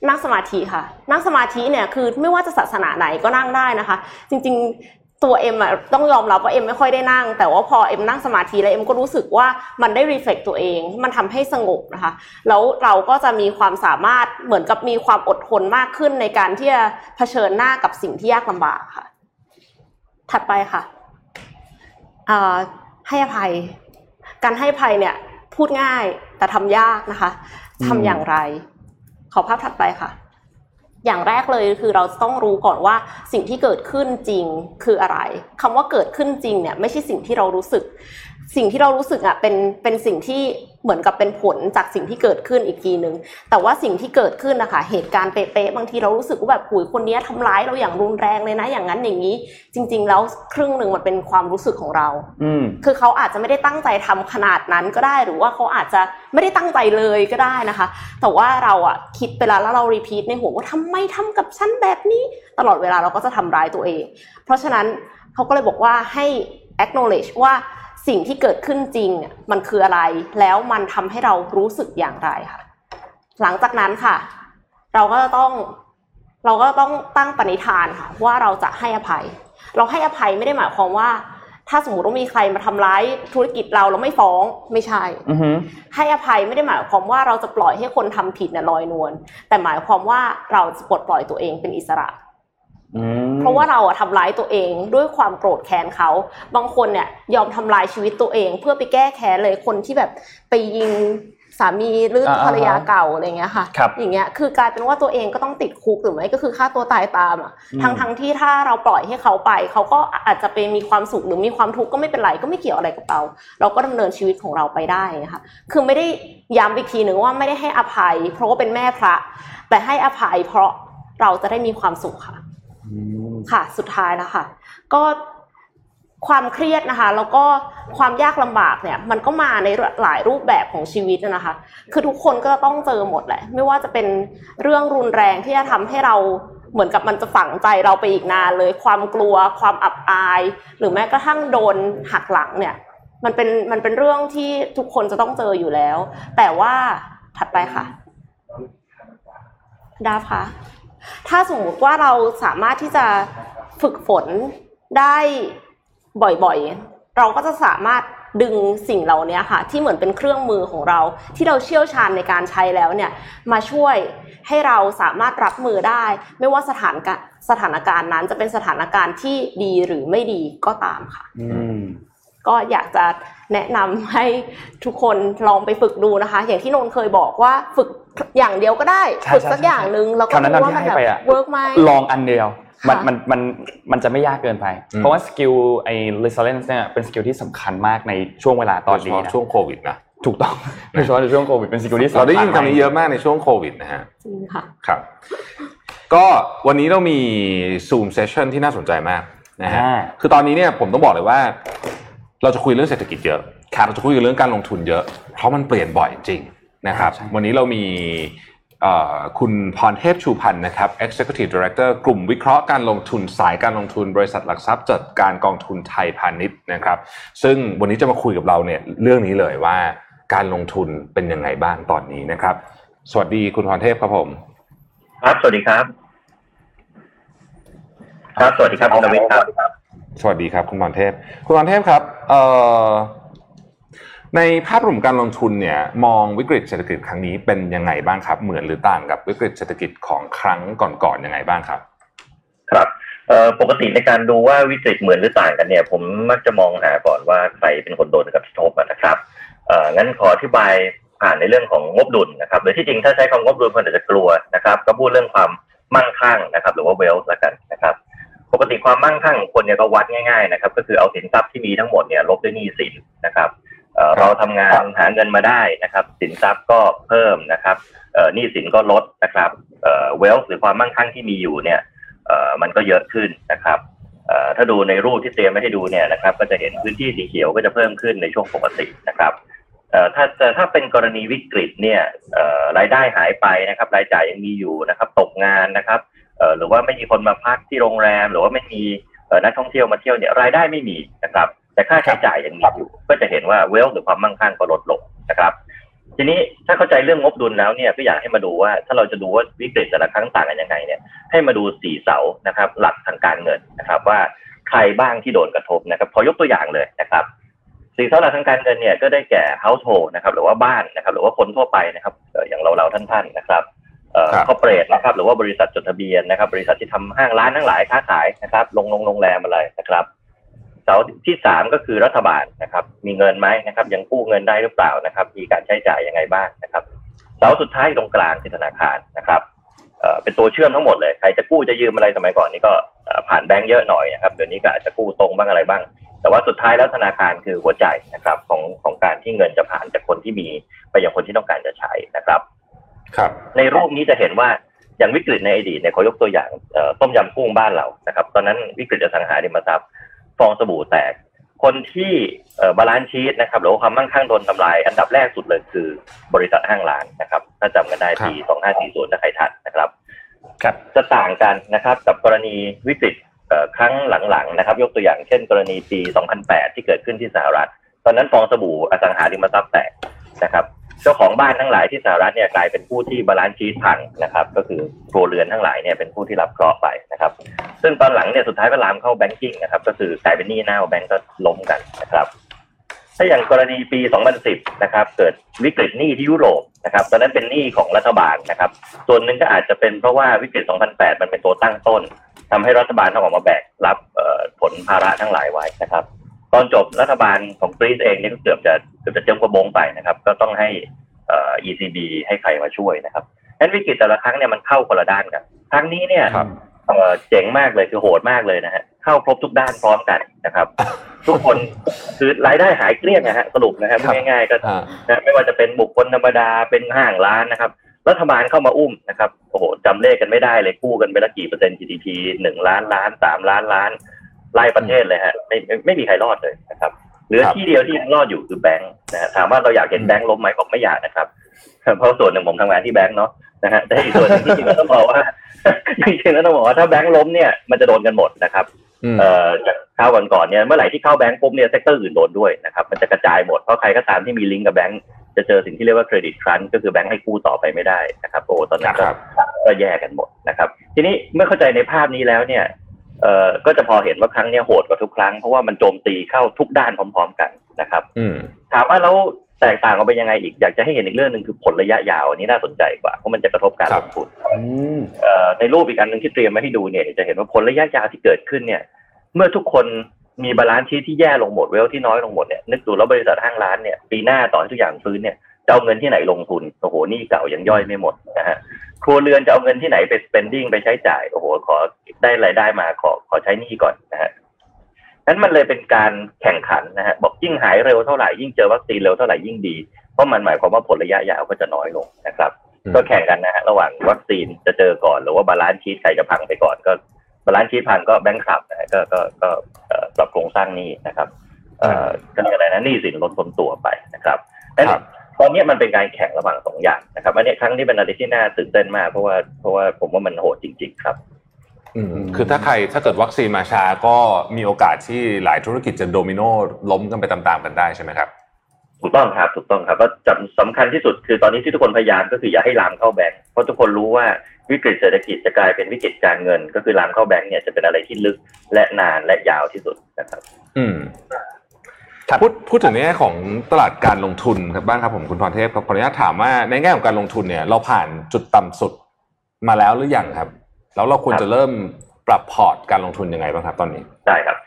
นั่งสมาธิค่ะ นั่งสมาธิเนี่ยคือไม่ว่าจะศาสนาไหนก็นั่งได้นะคะ จริงๆ ตัวเอ็มอะต้องยอมรับว่าเอ็มไม่ค่อยได้นั่ง แต่ว่าพอเอ็มนั่งสมาธิแล้วเอ็มก็รู้สึกว่ามันได้รีเฟกตัวเอง มันทำให้สงบนะคะ แล้วเราก็จะมีความสามารถเหมือนกับมีความอดทนมากขึ้นในการที่จะเผชิญหน้ากับสิ่งที่ยากลำบากค่ะ ถัดไปค่ะให้อภัย การให้อภัยเนี่ยพูดง่ายแต่ทำยากนะคะทำอย่างไร ขอภาพถัดไปค่ะ อย่างแรกเลยคือเราต้องรู้ก่อนว่าสิ่งที่เกิดขึ้นจริงคืออะไรคำว่าเกิดขึ้นจริงเนี่ยไม่ใช่สิ่งที่เรารู้สึก สิ่งที่เรารู้สึกอะเป็นเป็นสิ่งที่ เหมือนกับเป็นผลจากสิ่งที่เกิดขึ้นอีกทีนึงแต่ว่าสิ่งที่เกิดขึ้นนะคะเหตุการณ์เป๊ะๆบางทีเรารู้สึกว่าแบบหุยคนเนี้ยทำร้ายเราอย่างรุนแรงเลยนะ อย่างนั้นอย่างนี้ จริง ๆ แล้วครึ่งหนึ่งมันเป็นความรู้สึกของเราๆอืมคือเขาอาจจะไม่ได้ตั้งใจทำขนาดนั้นก็ได้ หรือว่าเขาอาจจะไม่ได้ตั้งใจเลยก็ได้นะคะ แต่ว่าเราอะคิดไปแล้วแล้วเรารีพีทในหัวว่าทำไมทำกับฉันแบบนี้ ตลอดเวลาเราก็จะทำร้ายตัวเอง เพราะฉะนั้นเขาก็เลยบอกว่าให้ acknowledge ว่า สิ่งที่เกิดขึ้นจริงเนี่ยมันคืออะไร แล้วมันทำให้เรารู้สึกอย่างไรค่ะ หลังจากนั้นค่ะ เราก็จะต้องเราก็ต้องตั้งปณิธานค่ะ ว่าเราจะให้อภัย เราให้อภัยไม่ได้หมายความว่า ถ้าสมมติว่ามีใครมาทำร้ายธุรกิจเราเราไม่ฟ้องไม่ใช่อือหือให้อภัยไม่ได้หมายความว่าเราจะปล่อยให้คนทำผิดเนี่ยลอยนวลแต่หมายความว่าเราจะปลดปล่อยตัวเองเป็นอิสระอืม เพราะว่าเราอะทำร้ายตัวเองด้วยความโกรธแค้นเขา บางคนเนี่ยยอมทำลายชีวิตตัวเอง เพื่อไปแก้แค้นเลยคนที่แบบไปยิงสามีหรืออ่าภรรยาเก่าอะไรเงี้ยค่ะครับอย่างเงี้ยคือกลายเป็นว่าตัวเองก็ต้องติดคุกหรือไม่ก็คือฆ่าตัวตายตามอะอืมทั้งทั้งที่ถ้าเราปล่อยให้เขาไป เขาก็อาจจะไปมีความสุขหรือมีความทุกข์ก็ไม่เป็นไรก็ไม่เกี่ยวอะไรกับเรา เราก็ดำเนินชีวิตของเราไปได้นะคะคือไม่ได้ย้ำอีกทีหนึ่งว่าไม่ได้ให้อภัย เพราะว่าเป็นแม่พระ แต่ให้อภัยเพราะเราจะได้มีความสุขค่ะอืม ค่ะสุดท้ายแล้วค่ะ ก็ความเครียดนะคะ แล้วก็ความยากลำบากเนี่ยมันก็มาในหลายรูปแบบของชีวิตนะคะ คือทุกคนก็จะต้องเจอหมดแหละ ไม่ว่าจะเป็นเรื่องรุนแรงที่จะทำให้เราเหมือนกับมันจะฝังใจเราไปอีกนานเลย ความกลัว ความอับอาย หรือแม้กระทั่งโดนหักหลังเนี่ย มันเป็นมันเป็นเรื่องที่ทุกคนจะต้องเจออยู่แล้ว แต่ว่าถัดไปค่ะดาฟคะ ถ้าสมมุติว่าเราสามารถที่จะฝึกฝนได้บ่อยๆ เราก็จะสามารถดึงสิ่งเหล่านี้ค่ะ ที่เหมือนเป็นเครื่องมือของเรา ที่เราเชี่ยวชาญในการใช้แล้วเนี่ยมาช่วยให้เราสามารถรับมือได้ ไม่ว่าสถานการสถานการณ์นั้นจะเป็นสถานการณ์ที่ดีหรือไม่ดีก็ตามค่ะอืมก็อยากจะ แนะนำให้ทุกคนลองไปฝึกดูนะคะ อย่างที่นนท์เคยบอกว่าฝึกอย่างเดียวก็ได้ใช่ฝึกใช่สักอย่างหนึ่งแล้วก็คำแนะดูนำว่าที่มันให้แบบไปอะ work ไหมลองอันเดียวมันค่ะมันมันมันจะไม่ยากเกินไปอืมเพราะว่า skill ไอ้ resilience เนี่ยเป็น skill ที่สำคัญมากในช่วงเวลาตอนนี้โดยเฉพาะนะช่วงโควิดนะถูกต้องโดยเฉพาะในช่วงโควิดเป็น skill ที่สำคัญเราได้ยินคำนี้เยอะมากในช่วงโควิดนะฮะจริงค่ะครับ ก็วันนี้เรามี Zoom Session ที่น่าสนใจมากนะฮะอ่าคือตอนนี้เนี่ยผมต้องบอกเลยว่า เราจะคุยเรื่องเศรษฐกิจเยอะเราจะคุยเรื่องการลงทุนเยอะ เพราะมันเปลี่ยนบ่อยจริงๆนะครับใช่วันนี้เรามีเอ่อคุณพรเทพชูพันธ์นะครับ Executive Director กลุ่มวิเคราะห์การลงทุนสายการลงทุนบริษัทหลักทรัพย์จัดการกองทุนไทยพาณิชย์นะครับ ซึ่งวันนี้จะมาคุยกับเราเนี่ยเรื่องนี้เลยว่าการลงทุนเป็นยังไงบ้างตอนนี้นะครับ สวัสดีคุณพรเทพครับผม ครับ สวัสดีครับ ครับสวัสดีครับคุณนวิทย์ครับ สวัสดีครับ คุณพรเทพ คุณพรเทพครับเอ่อในภาพรวมการลงทุนเนี่ยมองวิกฤตเศรษฐกิจครั้งนี้เป็นยังไงบ้างครับ เหมือนหรือต่างกับวิกฤตเศรษฐกิจของครั้งก่อนๆยังไงบ้างครับ ครับเอ่อปกติในการดูว่าวิกฤตเหมือนหรือต่างกันเนี่ย ผมมักจะมองหาก่อนว่าใครเป็นคนโดนกระทบอะนะครับเอ่องั้นขออธิบายผ่านในเรื่องของงบดุลนะครับหรือที่จริงถ้าใช้คำงบดุลคนอาจจะกลัวนะครับ ก็พูดเรื่องความมั่งคั่งนะครับ หรือว่าเวลส์ละกันนะครับ ปกติความมั่งคั่งของคนเนี่ยก็วัดง่ายๆนะครับ ก็คือเอาสินทรัพย์ที่มีทั้งหมดเนี่ยลบด้วยหนี้สินนะครับเอ่อเราทำงานหาเงินมาได้นะครับ สินทรัพย์ก็เพิ่มนะครับเอ่อหนี้สินก็ลดนะครับเอ่อเวลส์หรือความมั่งคั่งที่มีอยู่เนี่ยเอ่อมันก็เยอะขึ้นนะครับเอ่อถ้าดูในรูปที่เตรียมไว้ให้ดูเนี่ยนะครับ ก็จะเห็นพื้นที่สีเขียวก็จะเพิ่มขึ้นในช่วงปกตินะครับเอ่อถ้าแต่ถ้าเป็นกรณีวิกฤตเนี่ยเอ่อรายได้หายไปนะครับ รายจ่ายยังมีอยู่นะครับ ตกงานนะครับเอ่อ หรือว่าไม่มีคนมาพักที่โรงแรม หรือว่าไม่มีเอ่อนักท่องเที่ยวมาเที่ยวเนี่ยรายได้ไม่มีนะครับ แต่ค่าใช้จ่ายยังมีอยู่ ก็จะเห็นว่าเวลหรือความมั่งคั่งก็ลดลงนะครับ ทีนี้ถ้าเข้าใจเรื่องงบดุลแล้วเนี่ยก็อยากให้มาดูว่า ถ้าเราจะดูว่าวิกฤตแต่ละครั้งต่างกันยังไงเนี่ยให้มาดูสี่เสานะครับ หลักทางการเงินนะครับ ว่าใครบ้างที่โดนกระทบนะครับ พอยกตัวอย่างเลยนะครับสี่เสาหลักทางการเงินเนี่ยก็ได้แก่ household นะครับ หรือว่าบ้านนะครับ หรือว่าคนทั่วไปนะครับอย่างเราเราๆท่านๆนะครับ เอ่อครับ corporate นะครับหรือว่าบริษัทจดทะเบียนนะครับ บริษัทที่ทำห้างร้านทั้งหลายค้าขายนะครับโรงโรงโรงแรมอะไรนะครับเสาที่สามก็คือรัฐบาลนะครับ มีเงินไหมนะครับ ยังกู้เงินได้หรือเปล่านะครับ มีการใช้จ่ายยังไงบ้างนะครับเสาสุดท้ายตรงกลางคือธนาคารนะครับเอ่อเป็นตัวเชื่อมทั้งหมดเลยใครจะกู้จะยืมอะไรสมัยก่อนนี่ก็เอ่อผ่านแบงก์เยอะหน่อยนะครับเดี๋ยวนี้ก็อาจจะกู้ตรงบ้างอะไรบ้าง แต่ว่าสุดท้ายแล้วธนาคารคือหัวใจนะครับของของการที่เงินจะผ่านจากคนที่มีไปยังคนที่ต้องการจะใช้นะครับ ครับ ในรูปนี้จะเห็นว่าอย่างวิกฤตในอดีตเนี่ยขอยกตัวอย่างเอ่อต้มยำกุ้งบ้านเรานะครับ ตอนนั้นวิกฤตอสังหาริมทรัพย์ฟองสบู่แตก คนที่ balance sheet นะครับหรือว่าความมั่งคั่งโดนทำลาย อันดับแรกสุดเลยคือบริษัทห้างร้านนะครับ ถ้าจำกันได้ปี 2540ถ้าใครทันนะครับ ครับจะต่างกันนะครับกับกรณีวิกฤตเอ่อครั้งหลังๆนะครับ ยกตัวอย่างเช่น กรณีปี 2008 ที่เกิดขึ้นที่สหรัฐ ตอนนั้นฟองสบู่อสังหาริมทรัพย์แตกนะครับ เจ้าของบ้านทั้งหลายที่สหรัฐเนี่ยกลายเป็นผู้ที่ balance sheet พังนะครับ ก็คือครัวเรือนทั้งหลายเนี่ยเป็นผู้ที่รับเคราะห์ไปนะครับ ซึ่งตอนหลังเนี่ยสุดท้ายก็ลามเข้า banking นะครับ ก็คือกลายเป็นหนี้หน้าแบงก์ก็ล้มกันนะครับถ้าอย่างกรณีปี 2010 นะครับ เกิดวิกฤตหนี้ที่ยุโรปนะครับ ตอนนั้นเป็นหนี้ของรัฐบาลนะครับ ส่วนหนึ่งก็อาจจะเป็นเพราะว่าวิกฤต 2008 มันเป็นตัวตั้งต้นทำให้รัฐบาลต้องออกมาแบกรับผลภาระทั้งหลายไว้นะครับ ตอนจบรัฐบาลของกรีซเองเนี่ยก็เกือบจะเกือบจะเจ้ากระบงไปนะครับ ก็ต้องให้เอ่อ ECB ให้ใครมาช่วยนะครับนั้นวิกฤตแต่ละครั้งเนี่ยมันเข้าคนละด้านกัน ครั้งนี้เนี่ยครับเอ่อเจ๋งมากเลยคือโหดมากเลยนะฮะเข้าครบทุกด้านพร้อมกันนะครับ ทุกคนคือรายได้หายเกลี้ยงนะฮะสรุปนะครับครับง่ายๆก็อ่านะไม่ว่าจะเป็นบุคคลธรรมดาเป็นห้างร้านนะครับรัฐบาลเข้ามาอุ้มนะครับโอ้โหจำเลขกันไม่ได้เลยกู้กันไปละกี่เปอร์เซ็นต์ GDP หนึ่งล้านล้านสามล้านล้าน ไล่ประเทศเลยฮะไม่ไม่ไม่มีใครรอดเลยนะครับเหลือครับที่เดียวที่ยังรอดอยู่คือแบงค์นะฮะถามว่าเราอยากเห็นแบงค์ล้มไหมบอกไม่อยากนะครับเพราะส่วนหนึ่งผมทำงานที่แบงค์เนาะนะฮะแต่อีกส่วนหนึงที่จริงๆแล้วต้องบอกว่าจริงๆแล้วต้องบอกว่าถ้าแบงค์ล้มเนี่ยมันจะโดนกันหมดนะครับอืมเอ่อจากคราวก่อนๆเนี่ยเมื่อไหร่ที่เข้าแบงก์ปุ๊บเนี่ย sector อื่นโดนด้วยนะครับมันจะกระจายหมดเพราะใครก็ตามที่มีลิงก์กับแบงก์จะเจอสิ่งที่เรียกว่า credit crunch ก็คือแบงก์ให้กู้ต่อไปไม่ได้นะครับโอ้ตอนนั้นก็ครับก็แย่กันหมดนะครับ ทีนี้เมื่อเข้าใจในภาพนี้แล้วเนี่ย เอ่อก็จะพอเห็นว่าครั้งเนี้ยโหดกว่าทุกครั้ง เพราะว่ามันโจมตีเข้าทุกด้านพร้อม ๆ กันนะครับอืมถามว่าแล้วแตกต่างกันไปยังไงอีกอยากจะให้เห็นอีกเรื่องหนึ่งคือผลระยะยาวอันนี้น่าสนใจกว่าเพราะมันจะกระทบการครัลบงทุนอืมเอ่อในรูปอีกอันหนึ่งที่เตรียมมาให้ดูเนี่ยจะเห็นว่าผลระยะยาวที่เกิดขึ้นเนี่ย เมื่อทุกคนมี balance sheet ที่แย่ลงหมด wealth ที่น้อยลงหมดเนี่ยนึกดูแล้วบริษัทห้างร้านเนี่ยปีหน้าต่อให้ทุกอย่างฟื้นเนี่ย จะเอาเงินที่ไหนลงทุนโอ้โหหนี้เก่ายังย่อยไม่หมดนะฮะครัวเรือนจะเอาเงินที่ไหนไป spending ไปใช้จ่ายโอ้โหขอได้รายได้มาขอขอใช้หนี้ก่อนนะฮะนั้นมันเลยเป็นการแข่งขันนะฮะบอกยิ่งหายเร็วเท่าไหร่ยิ่งเจอวัคซีนเร็วเท่าไหร่ยิ่งดีเพราะมันหมายความว่าผลระยะยาวก็จะน้อยลงนะครับอืมก็แข่งกันนะฮะระหว่างวัคซีนจะเจอก่อน หรือว่า balance sheet ใครจะพังไปก่อนก็ balance sheet พังก็ bankrupt นะฮะก็ก็ก็เอ่อปรับโครงสร้างหนี้นะครับเอ่อก็เรียกอะไรนะหนี้สินล้นพ้นตัวไปนะครับนั้นครับ ตอนนี้มันเป็นการแข่งระหว่างสองอย่างนะครับอันนี้ครั้งนี้เป็นอะไรที่น่าตื่นเต้นมาก เพราะว่าเพราะว่าผมว่ามันโหดจริง ๆ ครับอืมคือถ้าใครถ้าเกิดวัคซีนมาช้าก็มีโอกาสที่หลายธุรกิจจะโดมิโนล้มกันไปตามๆกันได้ใช่ไหมครับถูกต้องครับถูกต้องครับว่าจำสำคัญที่สุดคือตอนนี้ที่ทุกคนพยายามก็คืออย่าให้ลามเข้าแบงก์เพราะทุกคนรู้ว่าวิกฤตเศรษฐกิจจะกลายเป็นวิกฤตการเงิน ก็คือลามเข้าแบงก์เนี่ยจะเป็นอะไรที่ลึกและนานและยาวที่สุดนะครับ อืมครับ พูดพูดถึงในแง่ของตลาดการลงทุนครับบ้างครับผมคุณพรเทพครับขออนุญาตถามว่าในแง่ของการลงทุนเนี่ย เราผ่านจุดต่ำสุดมาแล้วหรือยังครับ แล้วเราควรครับจะเริ่มปรับพอร์ตการลงทุนยังไงบ้างครับตอนนี้ได้ครับ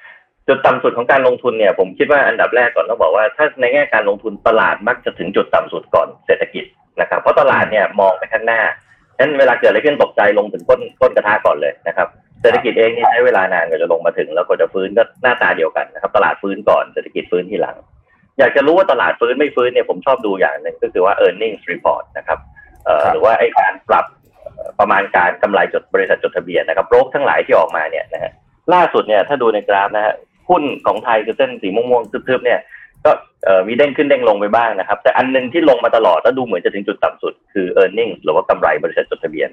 จุดต่ำสุดของการลงทุนเนี่ย ผมคิดว่าอันดับแรกก่อนต้องบอกว่า ถ้าในแง่การลงทุนตลาดมักจะถึงจุดต่ำสุดก่อนเศรษฐกิจนะครับเพราะตลาดเนี่ยมองไปข้างหน้าฉะ นั้นเวลาเกิดอะไรขึ้นตกใจลงถึงก้นก้นกระทะก่อนเลยนะครับเศรษฐกิจเองนี่ใช้เวลานานกว่าจะลงมาถึงแล้วก็จะฟื้นก็หน้าตาเดียวกันนะครับ ตลาดฟื้นก่อนเศรษฐกิจฟื้นทีหลัง อยากจะรู้ว่าตลาดฟื้นไม่ฟื้นเนี่ยผมชอบดูอย่างหนึ่งก็คือว่า e a r n i n g s report นะครับเอ่อครับหรือว่าไอ้การปรับเอ่อประมาณการกำไรจดบริษัทจดทะเบียนนะครับโบรกทั้งหลายที่ออกมาเนี่ยนะฮะล่าสุดเนี่ยถ้าดูในกราฟนะฮะหุ้นของไทยคือเส้นสีม่วงๆทึบๆเนี่ยก็เอ่อมีเด้งขึ้นเด้งลงไปบ้างนะครับ แต่อันหนึงที่ลงมาตลอดแล้วดูเหมือนจะถึงจุดต่ำสุด คือ e a r n i n g s หรือว่ากำไรบริษัทจดทะเบียน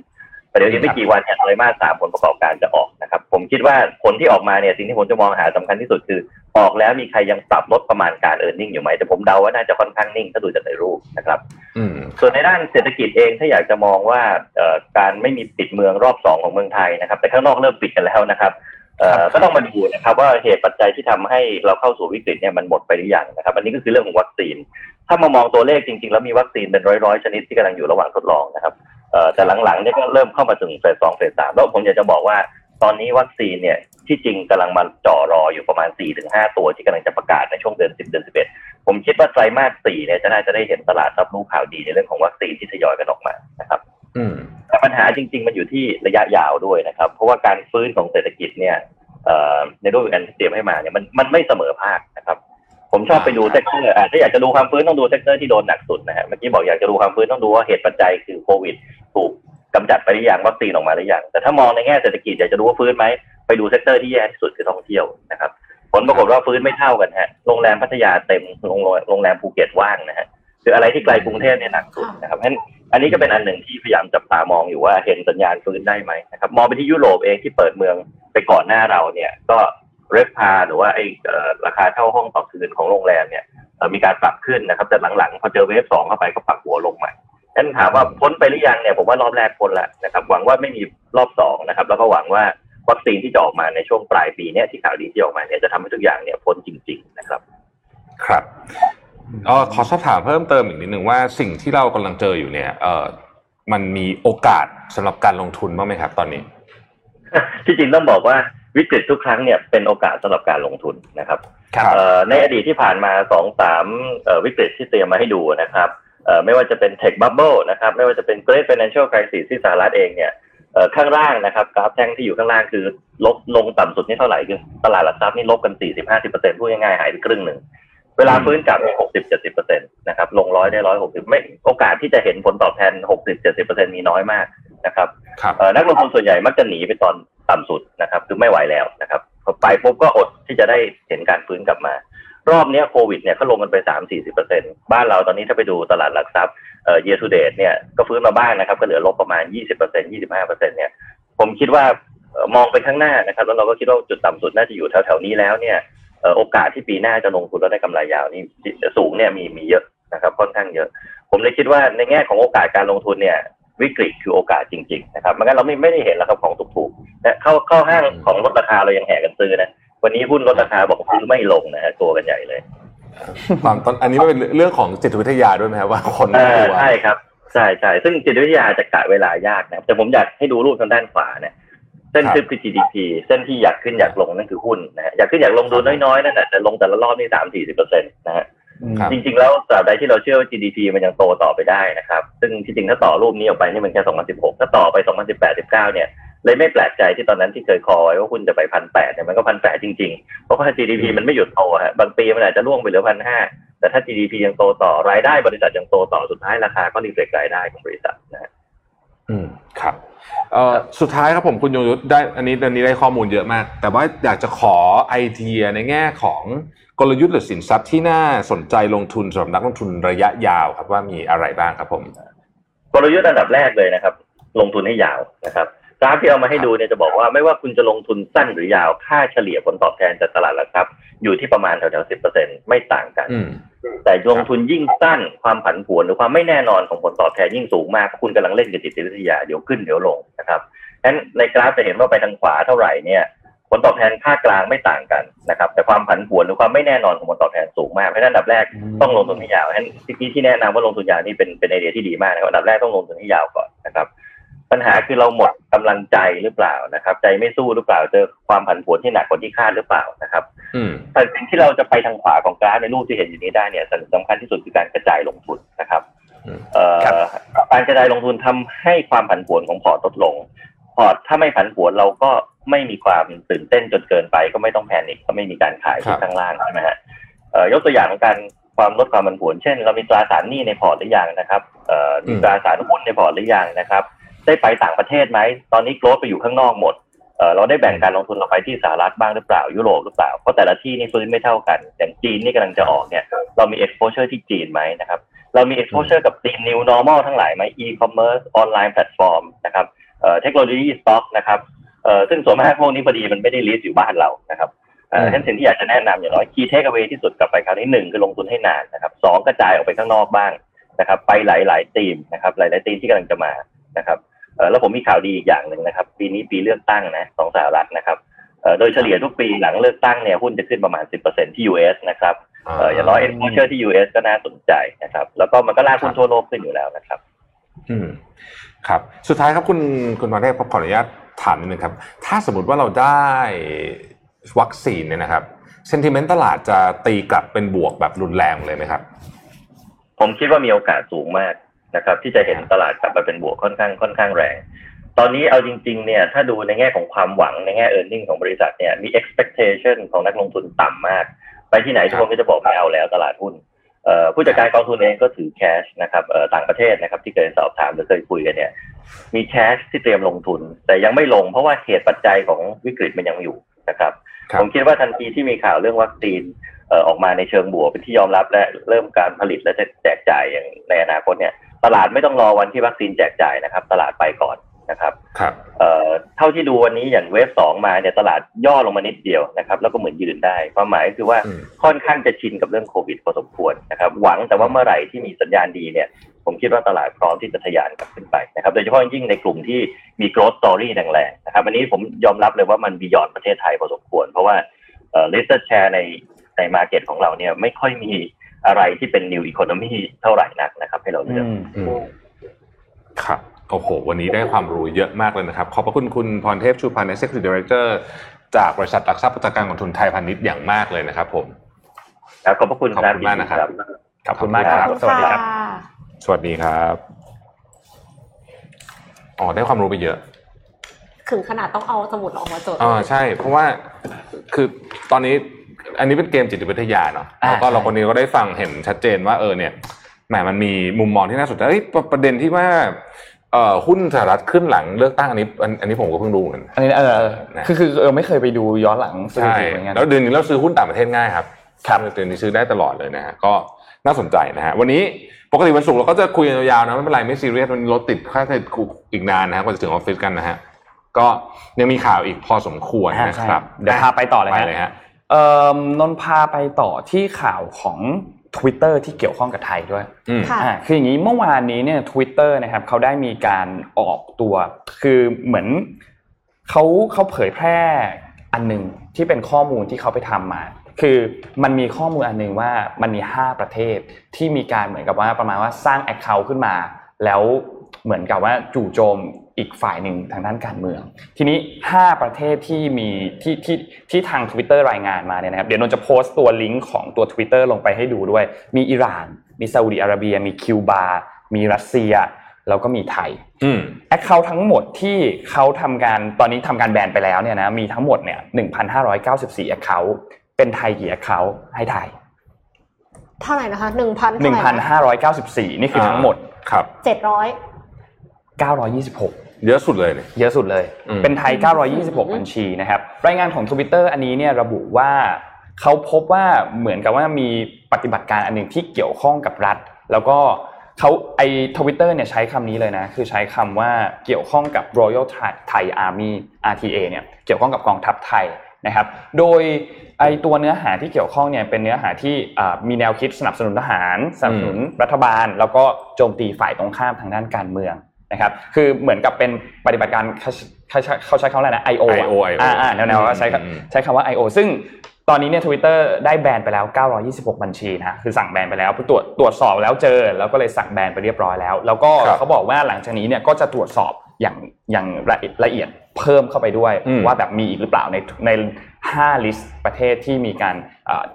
แต่เดี๋ยวอีกไม่กี่วันเนี่ยไตรมาสสามผลประกอบการจะออกนะครับ ผมคิดว่าผลที่ออกมาเนี่ยสิ่งที่ผมจะมองหาสำคัญที่สุดคือ ออกแล้วมีใครยังปรับลดประมาณการ e a r n i n g อยู่ไหมแต่ผมเดาว่าน่าจะค่อนข้างนิ่งถ้าดูจากในรูปนะครับอืมส่วนในด้านเศรษฐกิจเองถ้าอยากจะมองว่าเอ่อการไม่มีปิดเมืองรอบสองของเมืองไทยนะครับ แต่ข้างนอกเริ่มปิดกันแล้วนะครับเอ่อครับก็ต้องมาดูนะครับว่าเหตุปัจจัยที่ทำให้เราเข้าสู่วิกฤตเนี่ยมันหมดไปหรือยังนะครับ อันนี้ก็คือเรื่องของวัคซีน ถ้ามามองตัวเลขจริง ๆ แล้วมีวัคซีนเป็นร้อยๆ ชนิดที่กำลังอยู่ระหว่างทดลองนะครับเอ่อแต่หลังๆเนี่ยก็เริ่มเข้ามาถึงเฟสสองเฟสสามแล้วผมอยากจะบอกว่าตอนนี้วัคซีนเนี่ยที่จริงกำลังมาจ่อรออยู่ประมาณ 4-5 ตัวที่กำลังจะประกาศในช่วงเดือน 10 เดือน 11 ผมคิดว่าไตรมาสสี่เนี่ยจะน่าจะได้เห็นตลาดรับรู้ข่าวดีในเรื่องของวัคซีนที่ทยอยกันออกมานะครับอืมแต่ปัญหาจริง ๆ มันอยู่ที่ระยะยาวด้วยนะครับ เพราะว่าการฟื้นของเศรษฐกิจเนี่ยเอ่อในรูปแอนเตรียมให้มาเนี่ยมันมันไม่เสมอภาคนะครับ ผมชอบไปดู sector อะถ้าอยากจะดูความฟื้นต้องดู sector ที่โดนหนักสุดนะฮะเมื่อกี้บอกอยากจะดูความฟื้นต้องดูว่าเหตุปัจจัยคือโควิด ถูกกำจัดไปหรือยังวัคซีนออกมาหรือยังแต่ถ้ามองในแง่เศรษฐกิจอยากจะดูว่าฟื้นไหมไปดู sector ที่แย่ที่สุดคือท่องเที่ยวนะครับผลปรากฏว่าฟื้นไม่เท่ากันฮะโรงแรมพัทยาเต็มโรงโรงแรมภูเก็ตว่างนะฮะคืออะไรที่ไกลกรุงเทพเนี่ยหนักสุดนะครับเพราะฉะนั้นอันนี้ก็เป็นอันหนึ่งที่พยายามจับตามองอยู่ว่าเห็นสัญญาณฟื้นได้ไหมนะครับมองไปที่ยุโรปเองที่เปิดเมืองไปก่อนหน้าเราเนี่ยก็ เรฟพาหรือว่าไอ้เอ่อราคาเช่าห้องต่อคืนของโรงแรมเนี่ยเอ่อมีการปรับขึ้นนะครับแต่หลังๆพอเจอเวฟสองเข้าไปก็ปรับหัวลงใหม่ฉะนั้นถามว่าพ้นไปหรือยังเนี่ยผมว่ารอบแรกพ้นแล้วนะครับ หวังว่าไม่มีรอบสองนะครับ แล้วก็หวังว่าวัคซีนที่จะออกมาในช่วงปลายปีเนี้ยที่ข่าวดีที่ออกมาเนี่ยจะทำให้ทุกอย่างเนี่ยพ้นจริง ๆ นะครับ ครับเออขอสอบถามเพิ่มเติมอีกนิดหนึ่งว่าสิ่งที่เรากำลังเจออยู่เนี่ย เออมันมีโอกาสสำหรับการลงทุนบ้างไหมครับ ตอนนี้ ที่จริงต้องบอกว่า วิกฤตทุกครั้งเนี่ยเป็นโอกาสสำหรับการลงทุนนะครับครับเอ่อในอดีตที่ผ่านมาสองสามวิกฤตที่เตรียมมาให้ดูนะครับเอ่อไม่ว่าจะเป็น Tech Bubble นะครับไม่ว่าจะเป็น Great Financial Crisis ที่สหรัฐเองเนี่ยเอ่อข้างล่างนะครับกราฟแท่งที่อยู่ข้างล่างคือลบลงต่ำสุดนี่เท่าไหร่คือตลาดหลักทรัพย์นี่ลบกัน40-50%พูดง่ายๆหายไปครึ่งหนึ่งเวลาฟื้นกลับมี60-70%นะครับลงร้อยได้ร้อยหกสิบไม่โอกาสที่จะเห็นผลตอบแทน60-70%มีน้อยมาก นะครับครับเอ่อนักลงทุนส่วนใหญ่มักจะหนีไปตอนต่ำสุดนะครับ คือไม่ไหวแล้วนะครับพอไปปุ๊บก็อดที่จะได้เห็นการฟื้นกลับมา รอบเนี้ยโควิดเนี่ยเขาลงกันไป3 4 0เปอร์เซ็นบ้านเราตอนนี้ถ้าไปดูตลาดหลักทรัพย์เอ่อ year to date เนี่ยก็ฟื้นมาบ้างนะครับ ก็เหลือลบประมาณ20เปอร์เซ็นต์25เปอร์เซ็นต์เนี่ยผมคิดว่าเอ่อมองไปข้างหน้านะครับ แล้วเราก็คิดว่าจุดต่ำสุดน่าจะอยู่แถวๆนี้แล้วเนี่ยเอ่อโอกาสที่ปีหน้าจะลงทุนแล้วได้กำไรยาวนี่สูงเนี่ยมีมีเยอะนะครับค่อนข้างเยอะ ผมเลยคิดว่าในแง่ของโอกาสการลงทุนเนี่ย วิกฤตคือโอกาสจริง ๆ นะครับไม่งั้นเราไม่ไม่ได้เห็นแล้วครับของถูกๆนะเข้าเข้าห้างของลดราคาเรายังแห่กันซื้อนะวันนี้หุ้นลดราคาบอกซื้อไม่ลงนะฮะตัวกันใหญ่เลยตอนตอนอันนี้มันเป็นเรื่องของจิตวิทยาด้วยไหมครับว่าคนเอกอลัวใช่ครับใช่ใช่ซึ่งจิตวิทยาจะกะเวลายากนะแต่ผมอยากให้ดูรูปทางด้านขวาเนี่ยเส้นทึบคือ GDP เส้นที่อยากขึ้นอยากลงนั่นคือหุ้นนะฮะอยากขึ้นอยากลงดูน้อยๆนั่นแหละแต่ลงแต่ละรอบนี่สามสี่สิบเปอร์เซ็นต์นะฮะครับ จริงๆ แล้วตราบใดที่เราเชื่อว่า GDP มันยังโตต่อไปได้นะครับ ซึ่งที่จริงถ้าต่อรูปนี้ออกไปนี่มันแค่ 2016 ถ้าต่อไป 2018 19 เนี่ย เลยไม่แปลกใจที่ตอนนั้นที่เคยคอไว้ว่าหุ้นจะไปพันแปดเนี่ยมันก็พันแปดจริงๆ เพราะว่า GDP มันไม่หยุดโตฮะ บางปีมันอาจจะล่วงไปเหลือพันห้า แต่ถ้า GDP ยังโตต่อ รายได้บริษัทยังโตต่อ สุดท้ายราคาก็รีเฟล็กรายได้ของบริษัทนะฮะอืม ครับ เอ่อสุดท้ายครับผมคุณยงยุทธได้อันนี้อันนี้ได้ข้อมูลเยอะมาก แต่ว่าอยากจะขอไอเดียในแง่ของกลยุทธ์หรือสินทรัพย์ที่น่าสนใจลงทุนสำหรับนักลงทุนระยะยาวครับว่ามีอะไรบ้างครับผม กลยุทธ์อันดับแรกเลยนะครับ ลงทุนให้ยาวนะครับกราฟที่เอามาให้ดูเนี่ยจะบอกว่าไม่ว่าคุณจะลงทุนสั้นหรือยาวค่าเฉลี่ยผลตอบแทนจากตลาดหลักทรัพย์อยู่ที่ประมาณแถวๆสิบเปอร์เซ็นไม่ต่างกันอืม แต่ลงทุนยิ่งสั้นความผันผวนหรือความไม่แน่นอนของผลตอบแทนยิ่งสูงมากคุณกำลังเล่นกับจิตวิทยาเดี๋ยวขึ้นเดี๋ยวลงนะครับฉะนั้นในกราฟจะเห็นว่าไปทางขวาเท่าไหร่เนี่ยผลตอบแทนค่ากลางไม่ต่างกันนะครับ แต่ความผันผวนหรือความไม่แน่นอนของผลตอบแทนสูงมากเพราะฉะนั้นอันดับแรกต้องลงทุนให้ยาวฉะนั้นที่ที่แนะนำว่าลงทุนยาวนี่เป็นเป็นไอเดียที่ดีมากนะครับอันดับแรกต้องลงทุนให้ยาวก่อนนะครับ ปัญหาคือเราหมดกำลังใจหรือเปล่านะครับ ใจไม่สู้หรือเปล่าเจอความผันผวนที่หนักกว่าที่คาดหรือเปล่านะครับอืมแต่สิ่งที่เราจะไปทางขวาของกราฟในรูปที่เห็นอยู่นี้ได้เนี่ยสำคัญที่สุดคือการกระจายลงทุนนะครับอืมเอ่อครับการกระจายลงทุนทำให้ความผันผวนของพอร์ตลดลง พอร์ตถ้าไม่ผันผวนเราก็ไม่มีความตื่นเต้นจนเกินไป ก็ไม่ต้อง panic ก็ไม่มีการขายครับที่ข้างล่างใช่ไหมฮะเอ่อยกตัวอย่างของการความลดความผันผวน เช่น เรามีตราสารหนี้ในพอร์ตหรือยังนะครับเอ่อมีตราสารหุ้นในพอร์ตหรือยังนะครับ ได้ไปต่างประเทศไหม ตอนนี้ growth ไปอยู่ข้างนอกหมดเอ่อเราได้แบ่งการลงทุนเราไปที่สหรัฐบ้างหรือเปล่ายุโรปหรือเปล่า เพราะแต่ละที่นี่ฟื้นไม่เท่ากัน อย่างจีนนี่กำลังจะออกเนี่ย เรามี exposure ที่จีนไหมนะครับ เรามี exposure กับธีม new normal ทั้งหลายไหม e-commerce online platform นะครับเอ่อ technology stock นะครับเอ่อซึ่งส่วนมากพวกนี้พอดีมันไม่ได้ list อยู่บ้านเรานะครับเอ่ออืมฉะนั้นสิ่งที่อยากจะแนะนำอย่างน้อย key takeaway ที่สุดกลับไปคราวนี้หนึ่งคือลงทุนให้นานนะครับสองกระจายออกไปข้างนอกบ้างนะครับ ไปหลายๆธีมนะครับ หลายๆธีมที่กำลังจะมานะครับเอ่อ แล้วผมมีข่าวดีอีกอย่างหนึ่งนะครับ ปีนี้ปีเลือกตั้งนะของสหรัฐนะครับเอ่อโดยเฉลี่ยทุกปีหลังเลือกตั้งเนี่ยหุ้นจะขึ้นประมาณ 10%ที่ US นะครับเอ่ออย่างน้อย exposure ที่ US ก็น่าสนใจนะครับ แล้วก็มันก็ลากหุ้นทั่วโลกขึ้นอยู่แล้วนะครับ อืมครับ สุดท้ายครับคุณคุณพรเทพครับขออนุญาตถามนิดนึงครับ ถ้าสมมติว่าเราได้วัคซีนเนี่ยนะครับเซนติเมนต์ตลาดจะตีกลับเป็นบวกแบบรุนแรงเลยไหมครับ ผมคิดว่ามีโอกาสสูงมาก นะครับ ที่จะเห็นตลาดกลับมาเป็นบวกค่อนข้างค่อนข้างแรง ตอนนี้เอาจริง ๆ เนี่ย ถ้าดูในแง่ของความหวังในแง่ e a r n i n g ของบริษัทเนี่ยมี expectation ของนักลงทุนต่ำมาก ไปที่ไหนทุกคนก็จะบอกไม่เอาแล้วตลาดหุ้นเอ่อผู้จัดการกองทุนเองก็ถือแคชนะครับเอ่อต่างประเทศนะครับที่เคยสอบถามหรือเคยคุยกันเนี่ย มีแคชที่เตรียมลงทุน แต่ยังไม่ลงเพราะว่าเหตุปัจจัยของวิกฤตมันยังอยู่นะครับครับผมคิดว่าทันทีที่มีข่าวเรื่องวัคซีนเอ่อออกมาในเชิงบวกเป็นที่ยอมรับและเริ่มการผลิตและจะแจกจ่ายอย่างในอนาคตเนี่ย ตลาดไม่ต้องรอวันที่วัคซีนแจกจ่ายนะครับ ตลาดไปก่อนนะครับครับเอ่อเท่าที่ดูวันนี้อย่างเวฟสองมาเนี่ยตลาดย่อลงมานิดเดียวนะครับ แล้วก็เหมือนยืนได้ ความหมายคือว่าอืมค่อนข้างจะชินกับเรื่องโควิดพอสมควรนะครับ หวังแต่ว่าเมื่อไหร่ที่มีสัญญาณดีเนี่ย ผมคิดว่าตลาดพร้อมที่จะทะยานกลับขึ้นไปนะครับ โดยเฉพาะยิ่งในกลุ่มที่มี growth story แรงๆนะครับ อันนี้ผมยอมรับเลยว่ามันบียอนประเทศไทยพอสมควร เพราะว่าเอ่อ listed share ในใน market ของเราเนี่ยไม่ค่อยมี อะไรที่เป็น new economy เท่าไหร่นักนะครับ ให้เราเลือกอืมครับโอ้โห วันนี้ได้ความรู้เยอะมากเลยนะครับ ขอบพระคุณคุณพรเทพชูพันธ์ Executive Director จากบริษัทหลักทรัพย์ประกันกองทุนไทยพาณิชย์อย่างมากเลยนะครับ ผมครับขอบพระคุณขอบคุณมากนะครับขอบคุณมากครับ สวัสดีครับ สวัสดีครับอ๋อได้ความรู้ไปเยอะถึงขนาดต้องเอาสมุดออกมาจดอ่าใช่ เพราะว่าคือตอนนี้ อันนี้เป็นเกมจิตวิทยาเนาะอ่าแล้วก็ใช่เราคนนี้ก็ได้ฟังเห็นชัดเจนว่าเออเนี่ยแหมมันมีมุมมองที่น่าสนใจเอ้ยประประเด็นที่ว่าเอ่อหุ้นสหรัฐขึ้นหลังเลือกตั้งอันนี้อันอันนี้ผมก็เพิ่งรู้เหมือนกันอันนี้เออเออนะคือคือเออไม่เคยไปดูย้อนหลังสถิใช่ติเหมือนกันแล้วเดือนนี้เราซื้อหุ้นต่างประเทศง่ายครับครับเดือนนี้ซื้อได้ตลอดเลยนะฮะก็น่าสนใจนะฮะวันนี้ปกติวันศุกร์เราก็จะคุยกันยาวๆนะไม่เป็นไรไม่ซีเรียสมันรถติดค่าจะอีกนานนะฮะกว่าจะถึงออฟฟิศกันนะฮะก็ยังมีข่าวอีกพอสมควรอ่านะใช่ครับเดี๋ยวพาไปต่อเลยไปฮะเลยฮะเอ่อ นนท์พาไปต่อที่ข่าวของ Twitter ที่เกี่ยวข้องกับไทยด้วยอืมค่ะอ่าคืออย่างนี้เมื่อวานนี้เนี่ย Twitter นะครับเขาได้มีการออกตัว คือเหมือนเขาเขาเผยแพร่อันหนึ่งที่เป็นข้อมูลที่เขาไปทำมา คือมันมีข้อมูลอันหนึงว่ามันมี 5 ประเทศที่มีการเหมือนกับว่าประมาณว่าสร้าง Account ขึ้นมา แล้วเหมือนกับว่าจู่โจม อีกฝ่ายหนึ่งทางด้านการเมือง ทีนี้ 5 ประเทศที่มีที่ที่ที่ทาง Twitter รายงานมาเนี่ยนะครับเดี๋ยวนนท์จะโพสต์ตัวลิงก์ของตัว Twitter ลงไปให้ดูด้วย มีอิหร่าน มีซาอุดิอาระเบีย มีคิวบา มีรัสเซีย แล้วก็มีไทยอืม account ทั้งหมดที่เขาทำการตอนนี้ทำการแบนไปแล้วเนี่ยนะมีทั้งหมดเนี่ย1,594 account เป็นไทยกี่ account ให้ไทยเท่าไหร่นะคะหนึ่งพันเท่าไหร่นะ1,594นี่คือทั้งหมดครับเจ็ดร้อย926 เยอะสุดเลยเนี่ย เยอะสุดเลยอืมเป็นไทย 926 บัญชีนะครับ รายงานของ Twitter อันนี้เนี่ยระบุว่าเขาพบว่าเหมือนกับว่ามีปฏิบัติการอันหนึ่งที่เกี่ยวข้องกับรัฐ แล้วก็เขาไอทวิตเตอร์เนี่ยใช้คำนี้เลยนะ คือใช้คำว่าเกี่ยวข้องกับ Royal Thai Army RTA เนี่ยเกี่ยวข้องกับกองทัพไทยนะครับ โดยไอตัวเนื้อหาที่เกี่ยวข้องเนี่ยเป็นเนื้อหาที่มีแนวคิดสนับสนุนทหารสนับสนุนรัฐบาล แล้วก็โจมตีฝ่ายตรงข้ามทางด้านการเมือง นะครับคือเหมือนกับเป็นปฏิบัติการเเขาใช้คำว่าอะไรนะ I.O. I.O. อ่าแนวๆว่าใช้ใช้คำว่า I.O. ซึ่งตอนนี้เนี่ยทวิตเตอร์ได้แบนไปแล้ว 926 บัญชีนะคือสั่งแบนไปแล้วตรวจตรวจสอบแล้วเจอ แล้วก็เลยสั่งแบนไปเรียบร้อยแล้ว แล้วก็เขาบอกว่าหลังจากนี้เนี่ยก็จะตรวจสอบอย่างอย่างละเอียดเพิ่มเข้าไปด้วยว่าแบบมีอีกหรือเปล่าในใน5 list ประเทศที่มีการ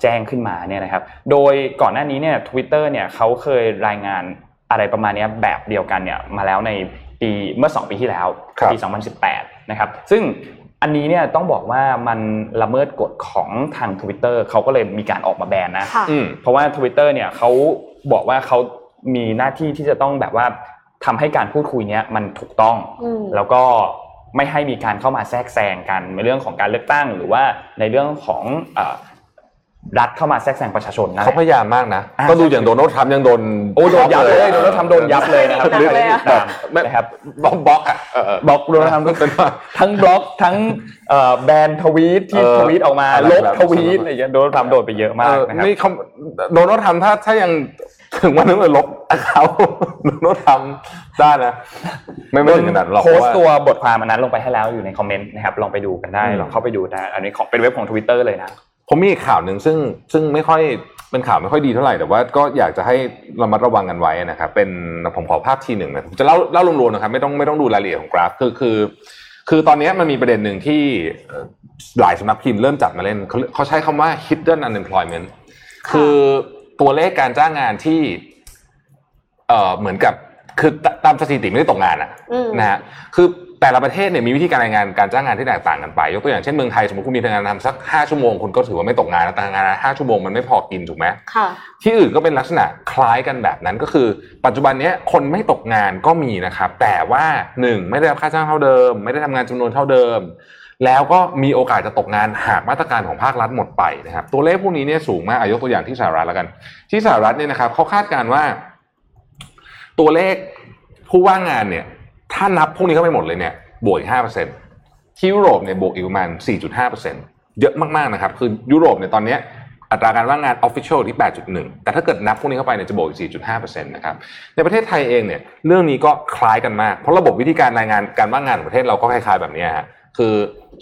แจ้งขึ้นมาเนี่ยนะครับ โดยก่อนหน้านี้เนี่ยทวิตเตอร์เนี่ยเขาเคยรายงาน อะไรประมาณนี้แบบเดียวกันเนี่ยมาแล้วในปีเมื่อ 2 ปีที่แล้วปี 2018 นะครับ ซึ่งอันนี้เนี่ยต้องบอกว่ามันละเมิดกฎของทาง Twitter เขาก็เลยมีการออกมาแบนนะเพราะว่า Twitter เนี่ยเขาบอกว่าเขามีหน้าที่ที่จะต้องแบบว่าทำให้การพูดคุยเนี้ยมันถูกต้อง แล้วก็ไม่ให้มีการเข้ามาแทรกแซงกันในเรื่องของการเลือกตั้ง หรือว่าในเรื่องของ รัฐเข้ามาแทรกแซงประชาชนนะเขาพยายามมากนะ ก็ดูอย่างโดนัลด์ทรัมป์ยังโดนโอ้โดนยับเลยโดนัลด์ทรัมป์โดนยับเลยนะครับนะครับบล็อกบล็อกอะบล็อกโดนัลด์ทรัมป์ทั้งบล็อกทั้งแบนทวีตที่ทวีตออกมาลบทวีตอะไรอย่างเงี้ยโดนัลด์ทรัมป์โดนไปเยอะมากนะครับนี่โดนัลด์ทรัมป์ถ้าถ้ายังถึงวันนึงเลยลบเขาโน้ตทำได้นะไม่ไม่ถึงขนาดหรอกโพสตัวบทความอันนั้นลงไปให้แล้วอยู่ในคอมเมนต์นะครับลองไปดูกันได้ลองเข้าไปดูได้อันนี้ของเป็นเว็บของทวิตเตอร์เลยนะ ผมมีข่าวหนึ่งซึ่งซึ่งไม่ค่อยเป็นข่าวไม่ค่อยดีเท่าไหร่แต่ว่าก็อยากจะให้เรามาระวังกันไว้นะครับเป็นผมขอภาพทีหนึ่งนะผมจะเล่าเล่ารวมๆนะครับไม่ต้องไม่ต้องดูรายละเอียดของกราฟคือคือ คือตอนนี้มันมีประเด็นหนึ่งที่หลายสำนักพิมพ์เริ่มจับมาเล่นเขาเขาใช้คำว่า hidden unemployment คือตัวเลขการจ้างงานที่เอ่อเหมือนกับคือตามสถิติไม่ได้ตกงานอะนะฮะคือ แต่ละประเทศเนี่ยมีวิธีการรายงานการจ้างงานที่แตกต่างกันไปยกตัวอย่างเช่นเมืองไทยสมมติคุณมีทำงานทำสักห้าชั่วโมงคุณก็ถือว่าไม่ตกงานแล้วแต่งานห้าชั่วโมงมันไม่พอกินถูกไหมค่ะที่อื่นก็เป็นลักษณะคล้ายกันแบบนั้นก็คือ ปัจจุบันนี้คนไม่ตกงานก็มีนะครับแต่ว่าหนึ่งไม่ได้รับค่าจ้างเท่าเดิม ไม่ได้ทำงานจำนวนเท่าเดิม แล้วก็มีโอกาสจะตกงานหากมาตรการของภาครัฐหมดไปนะครับตัวเลขพวกนี้เนี่ยสูงมากอายกตัวอย่างที่สหรัฐแล้วกัน ที่สหรัฐเนี่ยนะครับเขาคาดการณ์ว่า ตัวเลขผู้ว่างงานเนี่ย ถ้านับพวกนี้เข้าไปหมดเลยเนี่ยบวกอีกห้าเปอร์เซ็นต์ที่ยุโรปเนี่ยบวกอีกประมาณสี่จุดห้าเปอร์เซ็นต์เยอะมากๆนะครับคือยุโรปเนี่ยตอนนี้อัตราการว่างงานออฟฟิเชียลที่ 8.1 แต่ถ้าเกิดนับพวกนี้เข้าไปเนี่ยจะบวกอีก 4.5%นะครับ ในประเทศไทยเองเนี่ยเรื่องนี้ก็คล้ายกันมาก เพราะระบบวิธีการรายงานการว่างงานของประเทศเราก็คล้ายๆแบบนี้ฮะ คือ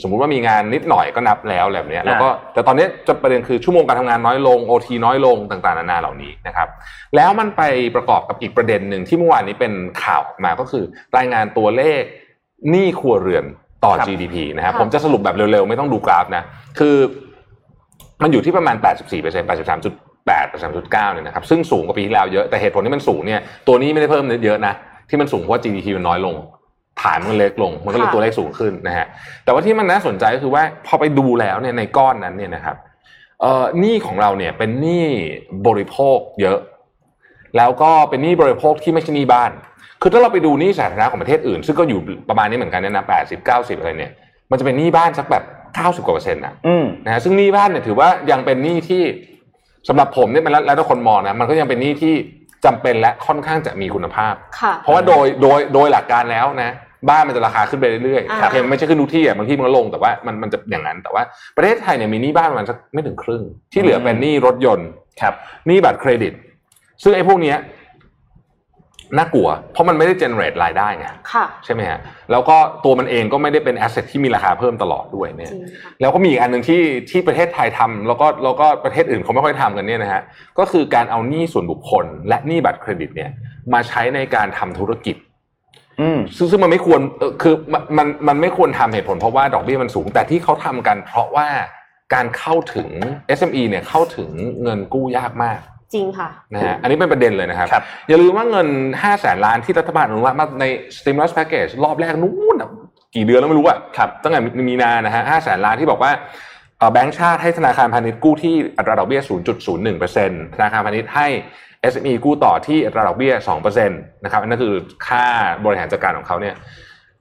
สมมุติว่ามีงานนิดหน่อยก็นับแล้วแบบนี้แล้วก็แต่ตอนนี้จะประเด็นคือชั่วโมงการทำงานน้อยลงโอทีน้อยลงต่างๆนานาเหล่านี้นะครับแล้วมันไปประกอบกับอีกประเด็นหนึ่งที่เมื่อวานนี้เป็นข่าวออกมาก็คือ รายงานตัวเลขหนี้ครัวเรือนต่อ GDP นะครับผมจะสรุปแบบเร็วๆ ไม่ต้องดูกราฟนะคือ มันอยู่ที่ประมาณ 84เปอร์เซ็นต์83จุด8 83.9เนี่ยนะครับซึ่งสูงกว่าปีที่แล้วเยอะแต่เหตุผลที่มันสูงเนี่ยตัวนี้ไม่ได้เพิ่มเยอะนะที่มันสูงเพราะ GDP มันน้อยลง ฐานมันเล็กลง มันก็เลยตัวเลขสูงขึ้นนะฮะแต่ว่าที่มันน่าสนใจก็คือว่าพอไปดูแล้วเนี่ยในก้อนนั้นเนี่ยนะครับเอ่อหนี้ของเราเนี่ยเป็นหนี้บริโภคเยอะ แล้วก็เป็นหนี้บริโภคที่ไม่ใช่หนี้บ้าน คือถ้าเราไปดูหนี้สาธารณะของประเทศอื่น ซึ่งก็อยู่ประมาณนี้เหมือนกันเนี่ยนะแปดสิบเก้าสิบอะไรเนี่ย มันจะเป็นหนี้บ้านสักแบบเก้าสิบกว่าเปอร์เซ็นต์นะนะฮะซึ่งหนี้บ้านเนี่ยถือว่ายังเป็นหนี้ที่สำหรับผมเนี่ยมันแล้วแต่คนมองนะมันก็ยังเป็นหนี้ที่จำเป็นและค่อนข้างจะมีคุณภาพ เพราะว่าโดยโดยโดยหลักการแล้วนะ บ้านมันจะราคาขึ้นไปเรื่อยๆโอเคไม่ใช่ขึ้นทุกที่อะบางที่มันก็ลงแต่ว่ามันมันจะอย่างนั้น แต่ว่าประเทศไทยเนี่ยมีหนี้บ้านประมาณสักไม่ถึงครึ่ง ที่เหลือเป็นหนี้รถยนต์ครับหนี้บัตรเครดิต ซึ่งไอ้พวกเนี้ยน่ากลัว เพราะมันไม่ได้เจเนเรตรายได้ไงใช่ไหมฮะแล้วก็ตัวมันเองก็ไม่ได้เป็นแอสเซทที่มีราคาเพิ่มตลอดด้วยเนี่ยแล้วก็มีอีกอันหนึ่งที่ที่ประเทศไทยทำแล้วก็แล้วก็ประเทศอื่นเขาไม่ค่อยทำกันเนี่ยนะฮะก็คือการเอาหนี้ส่วนบุคคล และหนี้บัตรเครดิตเนี่ยมาใช้ในการทำธุรกิจอืม ซึ่งซึ่งมันไม่ควรคือมันมันมันไม่ควรทำเหตุผลเพราะว่าดอกเบี้ยมันสูง แต่ที่เขาทำกันเพราะว่าการเข้าถึง SME เนี่ยเข้าถึงเงินกู้ยากมาก จริงค่ะนะฮะอันนี้เป็นประเด็นเลยนะครับรบอย่าลืมว่าเงิน5้าแสนล้านที่รัฐบาลอนุมัติมาใน stimulus package รอบแรกนู้นกี่เดือนแล้วไม่รู้อะครับตั้งแต่มีนานะฮะห้าแสนล้านที่บอกว่าแบงก์ชาติให้ธนาคารพาณิชย์กู้ที่อัตราดอกเบี้ย 0.01%ธนาคารพาณิชย์ให้ SME กู้ต่อที่อัตราดอกเบี้ย2%นะครับนั่นคือค่าบริหารจัดการของเขาเนี่ย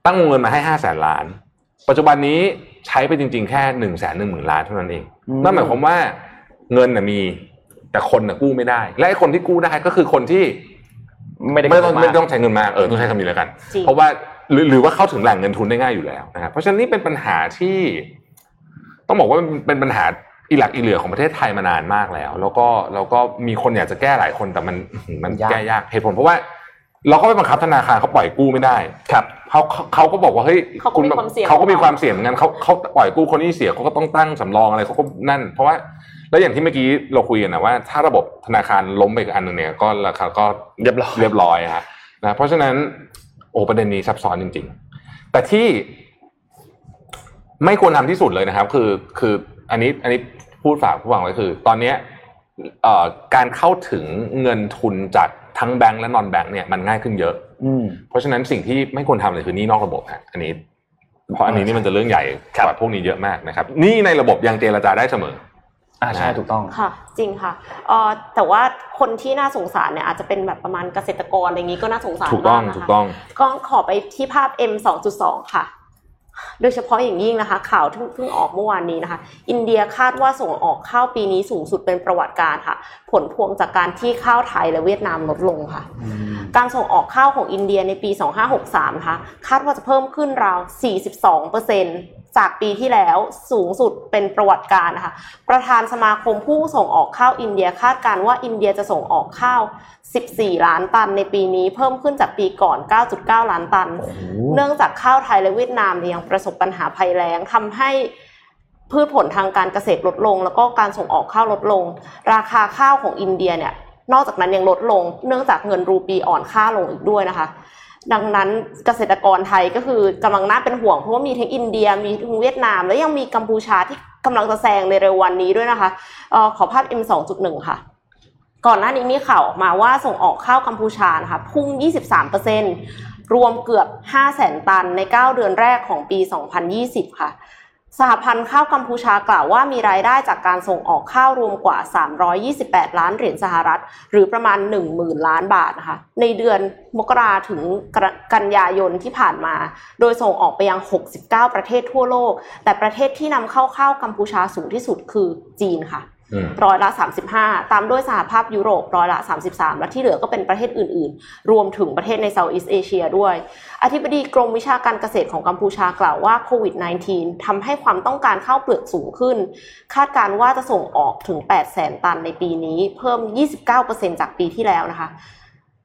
ตั้งเงินมาให้5แสนล้าน ปัจจุบันนี้ใช้ไปจริง ๆ แค่1นึ่งแสนหนึ่งหมื่นล้านเท่านั้นเองนั่นหมายความว่าเงินน่ะมีแต่คนน่ะกู้ไม่ได้ และไอ้คนที่กู้ได้ก็คือคนที่ไม่ได้ไม่ต้องไม่ต้องใช้เงินมากเออต้องใช้คำนี้แล้วกัน เพราะว่าหรือหรือว่าเข้าถึงแหล่งเงินทุนได้ง่ายอยู่แล้วนะครับเพราะฉะนั้นนี่เป็นปัญหาที่ ต้องบอกว่ามันเป็นปัญหา อีหลักอีเหลือของประเทศไทยมานานมากแล้ว แล้วก็แล้วก็มีคนอยากจะแก้หลายคนแต่มันมันยากแก้ยากเหตุผลเพราะว่า เราก็ไปบังคับธนาคารเขาปล่อยกู้ไม่ได้ ครับเขาเขาเขาก็บอกว่าเฮ้ยเขาก็มีความเสี่ยงเขาก็มีความเสี่ยงเหมือนกันเขาเขาปล่อยกู้คนนี้เสียเขาก็ต้องตั้งสำรองอะไรเขาก็นั่น เพราะว่าแล้วอย่างที่เมื่อกี้เราคุยกันนะว่า ถ้าระบบธนาคารล้มไปอีกอันหนึงเนี่ยก็ราคาก็เรียบร้อยเรียบร้อยฮะนะเพราะฉะนั้นโอ้ประเด็นนี้ซับซ้อนจริง ๆ แต่ที่ไม่ควรทำที่สุดเลยนะครับ คือคือ อันนี้อันนี้พูดฝากผู้ฟังไว้คือ ตอนเนี้ยเอ่อการเข้าถึงเงินทุนจากทั้งแบงก์และนอนแบงก์เนี่ยมันง่ายขึ้นเยอะอืมเพราะฉะนั้นสิ่งที่ไม่ควรทำเลยคือหนี้นอกระบบฮะอันนี้เพราะอันนี้นี่มันจะเรื่องใหญ่กว่าพวกนี้เยอะมากนะครับหนี้ในระบบยังเจรจาได้เสมออ่าใช่ถูกต้องค่ะ จริงค่ะเอ่อแต่ว่าคนที่น่าสงสารเนี่ยอาจจะเป็นแบบประมาณเกษตรกรอะไรอย่างนี้ก็น่าสงสารถูกต้องมากนะคะถูกต้องก็ขอไปที่ภาพ M 2.2ค่ะ โดยเฉพาะอย่างยิ่งนะคะ ข่าวที่เพิ่งออกเมื่อวานนี้นะคะ อินเดียคาดว่าส่งออกข้าวปีนี้สูงสุดเป็นประวัติการค่ะ ผลพวงจากการที่ข้าวไทยและเวียดนามลดลงค่ะ การส่งออกข้าวของอินเดียในปี 2563นะคะคาดว่าจะเพิ่มขึ้นราว 42%จากปีที่แล้วสูงสุดเป็นประวัติการนะคะ ประธานสมาคมผู้ส่งออกข้าวอินเดียคาดการณ์ว่าอินเดียจะส่งออกข้าว 14 ล้านตันในปีนี้เพิ่มขึ้นจากปีก่อน 9.9 ล้านตัน เนื่องจากข้าวไทยและเวียดนามเนี่ยยังประสบปัญหาภัยแล้งทำให้พืชผลทางการเกษตรลดลง แล้วก็การส่งออกข้าวลดลง ราคาข้าวของอินเดียเนี่ยนอกจากนั้นยังลดลง เนื่องจากเงินรูปีอ่อนค่าลงอีกด้วยนะคะ ดังนั้นเกษตรกรไทยก็คือกำลังน่าเป็นห่วงเพราะว่ามีทั้งอินเดียมีทั้งเวียดนาม แล้วยังมีกัมพูชาที่กำลังจะแซงในเร็ววันนี้ด้วยนะคะออขอภาพ M 2.1 ค่ะ ก่อนหน้านี้มีข่าวออกมาว่าส่งออกข้าวกัมพูชานะคะพุ่ง 23%รวมเกือบ 5 0 0แสนตันใน 9 เดือนแรกของปี 2020 ค่ะ สหพันธ์ข้าวกัมพูชากล่าวว่ามีรายได้จากการส่งออกข้าวรวมกว่า 328 ล้านเหรียญสหรัฐ หรือประมาณ 10,000 ล้านบาทนะคะในเดือนมกราถึงกันยายนที่ผ่านมา โดยส่งออกไปยัง 69 ประเทศทั่วโลก แต่ประเทศที่นำเข้าข้าวกัมพูชาสูงที่สุดคือจีนค่ะ ร้อยละ 35 ตามด้วยสหภาพยุโรปร้อยละ 33 และที่เหลือก็เป็นประเทศอื่น ๆ รวมถึงประเทศในเซาท์อีสเอเชียด้วย อธิบดีกรมวิชาการเกษตรของกัมพูชากล่าวว่าโควิด -19 ทำให้ความต้องการข้าวเปลือกสูงขึ้น คาดการณ์ว่าจะส่งออกถึง8แสนตันในปีนี้ เพิ่ม 29%จากปีที่แล้วนะคะ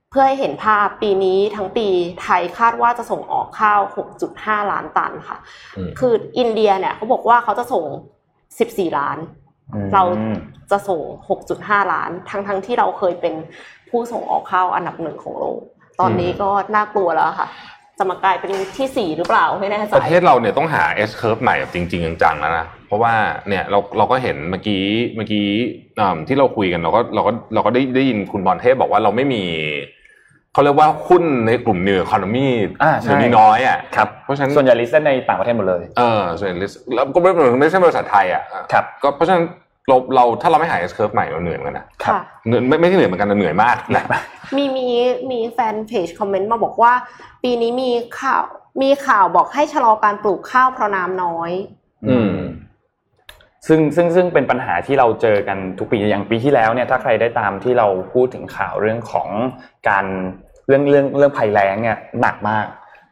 เพื่อให้เห็นภาพปีนี้ทั้งปีไทยคาดว่าจะส่งออกข้าว 6.5 ล้านตันค่ะอืมคืออินเดียเนี่ยเขาบอกว่าเขาจะส่ง 14 ล้าน เราจะส่ง 6.5 ล้าน ทั้งทั้งๆที่เราเคยเป็นผู้ส่งออกข้าวอันดับหนึ่งของโลก ตอนนี้ก็น่ากลัวแล้วค่ะ จะมากลายเป็นที่สี่หรือเปล่าไม่แน่ใจประเทศเราเนี่ยต้องหา S curve ใหม่แบบจริง ๆ จังๆแล้วนะเพราะว่าเนี่ยเราเราก็เห็นเมื่อกี้เมื่อกี้อ่าที่เราคุยกันเราก็เราก็เราก็ได้ได้ยินคุณบอลเทพบอกว่าเราไม่มีเขาเรียกว่าหุ้นในกลุ่มนิวคอนมีอ่าใช่เดี๋ยวนี้น้อยอะครับเพราะฉะนั้นส่วนใหญ่ลิสต์ในต่างประเทศหมดเลยเออส่วนใหญ่ list แล้วก็ไม่ไม่ใช่บริษัทไทยอะครับก็เพราะฉะนั้น เราเราถ้าเราไม่หา S curve ใหม่เราเหนื่อยเหมือนกันนะครับค่ะเหนื่อยไม่ไม่ใช่เหนื่อยเหมือนกันแต่เหนื่อยมากนะมีมีมีแฟนเพจคอมเมนต์มาบอกว่า ปีนี้มีข่าวมีข่าวบอกให้ชะลอการปลูกข้าวเพราะน้ำน้อย อืมซึ่งซึ่งซึ่งเป็นปัญหาที่เราเจอกันทุกปีอย่างปีที่แล้วเนี่ยถ้าใครได้ตามที่เราพูดถึงข่าวเรื่องของการเรื่องเรื่องเรื่องภัยแล้งเนี่ยหนักมาก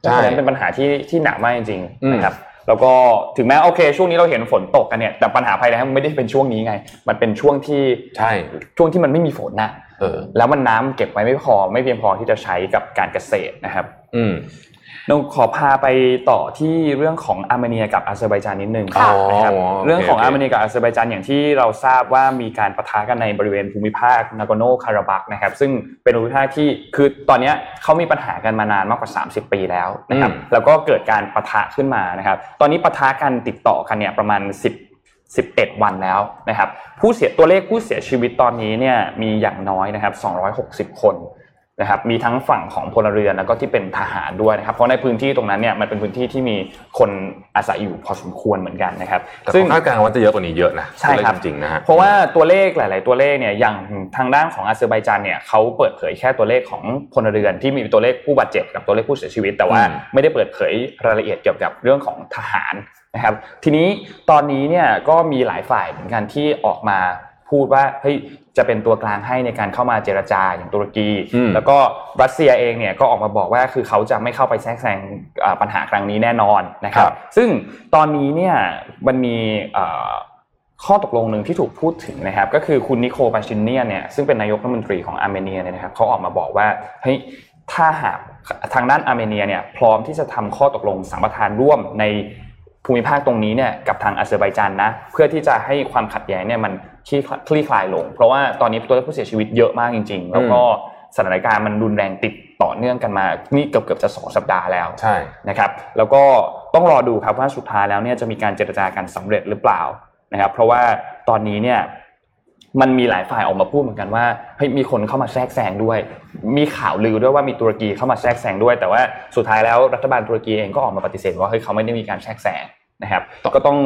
ใช่เพราะฉะนั้นเป็นปัญหาที่ที่หนักมากจริงอืมๆนะครับ แล้วก็ถึงแม้โอเค ช่วงนี้เราเห็นฝนตกกันเนี่ยแต่ปัญหาภัยแล้งมันไม่ได้เป็นช่วงนี้ไง มันเป็นช่วงที่ใช่ช่วงที่มันไม่มีฝนนะเออแล้วมันน้ำเก็บไว้ไม่พอไม่เพียงพอที่จะใช้กับการเกษตรนะครับ อืม เราขอพาไปต่อที่เรื่องของอาร์เมเนียกับอาเซอร์ไบจานนิดนึงค่ะนะครับอ๋อโอเคเรื่องของโอเคอาร์เมเนียกับอาเซอร์ไบจานอย่างที่เราทราบว่ามีการปะทะกันในบริเวณภูมิภาคนากอร์โนคาราบัคนะครับซึ่งเป็นภูมิภาคที่คือตอนเนี้ยเขามีปัญหากันมานานมากกว่า 30 ปีแล้วนะครับอืมแล้วก็เกิดการปะทะขึ้นมานะครับตอนนี้ปะทะกันติดต่อกันเนี่ยประมาณ 10 11 วันแล้วนะครับผู้เสียตัวเลขผู้เสียชีวิตตอนนี้เนี่ยมีอย่างน้อยนะครับ260 คน นะครับมีทั้งฝั่งของพลเรือนแล้วก็ที่เป็นทหารด้วยนะครับ เพราะในพื้นที่ตรงนั้นเนี่ยมันเป็นพื้นที่ที่มีคนอาศัยอยู่พอสมควรเหมือนกันนะครับแต่ซึ่งเขาคาดการณ์ว่าจะเยอะกว่านี้เยอะนะใช่ครับจริงๆนะฮะเพราะว่าตัวเลขหลาย ๆ ตัวเลขเนี่ยอย่างทางด้านของอาเซอร์ไบจานเนี่ยเขาเปิดเผยแค่ตัวเลขของพลเรือนที่มีตัวเลขผู้บาดเจ็บกับตัวเลขผู้เสียชีวิต แต่ว่าอืมไม่ได้เปิดเผยรายละเอียดเกี่ยวกับเรื่องของทหารนะครับ ทีนี้ตอนนี้เนี่ยก็มีหลายฝ่ายเหมือนกันที่ออกมาพูดว่าเฮ้ย จะเป็นตัวกลางให้ในการเข้ามาเจรจาอย่างตุรกีอืมแล้วก็รัสเซียเองเนี่ยก็ออกมาบอกว่าคือเขาจะไม่เข้าไปแทรกแซงอ่าปัญหาครั้งนี้แน่นอนนะครับ ซึ่งตอนนี้เนี่ยมันมีเอ่อข้อตกลงหนึ่งที่ถูกพูดถึงนะครับ ก็คือคุณนิโคลปาชินเนียนเนี่ยซึ่งเป็นนายกรัฐมนตรีของอาร์เมเนียเนี่ยนะครับเขาออกมาบอกว่าเฮ้ยถ้าหากทางด้านอาร์เมเนียเนี่ยพร้อมที่จะทำข้อตกลงสัมปทานร่วมใน ภูมิภาคตรงนี้เนี่ยกับทางอาเซอร์ไบจานนะเพื่อที่จะให้ความขัดแย้งเนี่ยมันคลี่คลี่คลายลง เพราะว่าตอนนี้ตัวเลขผู้เสียชีวิตเยอะมากจริง ๆ แล้วก็สถานการณ์มันรุนแรงติดต่อเนื่องกันมา นี่เกือบเกือบๆจะสองสัปดาห์แล้วใช่นะครับ แล้วก็ต้องรอดูครับว่าสุดท้ายแล้วเนี่ยจะมีการเจรจากันสำเร็จหรือเปล่านะครับ เพราะว่าตอนนี้เนี่ย มันมีหลายฝ่ายออกมาพูดเหมือนกันว่าเฮ้ยมีคนเข้ามาแทรกแซงด้วย มีข่าวลือด้วยว่ามีตุรกีเข้ามาแทรกแซงด้วย แต่ว่าสุดท้ายแล้วรัฐบาลตุรกีเองก็ออกมาปฏิเสธว่าเฮ้ยเขาไม่ได้มีการแทรกแซงนะครับก็ต้อง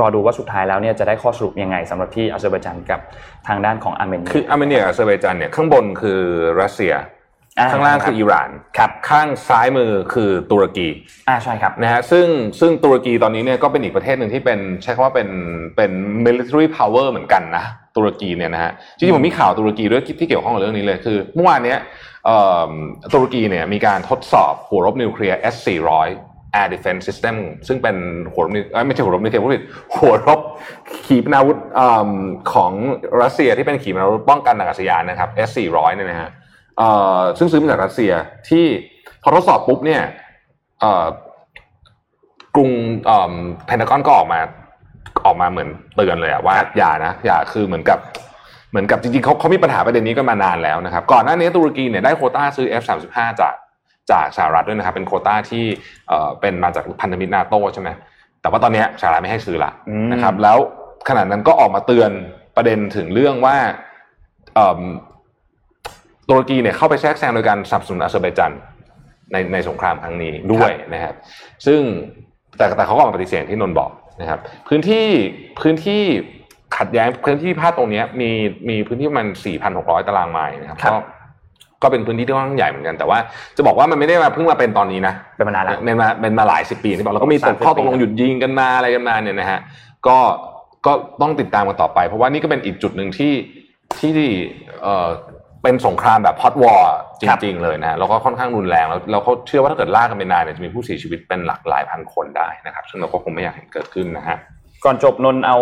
รอดูว่าสุดท้ายแล้วเนี่ยจะได้ข้อสรุปยังไงสำหรับที่อาเซอร์ไบจานกับทางด้านของอาร์เมเนียคืออาร์เมเนียกับอาเซอร์ไบจานเนี่ยข้างบนคือรัสเซียอ่าข้างล่างคืออิหร่านครับข้างซ้ายมือคือตุรกีอ่าใช่ครับนะฮะซึ่งซึ่งตุรกีตอนนี้เนี่ยก็เป็นอีกประเทศหนึ่งที่เป็นใช้คำว่าเป็นเป็น military power เหมือนกันนะ ตุรกีเนี่ยนะฮะจริงๆผมมีข่าวตุรกีด้วยที่เกี่ยวข้องกับเรื่องนี้เลยคือเมื่อวานเนี้ยเอ่อตุรกีเนี่ยมีการทดสอบหัวรบนิวเคลียร์ S400 Air Defense System ซึ่งเป็นหัวรบนิวเอ้ยไม่ใช่หัวรบนิวเคลียร์ผู้ผิดหัวรบขีปนาวุธเอิ่มของรัสเซียที่เป็นขีปนาวุธป้องกันอากาศยานนะครับ S400 เนี่ยนะฮะเอ่อซึ่งซื้อมาจากรัสเซียที่พอทดสอบปุ๊บเนี่ยเอ่อกรุงเอ่อเพนทากอนก็ออกมา ออกมาเหมือนเตือนเลยอะว่าอย่านะอย่าคือเหมือนกับเหมือนกับจริงๆเขาเขามีปัญหาประเด็นนี้กันมานานแล้วนะครับก่อนหน้านี้ตุรกีเนี่ยได้โควต้าซื้อ F35 จากจากสหรัฐด้วยนะครับเป็นโควต้าที่เอ่อเป็นมาจากพันธมิตรนาโต้ใช่ไหมแต่ว่าตอนเนี้ยสหรัฐไม่ให้ซื้อละอืมนะครับแล้วขณะนั้นก็ออกมาเตือนประเด็นถึงเรื่องว่าเอิ่มตุรกีเนี่ยเข้าไปแทรกแซงโดยการสนับสนุนอาเซอร์ไบจันในในสงครามครั้งนี้ด้วยนะครับ ซึ่งแต่แต่เขาก็ออกมาปฏิเสธที่นนท์บอก นะครับพื้นที่พื้นที่ขัดแย้งพื้นที่พิพาทตรงเนี้ยมีมีพื้นที่ประมัน4,600 ตารางไมล์นะครับครับก็ก็เป็นพื้นที่ที่ค่อนข้างใหญ่เหมือนกัน แต่ว่าจะบอกว่ามันไม่ได้มาเพิ่งมาเป็นตอนนี้นะเป็นมานานแล้วเป็นมาเป็นมาหลายสิบปีที่บอกแล้วก็มีตก30ข้อตกลงปีหยุดยิงกันมาอะไรกันมาเนี่ยนะฮะก็ก็ต้องติดตามกันต่อไป เพราะว่านี่ก็เป็นอีกจุดหนึ่งที่ที่ เอ่อเป็นสงครามแบบฮอตวอร์จริง ๆ เลยนะแล้วก็ค่อนข้างรุนแรงแล้วแล้วเขาเชื่อว่าถ้าเกิดลากกันไปนานเนี่ยจะมีผู้เสียชีวิตเป็นหลักหลายพันคนได้นะครับ ซึ่งเราก็คงไม่อยากเห็นเกิดขึ้นนะฮะก่อนจบนนท์เอา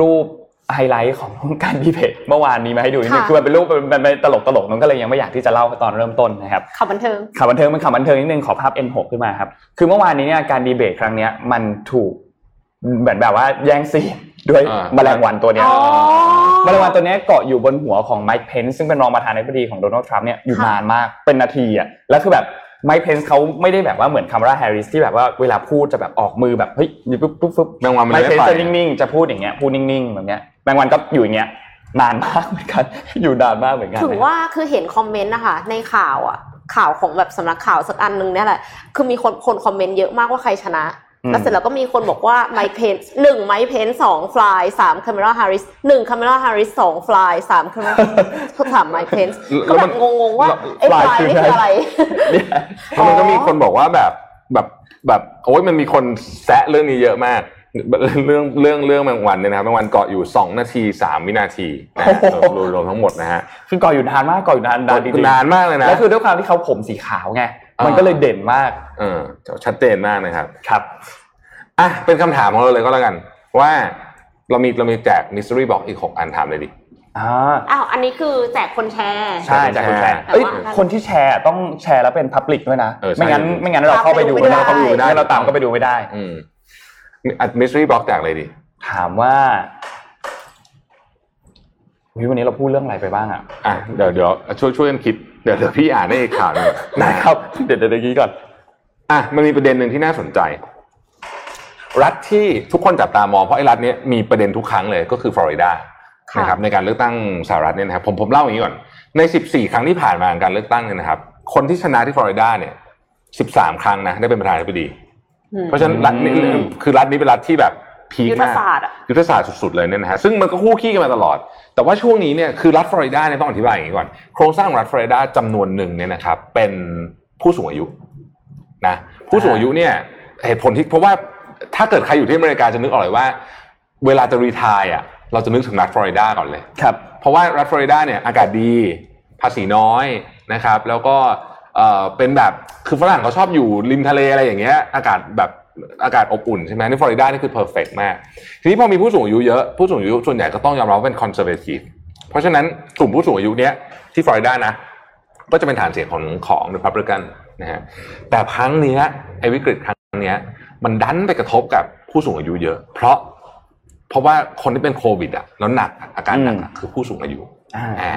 รูปไฮไลท์ของการดีเบตเมื่อวานนี้มาให้ดูนิดนึงค่ะคือมันเป็นรูปมันเป็นตลกตลกๆนนท์ก็เลยยังไม่อยากที่จะเล่าตอนเริ่มต้นนะครับข่าวบันเทิงข่าวบันเทิงเป็นข่าวบันเทิงนิดนึงขอภาพ N6 ขึ้นมาครับคือเมื่อวานนี้เนี่ยการดีเบตครั้งเนี้ยมันถูกเหมือนแบบว่าแย่งซีน ด้วยอ่าแมลงวันตัวเนี้ยอ๋อแมลงวันตัวเนี้ยเกาะอยู่บนหัวของไมค์เพนซ์ซึ่งเป็นรองประธานาธิบดีของโดนัลด์ทรัมป์เนี่ยอยู่ค่ะนานมากเป็นนาทีอะแล้วคือแบบไมค์เพนซ์เขาไม่ได้แบบว่าเหมือนคามาลาแฮร์ริสที่แบบว่าเวลาพูดจะแบบออกมือแบบเฮ้ยปุ๊บปุ๊บปุ๊บแมงวันมันเลยค์เพนซ์จะนิ่งๆจะพูดอย่างเงี้ยพูดนิ่งๆแบบเนี้ยแมงวันก็อยู่อย่างเงี้ยนานมากเหมือนกันอยู่นานมากเหมือนกันถึงนะครับว่าคือเห็นคอมเมนต์นะคะในข่าวอะข่าวของแบบสำนักข่าวสักอันหนึงเนี่ยแหละคือมีคนคนคอมเมนต์เยอะมากว่าใครชนะอืม แล้วเสร็จแล้วก็มีคนบอกว่าไมค์เพนหนึ่งไมค์เพนสอง fly สามคาเมล่าฮาริสหนึ่งคาเมล่าฮาริสสอง fly สามคาเมล่าสามไมค์เพนก็แบบงงๆว่าไอ้ fly นี่คืออะไรแล้วมันก็มีคนบอกว่าแบบแบบแบบโอ้ยมันมีคนแซะเรื่องนี้เยอะมากเรื่องเรื่องเรื่องแมงวันเนี่ยนะครับแมงวันเกาะอยู่สองนาทีสามวินาทีนะฮะโอ้โหรวมรวมทั้งหมดนะฮะคือก่ออยู่นานมากก่ออยู่นานนานจริงๆนานมากเลยนะแล้วคือด้วยความที่เขาผมสีขาวไงอ่า มัมันก็เลยเด่นมาก เออชัดเจนมากนะครับ ครับอะเป็นคำถามของเราเลยก็แล้วกัน ว่าเรามีเรามีแจก mystery box อีกหกอันถามเลยดิอ่าอ้าวอันนี้คือแจกคนแชร์ ใช่จากคนแชร์แต่ว่าเอ้ยคนที่แชร์ต้องแชร์แล้วเป็นพับลิกด้วยนะเออใช่ไม่งั้นไม่งั้นเราเข้าไปดูไม่ได้เราเข้าไปดูไม่ได้เราตามก็ไปดูไม่ได้ อืมอะ mystery box แจกอะไรดิ ถามว่าอุ๊ยวันนี้เราพูดเรื่องอะไรไปบ้างอะอะเดี๋ยวเดี๋ยวช่วยช่วยกันคิด เดี๋ยวเดี๋ยวพี่อ่านให้อีกข่าวหนึงนะครับ เดี๋ยวเดี๋ยวเดี๋ยวกี้ก่อน อะมันมีประเด็นหนึ่งที่น่าสนใจ รัฐที่ทุกคนจับตามองเพราะไอ้รัฐเนี้ยมีประเด็นทุกครั้งเลยก็คือฟลอริดาค่ะ นะครับในการเลือกตั้งสหรัฐเนี่ยนะครับผมผมเล่าอย่างนี้ก่อน ใน 14 ครั้งที่ผ่านมาการเลือกตั้งเนี่ยนะครับ คนที่ชนะที่ฟลอริดาเนี่ย 13 ครั้งนะได้เป็นประธานาธิบดี อืม เพราะฉะนั้นรัฐนี้อืมคือรัฐนี้เป็นรัฐที่แบบ พีคยุทธมากศาสตร์อะยุทธศาสตร์สุดๆเลยเนี่ยนะฮะซึ่งมันก็คู่ขี้กันมาตลอด แต่ว่าช่วงนี้เนี่ยคือรัฐฟลอริดาเนี่ยต้องอธิบายอย่างนี้ก่อนโครงสร้างของรัฐฟลอริดาจำนวนหนึ่งเนี่ยนะครับเป็นผู้สูงอายุนะผู้สูงอายุเนี่ยเหตุผลที่เพราะว่าถ้าเกิดใครอยู่ที่อเมริกาจะนึกออกเลยว่า เวลาจะรีทายอะเราจะนึกถึงรัฐฟลอริดาก่อนเลยครับเพราะว่ารัฐฟลอริดาเนี่ยอากาศดีภาษีน้อยนะครับ แล้วก็เอ่อเป็นแบบคือฝรั่งเขาชอบอยู่ริมทะเลอะไรอย่างเงี้ย อากาศแบบ อากาศอบอุ่นใช่ไหมนี่ฟลอริดานี่คือ perfect มาก ทีนี้พอมีผู้สูงอายุเยอะผู้สูงอายุส่วนใหญ่ก็ต้องยอมรับว่าเป็น conservative เพราะฉะนั้นกลุ่มผู้สูงอายุเนี้ยที่ฟลอริดานะ ก็จะเป็นฐานเสียงของของ Republican นะฮะแต่ครั้งนี้ไอ้วิกฤตครั้งนี้มันดันไปกระทบกับผู้สูงอายุเยอะ เพราะเพราะว่าคนที่เป็นโควิดอะแล้วหนักอาการหนักคือผู้สูงอายุ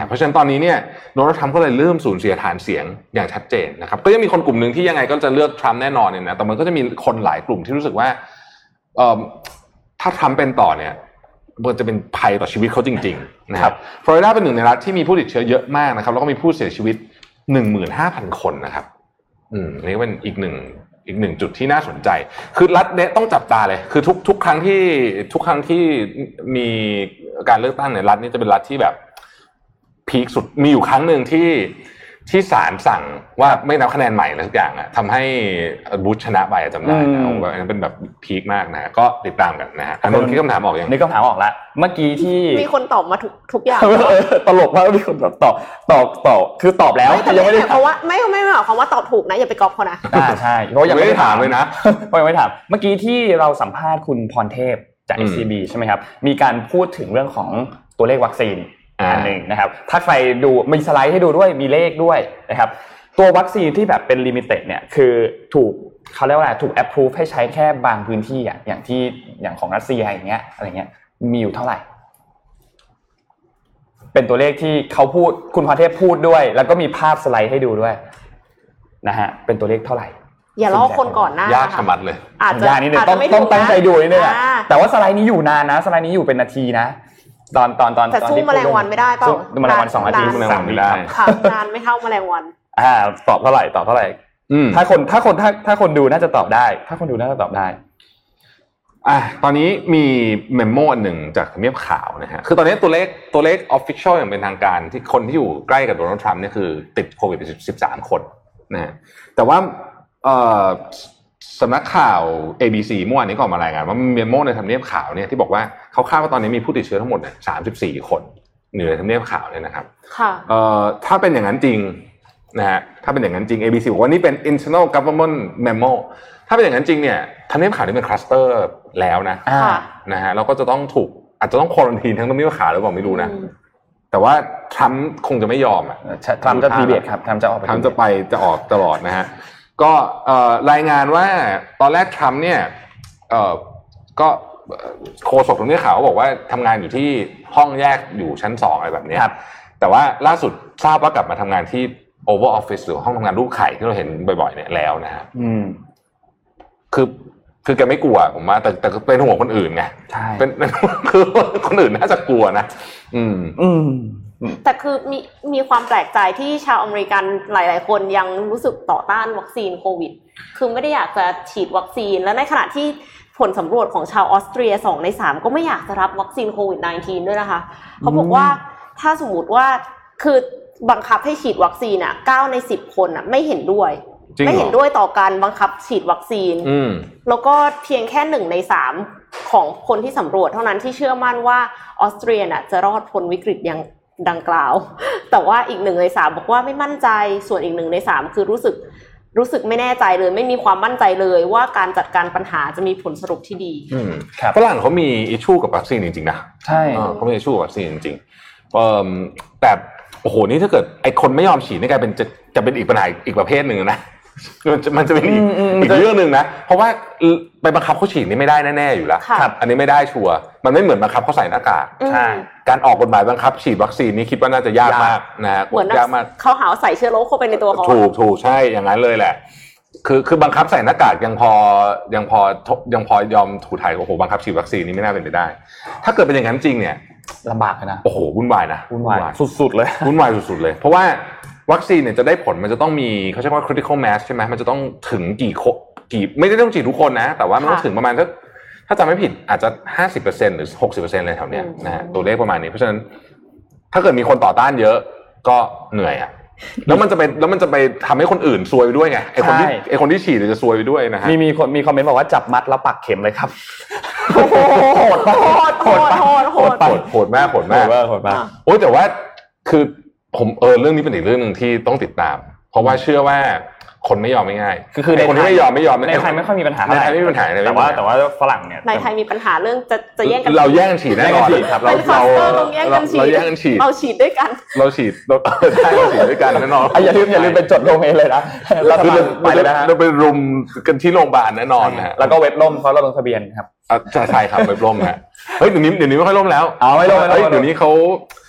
เพราะฉะนั้นตอนนี้เนี่ยโดนัลด์ทรัมป์ก็เลยเริ่มสูญเสียฐานเสียงอย่างชัดเจนนะครับก็ยังมีคนกลุ่มหนึ่งที่ยังไงก็จะเลือกทรัมป์แน่นอนเนี่ยนะแต่มันก็จะมีคนหลายกลุ่มที่รู้สึกว่าเอ่อถ้าทรัมป์เป็นต่อเนี่ยมันจะเป็นภัยต่อชีวิตเขาจริงๆนะครับฟลอริดาเป็นหนึ่งในรัฐที่มีผู้ติดเชื้อเยอะมากนะครับแล้วก็มีผู้เสียชีวิตหนึ่งหมื่นห้าพันคนนะครับ อืมอันนี่ก็เป็นอีกหนึ่งอีกหนึ่งจุดที่น่าสนใจ คือรัฐเนี้ยต้องจับตาเลย คือทุกทุกครั้งที่ทุกครั้งที่มีการเลือกตั้งในยรัฐนี้จะเป็นรัฐที่แบบ พีคสุดมีอยู่ครั้งหนึ่งที่ที่ศาลสั่งว่าไม่นับคะแนนใหม่อะไรทุกอย่างอะทำให้บูชชนะไปอะจำได้นะอืมโอ้โหอันนั้นเป็นแบบพีคมากนะฮะก็ติดตามกันนะฮะอันนั้นคิดคำถามออกยังนึกคำถามออกแล้วเมื่อกี้ที่มีคนตอบมาทุกทุกอย่างเออตลกมากมีคนแบบตอบตอบตอบคือตอบแล้วไม่แต่ยังไม่ไม่ได้ได้เพราะว่าไม่ไม่ไม่หมายความว่าตอบถูกนะอย่าไปก๊อปเขานะอ่าใช่เพราะยังไม่ไม่ได้ได้ถามเลยนะเพราะยังไม่ได้ถามเมื่อกี้ที่เราสัมภาษณ์คุณพรเทพจากอืม SCB ใช่ไหมครับมีการพูดถึงเรื่องของตัวเลขวัคซีน อ่าอันหนึ่งนะครับ ถ้าใครดูมีสไลด์ให้ดูด้วยมีเลขด้วยนะครับ ตัววัคซีนที่แบบเป็น limited เนี่ยคือถูกเขาเรียกว่าอะไรถูก approve ให้ใช้แค่บางพื้นที่อะอย่างที่อย่างของรัสเซียอย่างเงี้ยอะไรเงี้ยมีอยู่เท่าไหร่ เป็นตัวเลขที่เขาพูดคุณพรเทพพูดด้วย แล้วก็มีภาพสไลด์ให้ดูด้วยนะฮะเป็นตัวเลขเท่าไหร่อย่าลอกคนก่อนหน้ายากชะมัดเลยอาจจะยากนิดนึงอาจต้อจะงไม่ต้องถูกตั้งใจดูนิดนึงอะอ่าแต่ว่าสไลด์นี้อยู่นานนะ สไลด์นี้อยู่เป็นนาทีนะ ตอนตอนตอนแต่ตอนสู้ที่แมลงวันไม่ได้เปล่าสู้แมลงวันสองนาทีนานแมลงวันไม่ได้ค่ะนานไม่เท่าแมลงวันอ่าตอบเท่าไหร่ตอบเท่าไหร่อืมถ้าคนถ้าคนถ้าถ้าคนดูน่าจะตอบได้ ถ้าคนดูน่าจะตอบได้อะตอนนี้มี memo อันหนึ่งจากทำเนียบขาวนะฮะคือตอนนี้ตัวเลขตัวเลข official อย่างเป็นทางการ ที่คนที่อยู่ใกล้กับโดนัลด์ทรัมป์เนี่ยคือติดโควิดไป13คนนะฮะแต่ว่าเอ่อสำนักข่าว ABC เมื่อวานนี้ก็ออกมารายงานว่ามี memo ในทำเนียบขาวเนี่ยที่บอกว่า เขาคาดว่าตอนนี้มีผู้ติดเชื้อทั้งหมดเนี่ย34คนอยู่ในทำเนียบขาวเนี่ยนะครับค่ะเอ่อถ้าเป็นอย่างนั้นจริงนะฮะถ้าเป็นอย่างนั้นจริง ABC บอกว่านี่เป็น internal government memo ถ้าเป็นอย่างนั้นจริงเนี่ยทำเนียบขาวนี่เป็นคลัสเตอร์แล้วนะอ่าค่ะนะฮะเราก็จะต้องถูกอาจจะต้อง quarantine ทั้งทำเนียบขาวหรือเปล่าไม่รู้นะอืมแต่ว่าทรัมป์คงจะไม่ยอมอะทรัมป์จะดีเบตครับทรัมป์จะออกไปทรัมป์จะไปจะออกตลอดนะฮะก็เอ่อรายงานว่าตอนแรกทรัมป์เนี่ยเอ่อก็เอ่อ โฆษกทำเนียบขาวก็บอกว่าทำงานอยู่ที่ห้องแยกอยู่ชั้นสองอะไรแบบเนี้ยครับแต่ว่าล่าสุดทราบว่ากลับมาทำงานที่ Oval Office หรือห้องทำงานรูปไข่ที่เราเห็นบ่อยๆเนี่ยแล้วนะฮะอืมคือคือแกไม่กลัวผมว่าแต่แต่ก็เป็นห่วงคนอื่นไงใช่เป็นคือคนอื่นน่าจะกลัวนะอืม อืม แต่คือมีมีความแปลกใจที่ชาวอเมริกันหลาย ๆ คนยังรู้สึกต่อต้านวัคซีนโควิด คือไม่ได้อยากจะฉีดวัคซีนและในขณะที่ ผลสำรวจของชาวออสเตรีย 2 ใน 3 ก็ไม่อยากจะรับวัคซีนโควิด -19 ด้วยนะคะ เขาบอกว่าถ้าสมมติว่าคือบังคับให้ฉีดวัคซีนอะ 9 ใน 10 คนอะไม่เห็นด้วยจริงเหรอไม่เห็นด้วยต่อการบังคับฉีดวัคซีนอืมแล้วก็เพียงแค่หนึ่งในสามของคนที่สำรวจเท่านั้นที่เชื่อมั่นว่าออสเตรียน่ะจะรอดพ้นวิกฤตอย่างดังกล่าว แต่ว่าอีกหนึ่งในสามบอกว่าไม่มั่นใจ ส่วนอีกหนึ่งในสามคือรู้สึก รู้สึกไม่แน่ใจเลย ไม่มีความมั่นใจเลยว่าการจัดการปัญหาจะมีผลสรุปที่ดีอืมครับฝรั่งเขามีอิชชูกับวัคซีนจริงๆนะใช่เออเขามีอิชชูกับวัคซีนจริงๆเอ่อแต่โอ้โหนี่ถ้าเกิดไอคนไม่ยอมฉีดนี่กลายเป็นจะจะเป็นอีกปัญหาอีกประเภทหนึ่งนะ มันจะมันจะเป็นอีกอืมอืมอีกเรื่องหนึ่งนะ เพราะว่าไปบังคับเขาฉีดนี่ไม่ได้แน่ๆอยู่แล้วค่ะอันนี้ไม่ได้ชัวร์มันไม่เหมือนบังคับเขาใส่หน้ากากอืมใช่การออกกฎหมายบังคับฉีดวัคซีนนี่คิดว่าน่าจะยากมากนะฮะเหมือนยากมากเขาหาว่าใส่เชื้อโรคเข้าไปในตัวเขาถูกถูกใช่อย่างนั้นเลยแหละคือคือบังคับใส่หน้ากากยังพอยังพอยังพอยอมถูถ่ายโอ้โหบังคับฉีดวัคซีนนี่ไม่น่าเป็นไปได้ ถ้าเกิดเป็นอย่างนั้นจริงเนี่ยลำบากเลยนะโอ้โหวุ่นวายนะวุ่นวายสุดๆเลยวุ่นวายสุดๆเลย เพราะว่า วัคซีนเนี่ยจะได้ผลมันจะต้องมีเขาใช้คำว่า critical mass ใช่ไหมมันจะต้องถึงกี่โคกี่ไม่ได้ต้องฉีดทุกคนนะ แต่ว่ามันต้องค่ะถึงประมาณถ้าถ้าจำไม่ผิดอาจจะห้าสิบเปอร์เซ็นหรือหกสิบเปอร์เซ็นต์เลยแถวเนี้ยอืมนะฮะตัวเลขประมาณนี้ เพราะฉะนั้นถ้าเกิดมีคนต่อต้านเยอะก็เหนื่อยอะแล้วมันจะไปแล้วมันจะไปทำให้คนอื่นซวยไปด้วยไงไอคนที่ใช่ไอคนที่ฉีดเนี่ยจะซวยไปด้วยนะฮะมีมีคนมีคอมเมนต์บอกว่าจับมัดแล้วปักเข็มเลยครับโหดมากโหดโหดโหดโหดไปโหดโหดมากโหดโหดมากมากโหดมากอะโอ้ยแต่ว่าคือ ผมเออเรื่องนี้เป็นอีกเรื่องหนึ่งที่ต้องติดตาม เพราะว่าเชื่อว่าคนไม่ยอมไม่ง่ายคือคือในคนที่ไม่ยอมไม่ยอมในไทยไม่ค่อยมีปัญหาในไทยไม่มีปัญหาในไทยไม่แต่มีว่าปัญหาแต่ว่าฝรั่งเนี่ยในไทยมีปัญหาเรื่องจะจะแย่งกันเราแย่งกันฉีดแน่นอนแย่งกันฉีดครับเราเป็นคลัสเตอร์ตรงเราแย่งกันฉีดเราแย่งกันฉีดเราฉีดด้วยกันเราฉีดเราเออใช่เราฉีดด้วยกันแน่นอนอะอย่าลืมอย่าลืมไปจดลงเองเลยนะรัฐคือบาลเราไปเลยนะฮะเราไปรุมกันที่โรงพยาบาลแน่นอนนะฮะแล้วก็เว็บล่มเพราะเราลงทะเบียนครับอะใช่ใช่ครับไปร่มฮะเฮ้ยเดี๋ยวนี้เดี๋ยวนี้ไม่ค่อยร่มแล้วเอาไม่ร่มไม่ร่มเฮ้ยเดี๋ยวนี้เขาเ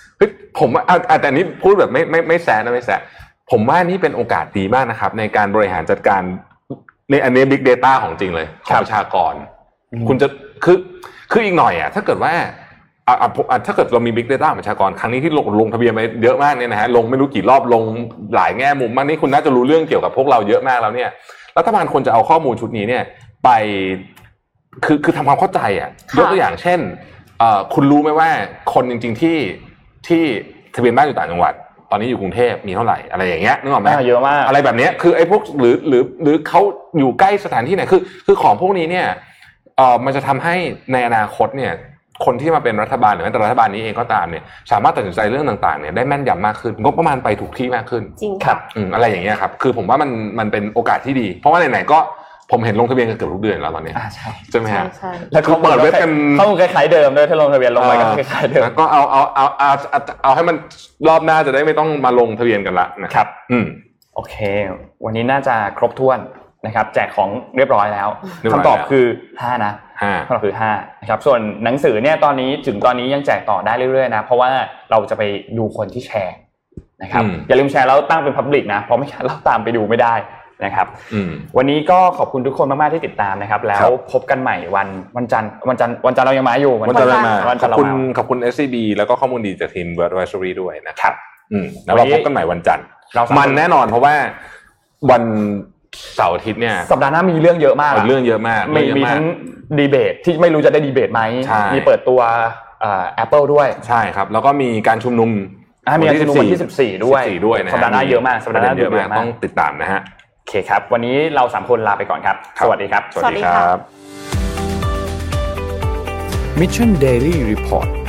ฮ้ย ผมว่าอะอะแต่อันนี้พูดแบบไม่ไม่ไม่แซะนะไม่แซะผมว่านี่เป็นโอกาสดีมากนะครับ ในการบริหารจัดการในอันนี้ Big Data ของจริงเลยของประชากร คุณจะคือคืออีกหน่อยอะถ้าเกิดว่าอะอะผมอะถ้าเกิดเรามี Big Data ของประชากรครั้งนี้ที่ลงลงทะเบียนไปเยอะมากเนี่ยนะฮะลงไม่รู้กี่รอบลงหลายแง่มุมมากนี่คุณน่าจะรู้เรื่องเกี่ยวกับพวกเราเยอะมากแล้วเนี่ยรัฐบาลควรจะเอาข้อมูลชุดนี้เนี่ย ไปคือคือทำความเข้าใจอะค่ะยกตัวอย่างเช่นเอ่อคุณรู้ไหมว่าคนจริง ๆที่ ที่ทะเบียนบ้านอยู่ต่างจังหวัด ตอนนี้อยู่กรุงเทพมีเท่าไหร่อะไรอย่างเงี้ยนึกออกไหมอ่าเยอะมากอะไรแบบเนี้ยคือไอ้พวกหรือหรือหรือเขาอยู่ใกล้สถานที่ไหนคือคือของพวกนี้เนี่ยเอ่อมันจะทำให้ในอนาคตเนี่ยคนที่มาเป็นรัฐบาลหรือแม้แต่รัฐบาลนี้เองก็ตามเนี่ยสามารถตัดสินใจเรื่องต่างๆเนี่ยได้แม่นยำมากขึ้นงบประมาณไปถูกที่มากขึ้นจริงครัค่ะบอืมอะไรอย่างเงี้ยครับคือผมว่ามันมันเป็นโอกาสที่ดี เพราะว่าไหนๆก็ ผมเห็นลงทะเบียนกันเกือบทุกเดือนแล้วตอนเนี้ยอ่าใช่ใช่ไหมใช่ฮะใช่แล้วเขาเปิดเว็บกันข้อมูลคล้ายๆเดิมด้วยถ้าลงทะเบียนลงไปก็คล้ายๆเดิมแล้วก็เอาเอาเอาเอาเอาเอาให้มันรอบหน้าจะได้ไม่ต้องมาลงทะเบียนกันละนะครับ อืมโอเค วันนี้น่าจะครบถ้วนนะครับ แจกของเรียบร้อยแล้วเรียบร้อยคำตอบแล้วคือ5นะห้าคำตอบคือ5นะครับ ส่วนหนังสือเนี่ยตอนนี้ถึงตอนนี้ยังแจกต่อได้เรื่อยๆนะเพราะว่าเราจะไปดูคนที่แชร์นะครับอย่าลืมแชร์แล้วตั้งเป็น Public นะเพราะไม่งั้นเราตามไปดูไม่ได้ นะครับอืมวันนี้ก็ขอบคุณทุกคนมาก ๆ ที่ติดตามนะครับ แล้ครัวบพบกันใหม่วันวันจันทร์วันจันทร์วันจันทร์เรายังมาอยู่วันจันทร์เรามาวันขจัอนบทร์เราคุณมาขอบคุณ SCB แล้วก็ข้อมูลดีจากทีม World Advisory ด้วยนะคครับรับอืมแล้วเราพบกันใหม่วันจันทร์เราสามมันแน่นอนเพราะว่าวันเสาร์อาทิตย์เนี่ยสัปดาห์หน้ามีเรื่องเยอะมากะเรื่องเยอะมากมีเรื่องเยอะมีมากทั้งดีเบตที่ไม่รู้จะได้ดีเบตไหมใช่มีเปิดตัวแอปเปิลด้วยใช่ครับ แล้วก็มีการชุมนุมอะมีการชุมนุมวันที่ 14 ด้วย14ด้วยนะฮะสัปดาห์หน้าเยอะมากสัปดาห์หน้าเยอะมากเยอะมากต้องติดตามนะฮะ โอเคครับ วันนี้เราสามคนลาไปก่อนครับ สวัสดีครับ สวัสดีครับ Mission Daily Report